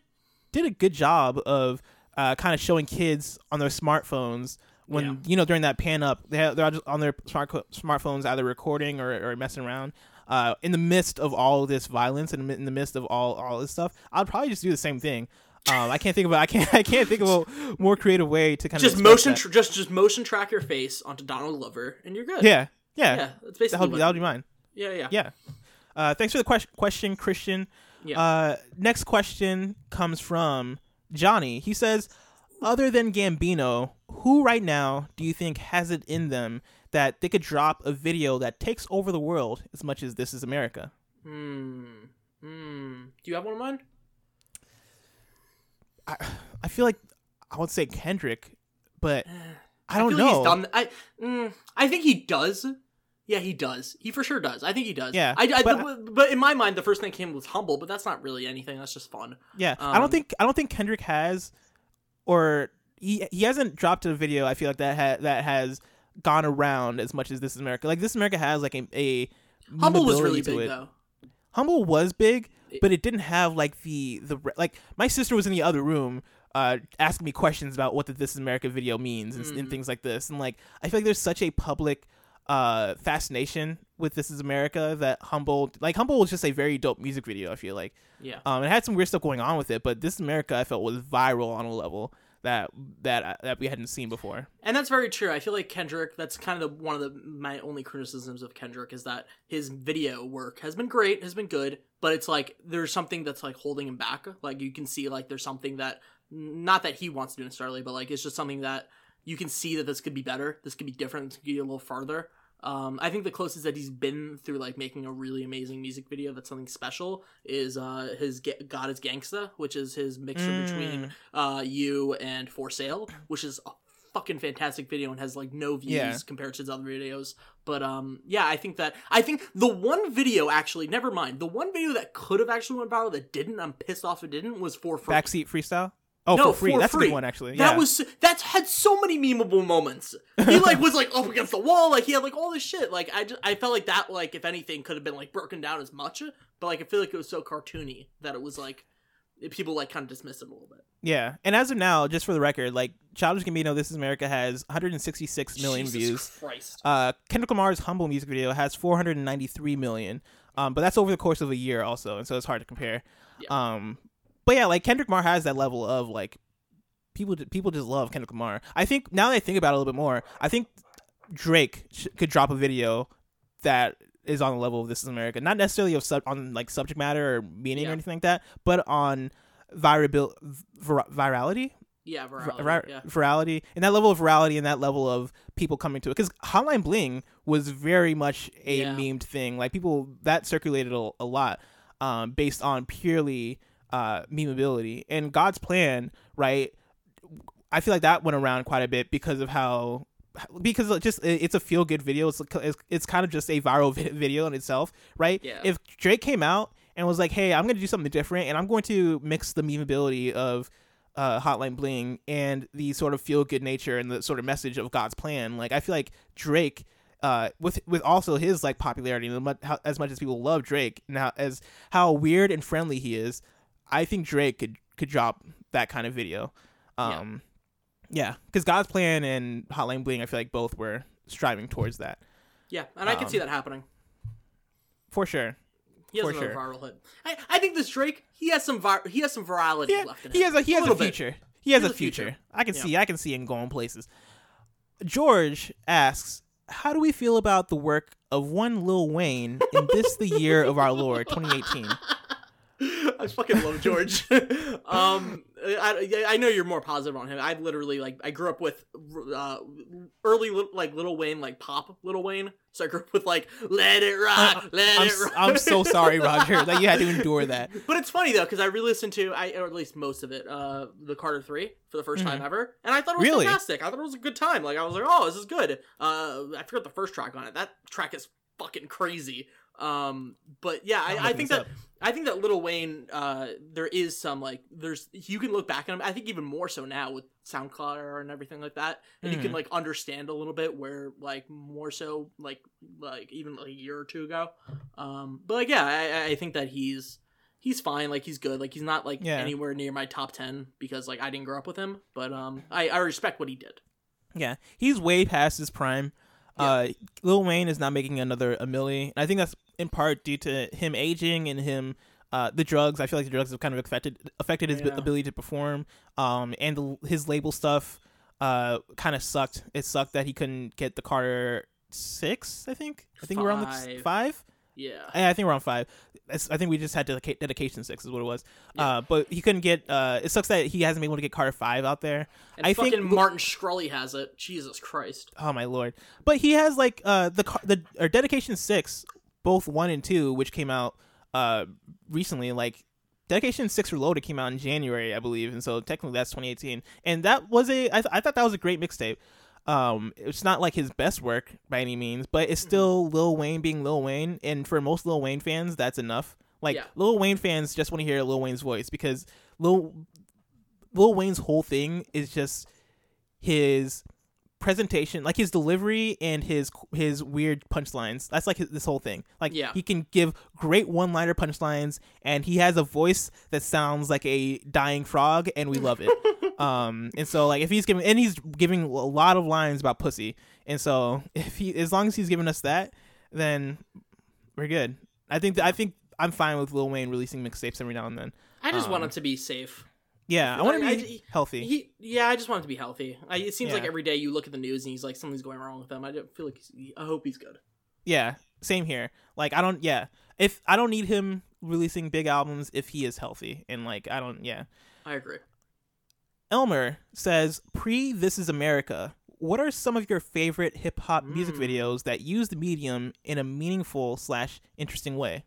did a good job of uh, kind of showing kids on their smartphones when Yeah. you know during that pan up they have, they're just on their smart smartphones either recording or, or messing around. Uh, in the midst of all this violence and in the midst of all all this stuff, I'd probably just do the same thing. Um, I can't think of a, I can't I can't think of a more creative way to kind Just of express motion, tr- just just motion track your face onto Donald Glover, and you're good. yeah, yeah, yeah. That's that basically would, what- that would be mine. yeah, yeah, Yeah. Uh, thanks for the question, question Christian. Yeah. Uh, next question comes from Johnny. He says, other than Gambino, who right now do you think has it in them that they could drop a video that takes over the world as much as This Is America? Hmm. Hmm. Do you have one in mind? I, I feel like I would say Kendrick, but I I don't feel know. like He's done. I. Mm, I think he does. Yeah, he does. He for sure does. I think he does. Yeah, I, I- but- the- but, in my mind, the first thing that came was humble, but that's not really anything. That's just fun. Yeah, I Um, don't think I don't think Kendrick has, or he he hasn't dropped a video. I feel like that ha- that has gone around as much as This Is America. Like This America has like a, a Humble was really big it. though. Humble was big, but it didn't have like the the like. My sister was in the other room. Uh, asking me questions about what the This Is America video means and, Mm. and things like this, and like I feel like there's such a public uh fascination with This Is America that Humble like Humble was just a very dope music video. I feel like Yeah. um, it had some weird stuff going on with it, but This Is America I felt was viral on a level that that uh, that we hadn't seen before. And that's very true. I feel like Kendrick. That's kind of the, one of the my only criticisms of Kendrick is that his video work has been great, has been good, but it's like there's something that's like holding him back. Like you can see like there's something that not that he wants to do necessarily, but like it's just something that you can see that this could be better. This could be different. This could be a little farther. Um, I think the closest that he's been through like making a really amazing music video that's something special is uh, his God is Gangsta, which is his mixture Mm. between uh, you and For Sale, which is a fucking fantastic video and has like no views Yeah. compared to his other videos. But um, yeah, I think that I think the one video actually, never mind, the one video that could have actually went viral that didn't, I'm pissed off it didn't, was for free. Backseat freestyle. Oh, No, for free. for That's a good one actually. That yeah. was that's had so many memeable moments. He like was like up against the wall, like he had like all this shit. Like I just I felt like that like if anything could have been like broken down as much, but like I feel like it was so cartoony that it was like people like kind of dismissed it a little bit. Yeah, and as of now, just for the record, like Childish Gambino, "This Is America" has 166 million Jesus views. Christ. Uh, Kendrick Lamar's "Humble" music video has 493 million. Um, but that's over the course of a year, also, and so it's hard to compare. Yeah. Um, but yeah, like Kendrick Lamar has that level of like people. People just love Kendrick Lamar. I think now that I think about it a little bit more, I think Drake sh- could drop a video that is on the level of "This Is America," not necessarily of sub- on like subject matter or meaning Yeah. or anything like that, but on virabil- vir- virality yeah, vir- virality, vir- yeah. virality and that level of virality and that level of people coming to it because hotline bling was very much a Yeah. memed thing like people that circulated a, a lot um, based on purely uh, memeability and god's plan right i feel like that went around quite a bit because of how because it just it's a feel good video it's, it's it's kind of just a viral video in itself right Yeah. if drake came out and was like hey i'm going to do something different and i'm going to mix the memeability of uh, Hotline Bling and the sort of feel good nature and the sort of message of God's plan. Like I feel like Drake, uh, with with also his like popularity and as much as people love Drake now as how weird and friendly he is, I think Drake could could drop that kind of video. Yeah. Um, yeah, because God's plan and Hotline Bling, I feel like both were striving towards that Yeah, and I can Um, see that happening. for sure. He has for sure. viral hit. I, I think this Drake, he has some vir- he has some virality Yeah, left in him. he has a he has a, bit. future. He has He a has a future. future. I can Yeah. see I can see him going places. George asks, "How do we feel about the work of one Lil Wayne in this the year of our Lord 2018?" I fucking love George. um, I, I know you're more positive on him. I literally like I grew up with uh, early like Little Wayne, like pop Little Wayne. So I grew up with like Let It Rock, Let I'm, It Rock. I'm so sorry, Roger, that you had to endure that. But it's funny though because I re-listened to I or at least most of it, uh, the Carter Three for the 1st time ever, and I thought it was Mm-hmm. Really? fantastic. I thought it was a good time. Like I was like, oh, this is good. Uh, I forgot the first track on it. That track is fucking crazy. Um, but yeah, I, I think that up. I think that Little Wayne, uh, there is some like there's you can look back at him. I think even more so now with SoundCloud and everything like that, and you can Mhm. like understand a little bit where like more so like like even like a year or two ago. Um, but like yeah, I, I think that he's he's fine. Like he's good. Like he's not like Yeah. anywhere near my top ten because like I didn't grow up with him, but um, I I respect what he did. Yeah, he's way past his prime. Uh, Lil Wayne is not making another a milli. I think that's in part due to him aging and him. Uh, the drugs. I feel like the drugs have kind of affected affected his Yeah. ability to perform. Um, and the, his label stuff. Uh, kind of sucked. It sucked that he couldn't get the Carter six. I think. I think we're on the Five. Yeah. I, I think we're on five. I think we just had dedica- dedication six is what it was. Yeah. Uh, but he couldn't get. Uh, it sucks that he hasn't been able to get Carter five out there. And I think Martin Shkreli has it. Jesus Christ. Oh my lord! But he has like uh the the or dedication six, both one and two, which came out uh recently. Like dedication six reloaded came out in January, I believe, and so technically that's 2018. And that was a I, th- I thought that was a great mixtape. Um, it's not like his best work by any means, but it's still Lil Wayne being Lil Wayne, and for most Lil Wayne fans, that's enough. Like Yeah. Lil Wayne fans just want to hear Lil Wayne's voice because Lil Lil Wayne's whole thing is just his presentation, like his delivery and his his weird punchlines. That's like his, this whole thing. Like Yeah. he can give great one-liner punchlines, and he has a voice that sounds like a dying frog, and we love it. um, and so like if he's giving and he's giving a lot of lines about pussy, and so if he as long as he's giving us that, then we're good. I think I think I'm fine with Lil Wayne releasing mixtapes every now and then. I just want Um, him to be safe. Yeah, I want to be I- healthy. He, yeah, I just want him to be healthy. I, it seems like every day you look at the news and he's like something's going wrong with him. I don't feel like he's, I hope he's good. yeah, same here. Like I don't. Yeah, if I don't need him releasing big albums if he is healthy, and like I don't. Yeah. I agree. Elmer says, pre This Is America, what are some of your favorite hip hop music Mm. videos that use the medium in a meaningful slash interesting way?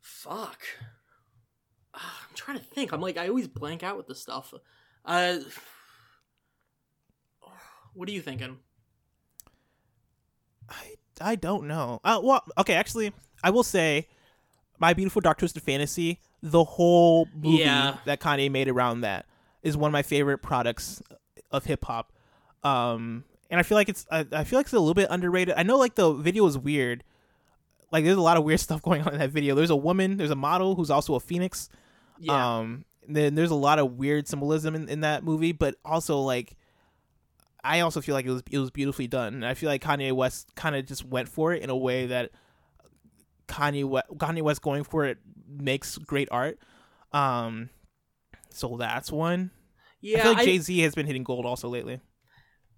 Fuck. I'm trying to think. I'm like I always blank out with this stuff. Uh, what are you thinking? I, I don't know. Uh, well, okay, actually, I will say, My Beautiful Dark Twisted Fantasy, the whole movie Yeah. that Kanye made around that is one of my favorite products of hip hop. Um, and I feel like it's I, I feel like it's a little bit underrated. I know like the video is weird. Like there's a lot of weird stuff going on in that video. There's a woman, there's a model who's also a phoenix. Yeah. Um, then there's a lot of weird symbolism in, in that movie, but also like, I also feel like it was it was beautifully done, and I feel like Kanye West kind of just went for it in a way that Kanye West, Kanye West going for it makes great art. Um, so that's one. yeah. I feel like Jay Z has been hitting gold also lately.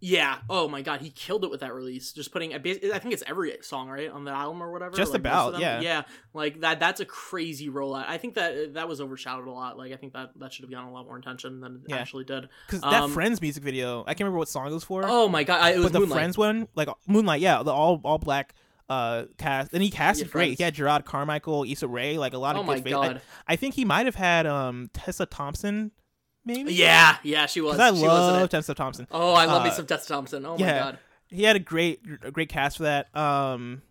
Yeah. Oh my god, he killed it with that release. Just putting, I bas- I think it's every song right on the album or whatever. Just like, about, yeah. Yeah. Like that. That's a crazy rollout. I think that that was overshadowed a lot. Like I think that that should have gotten a lot more attention than it Yeah. actually did. Because that Um, Friends music video, I can't remember what song it was for. Oh my god, I, it was but the Moonlight. Friends one, like Moonlight, yeah, the all all black uh cast, and he casted Yeah, great. He had Jerrod Carmichael, Issa Rae, like a lot of Oh good my fa- I- god. I, think he might have had um Tessa Thompson, maybe. Yeah, yeah, she was. I she love. Tessa Thompson. Oh, I love me uh, some Tessa Thompson. Oh yeah. my god. He had a great a great cast for that. Um,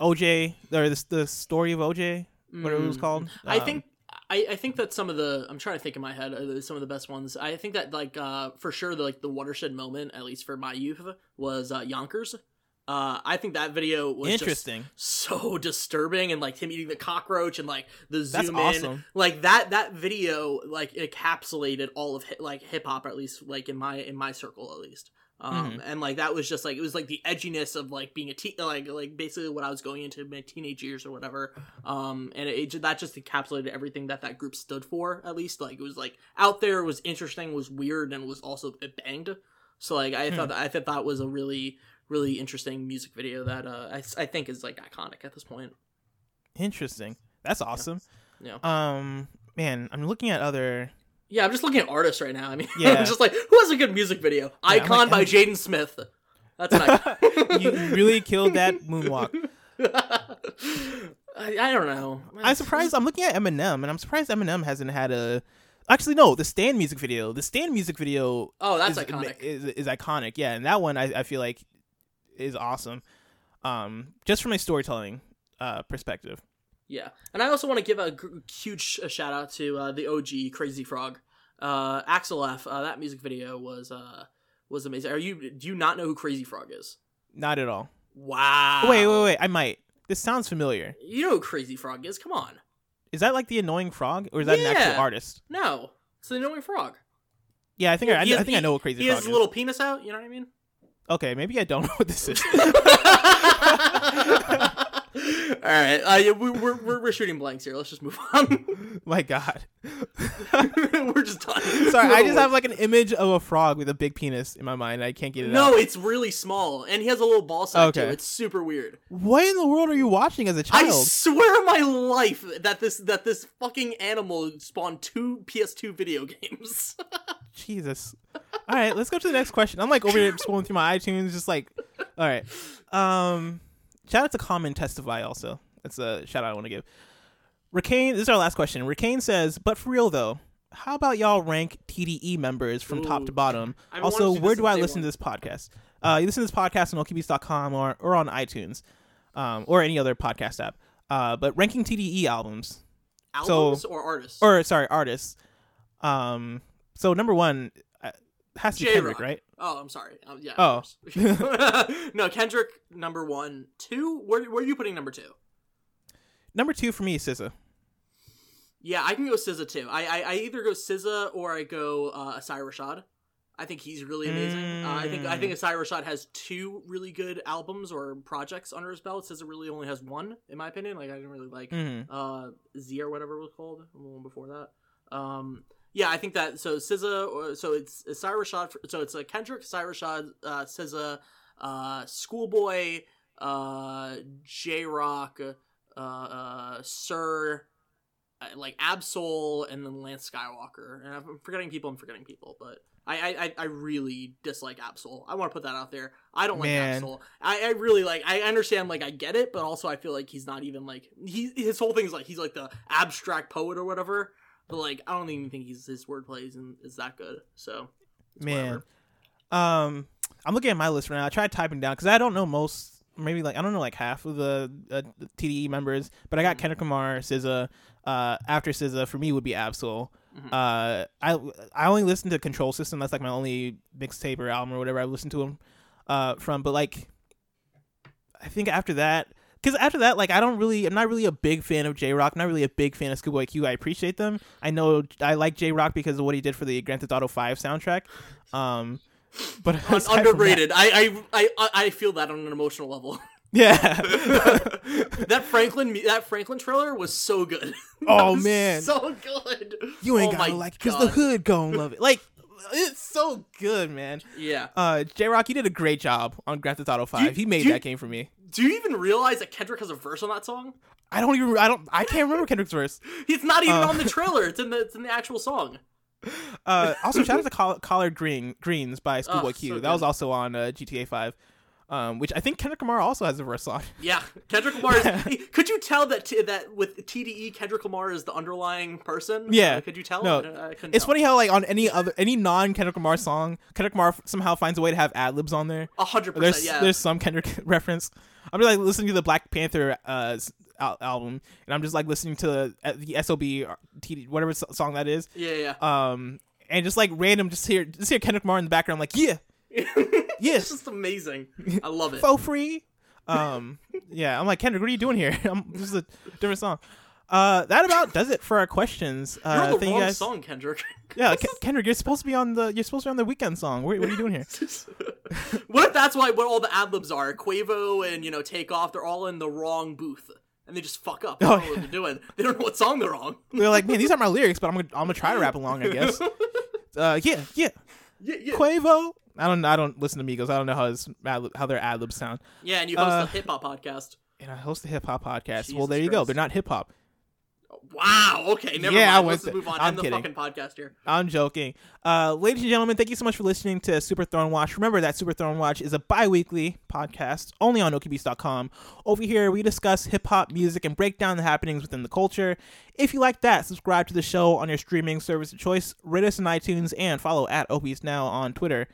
OJ or the the story of OJ, whatever it was Mm. called. I Um, think I, I think that some of the I'm trying to think in my head some of the best ones. I think that like uh for sure the like the watershed moment at least for my youth was uh Yonkers. Uh, I think that video was just interesting. so disturbing and like him eating the cockroach and like the zoom That's in awesome. like that that video like encapsulated all of hi- like hip hop at least like in my in my circle at least um Mm-hmm. and like that was just like it was like the edginess of like being a teen like like basically what I was going into my teenage years or whatever um and it, it that just encapsulated everything that that group stood for at least like it was like out there was interesting was weird and was also it banged so like I Hmm. thought I thought that was a really really interesting music video that uh I, I think is like iconic at this point Interesting. That's awesome. yeah Um, man, I'm looking at other. Yeah, I'm just looking at artists right now. I mean, Yeah. I'm just like, who has a good music video? I'm Icon like, by Jaden Smith. That's an icon. You really killed that moonwalk. I, I don't know. I'm surprised. I'm looking at Eminem, and I'm surprised Eminem hasn't had a. Actually, no. The Stan music video. The Stan music video. Oh, that's is, iconic. Is, is iconic. Yeah, and that one I, I feel like is awesome. Um, just from a storytelling uh perspective. Yeah, and I also want to give a g- huge uh, shout out to uh, the OG Crazy Frog, uh, Axel F. Uh, that music video was uh, was amazing. Are you? Do you not know who Crazy Frog is? Not at all. Wow. Wait, wait, wait. I might. This sounds familiar. You know who Crazy Frog is? Come on. Is that like the annoying frog, or is that an actual artist? No, it's the annoying frog. Yeah, I think I, I, He has- think I know what crazy Frog is. He frog has is. a little penis out. You know what I mean? Okay, maybe I don't know what this is. All right, uh, we, we're, we're we're shooting blanks here. Let's just move on. My God. we're just done. Sorry, I just have like an image of a frog with a big penis in my mind. I can't get it No, out. it's really small, and he has a little ball sack too. Okay. It's super weird. What in the world are you watching as a child? I swear my life that this that this fucking animal spawned two PS2 video games. Jesus. All right, let's go to the next question. I'm like over here scrolling through my iTunes, just like, all right. Um, shout out to Common Testify also. That's a shout out I want to give. Ricane, this is our last question. Ricane says, but for real though, how about y'all rank TDE members from top to bottom? I've Also, do where do I listen one. to this podcast? Uh, you listen to this podcast on okbeast.com or, or on iTunes um, or any other podcast app. Uh, but ranking TDE albums, Albums or artists? or sorry, artists. Um, so number one has to be Jay Rock. Kendrick, right? Oh, I'm sorry. Um, yeah. Oh. no, Kendrick number one, two. Where where are you putting number two? Number two for me is SZA. Yeah, I can go SZA too. I I, I either go SZA or I go uh, Isaiah Rashad. I think he's really amazing. Uh, I think I Mm. think Isaiah Rashad has two really good albums or projects under his belt. SZA really only has one, in my opinion. Like I didn't really like Mhm. uh Z or whatever it was called, the one before that. Um, yeah, I think that so SZA or so it's, it's Isaiah Rashad. So it's a Kendrick, Isaiah Rashad, uh, SZA, uh, Schoolboy, uh, Jay Rock, uh, uh, Sir, uh, like Ab-Soul, and then Lance Skiiiwalker. And I'm forgetting people. I'm forgetting people, but. I, I, I really dislike Ab-Soul. I want to put that out there. I don't like Ab-Soul. I, I really like. I understand. Like I get it, but also I feel like he's not even like he. His whole thing is like he's like the abstract poet or whatever. But like I don't even think he's his wordplay is, is that good. So Man, whatever. um, I'm looking at my list right now. I tried typing down because I don't know most, maybe like I don't know like half of the, uh, the TDE members, but I got Mm-hmm. Kendrick Lamar, SZA. Uh, after SZA, for me would be Ab-Soul. Mhm. Uh, I I only listen to Control System. That's like my only mixtape or album or whatever I listen to him uh from. But like, I think after that. Because after that, like, I don't really, I'm not really a big fan of Jay Rock. Not really a big fan of Schoolboy Q. I appreciate them. I know I like Jay Rock because of what he did for the Grand Theft Auto Five soundtrack. Um, but Un- aside from that- underrated. I, I I I feel that on an emotional level. yeah. that Franklin that Franklin trailer was so good. Oh, man. so good. you ain't Oh gotta like because the hood gon' love it. Like, it's so good, man. Yeah. Uh, Jay Rock, you did a great job on Grand Theft Auto Five. you- he made you- that game for me. Do you even realize that Kendrick has a verse on that song? I don't even. I don't. I can't remember Kendrick's verse. It's not even Uh. on the trailer. It's in the it's in the actual song. Uh, also, shout out to Coll- Collard Green Greens by Schoolboy Oh, Q. so that was also on uh, GTA Five, um, which I think Kendrick Lamar also has a verse on. Yeah, Kendrick Lamar. Is, could you tell that t- that with TDE, Kendrick Lamar is the underlying person? Yeah. Uh, could you tell? No. I, I It's tell. funny how like on any other any non Kendrick Lamar song, Kendrick Lamar somehow finds a way to have ad libs on there. A hundred There's percent. Yeah. there's some Kendrick reference. I'm just like listening to the Black Panther uh, al- album, and I'm just like listening to uh, the SOB or TD, whatever song that is. yeah, yeah. Um, and just like random, just hear just hear Kendrick Lamar in the background, like yeah, it's yes, just amazing. I love it. faux free. Um, yeah, I'm like Kendrick, what are you doing here? I'm, this is a different song. Uh, that about does it for our questions. You're Uh, on the thank wrong you guys. song, Kendrick. Yeah, Ke- Kendrick, you're supposed to be on the you're supposed to be on the Weeknd song. What, what are you doing here? what if that's why what all the ad libs are? Quavo and you know Takeoff, they're all in the wrong booth, and they just fuck up. They Oh, don't know what they're doing. They don't know what song they're on. They're like, man, these aren't my lyrics, but I'm gonna I'm gonna try to rap along, I guess. Uh, yeah, yeah, yeah, yeah. Quavo. I don't I don't listen to Migos. I don't know how his how their ad libs sound. yeah, and you host Uh, a hip hop podcast. And I host a hip hop podcast. well, Jesus there you go. They're not hip hop. Wow. Okay. Never Yeah, I mind. went Let's th- move on. I'm the kidding. fucking podcast here. I'm joking. Uh, ladies and gentlemen, thank you so much for listening to Super Throne Watch. Remember that Super Throne Watch is a bi-weekly podcast only on OKBeast.com. Over here, we discuss hip-hop music and break down the happenings within the culture. If you like that, subscribe to the show on your streaming service of choice, rate us on iTunes, and follow at OKBeats Now on Twitter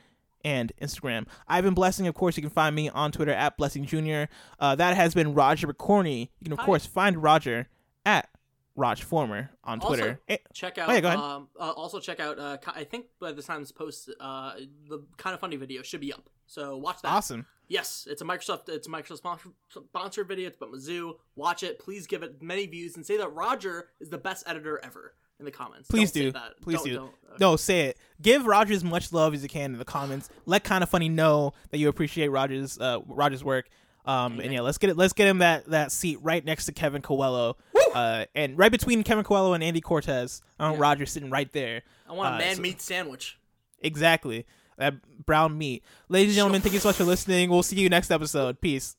and Instagram. I've been Blessing, of course, you can find me on Twitter at Blessing Jr. Uh, that has been Roger Corney. You can, of Hi. course, find Roger at Raj Former on Twitter. Eh, Check out. Oh, yeah, go ahead. Um, uh, also check out. Uh, I think by the time this post, uh, the kind of funny video should be up. So watch that. awesome. Yes, it's a Microsoft. It's a Microsoft sponsor, sponsored video. It's about Mizzou. Watch it. Please give it many views and say that Roger is the best editor ever in the comments. Please Don't do. Please Don't- do. don't. Uh, No, say it. Give Roger as much love as you can in the comments. Let kind of funny know that you appreciate Roger's uh, Roger's work. Um, and yeah, let's get it. Let's get him that that seat right next to Kevin Coelho, uh, and right between Kevin Coelho and Andy Cortez. I want Yeah. Roger sitting right there. I want a Uh, man so- meat sandwich. Exactly. That brown meat. Ladies and gentlemen, thank you so much for listening. We'll see you next episode. Peace.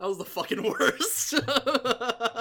That was the fucking worst.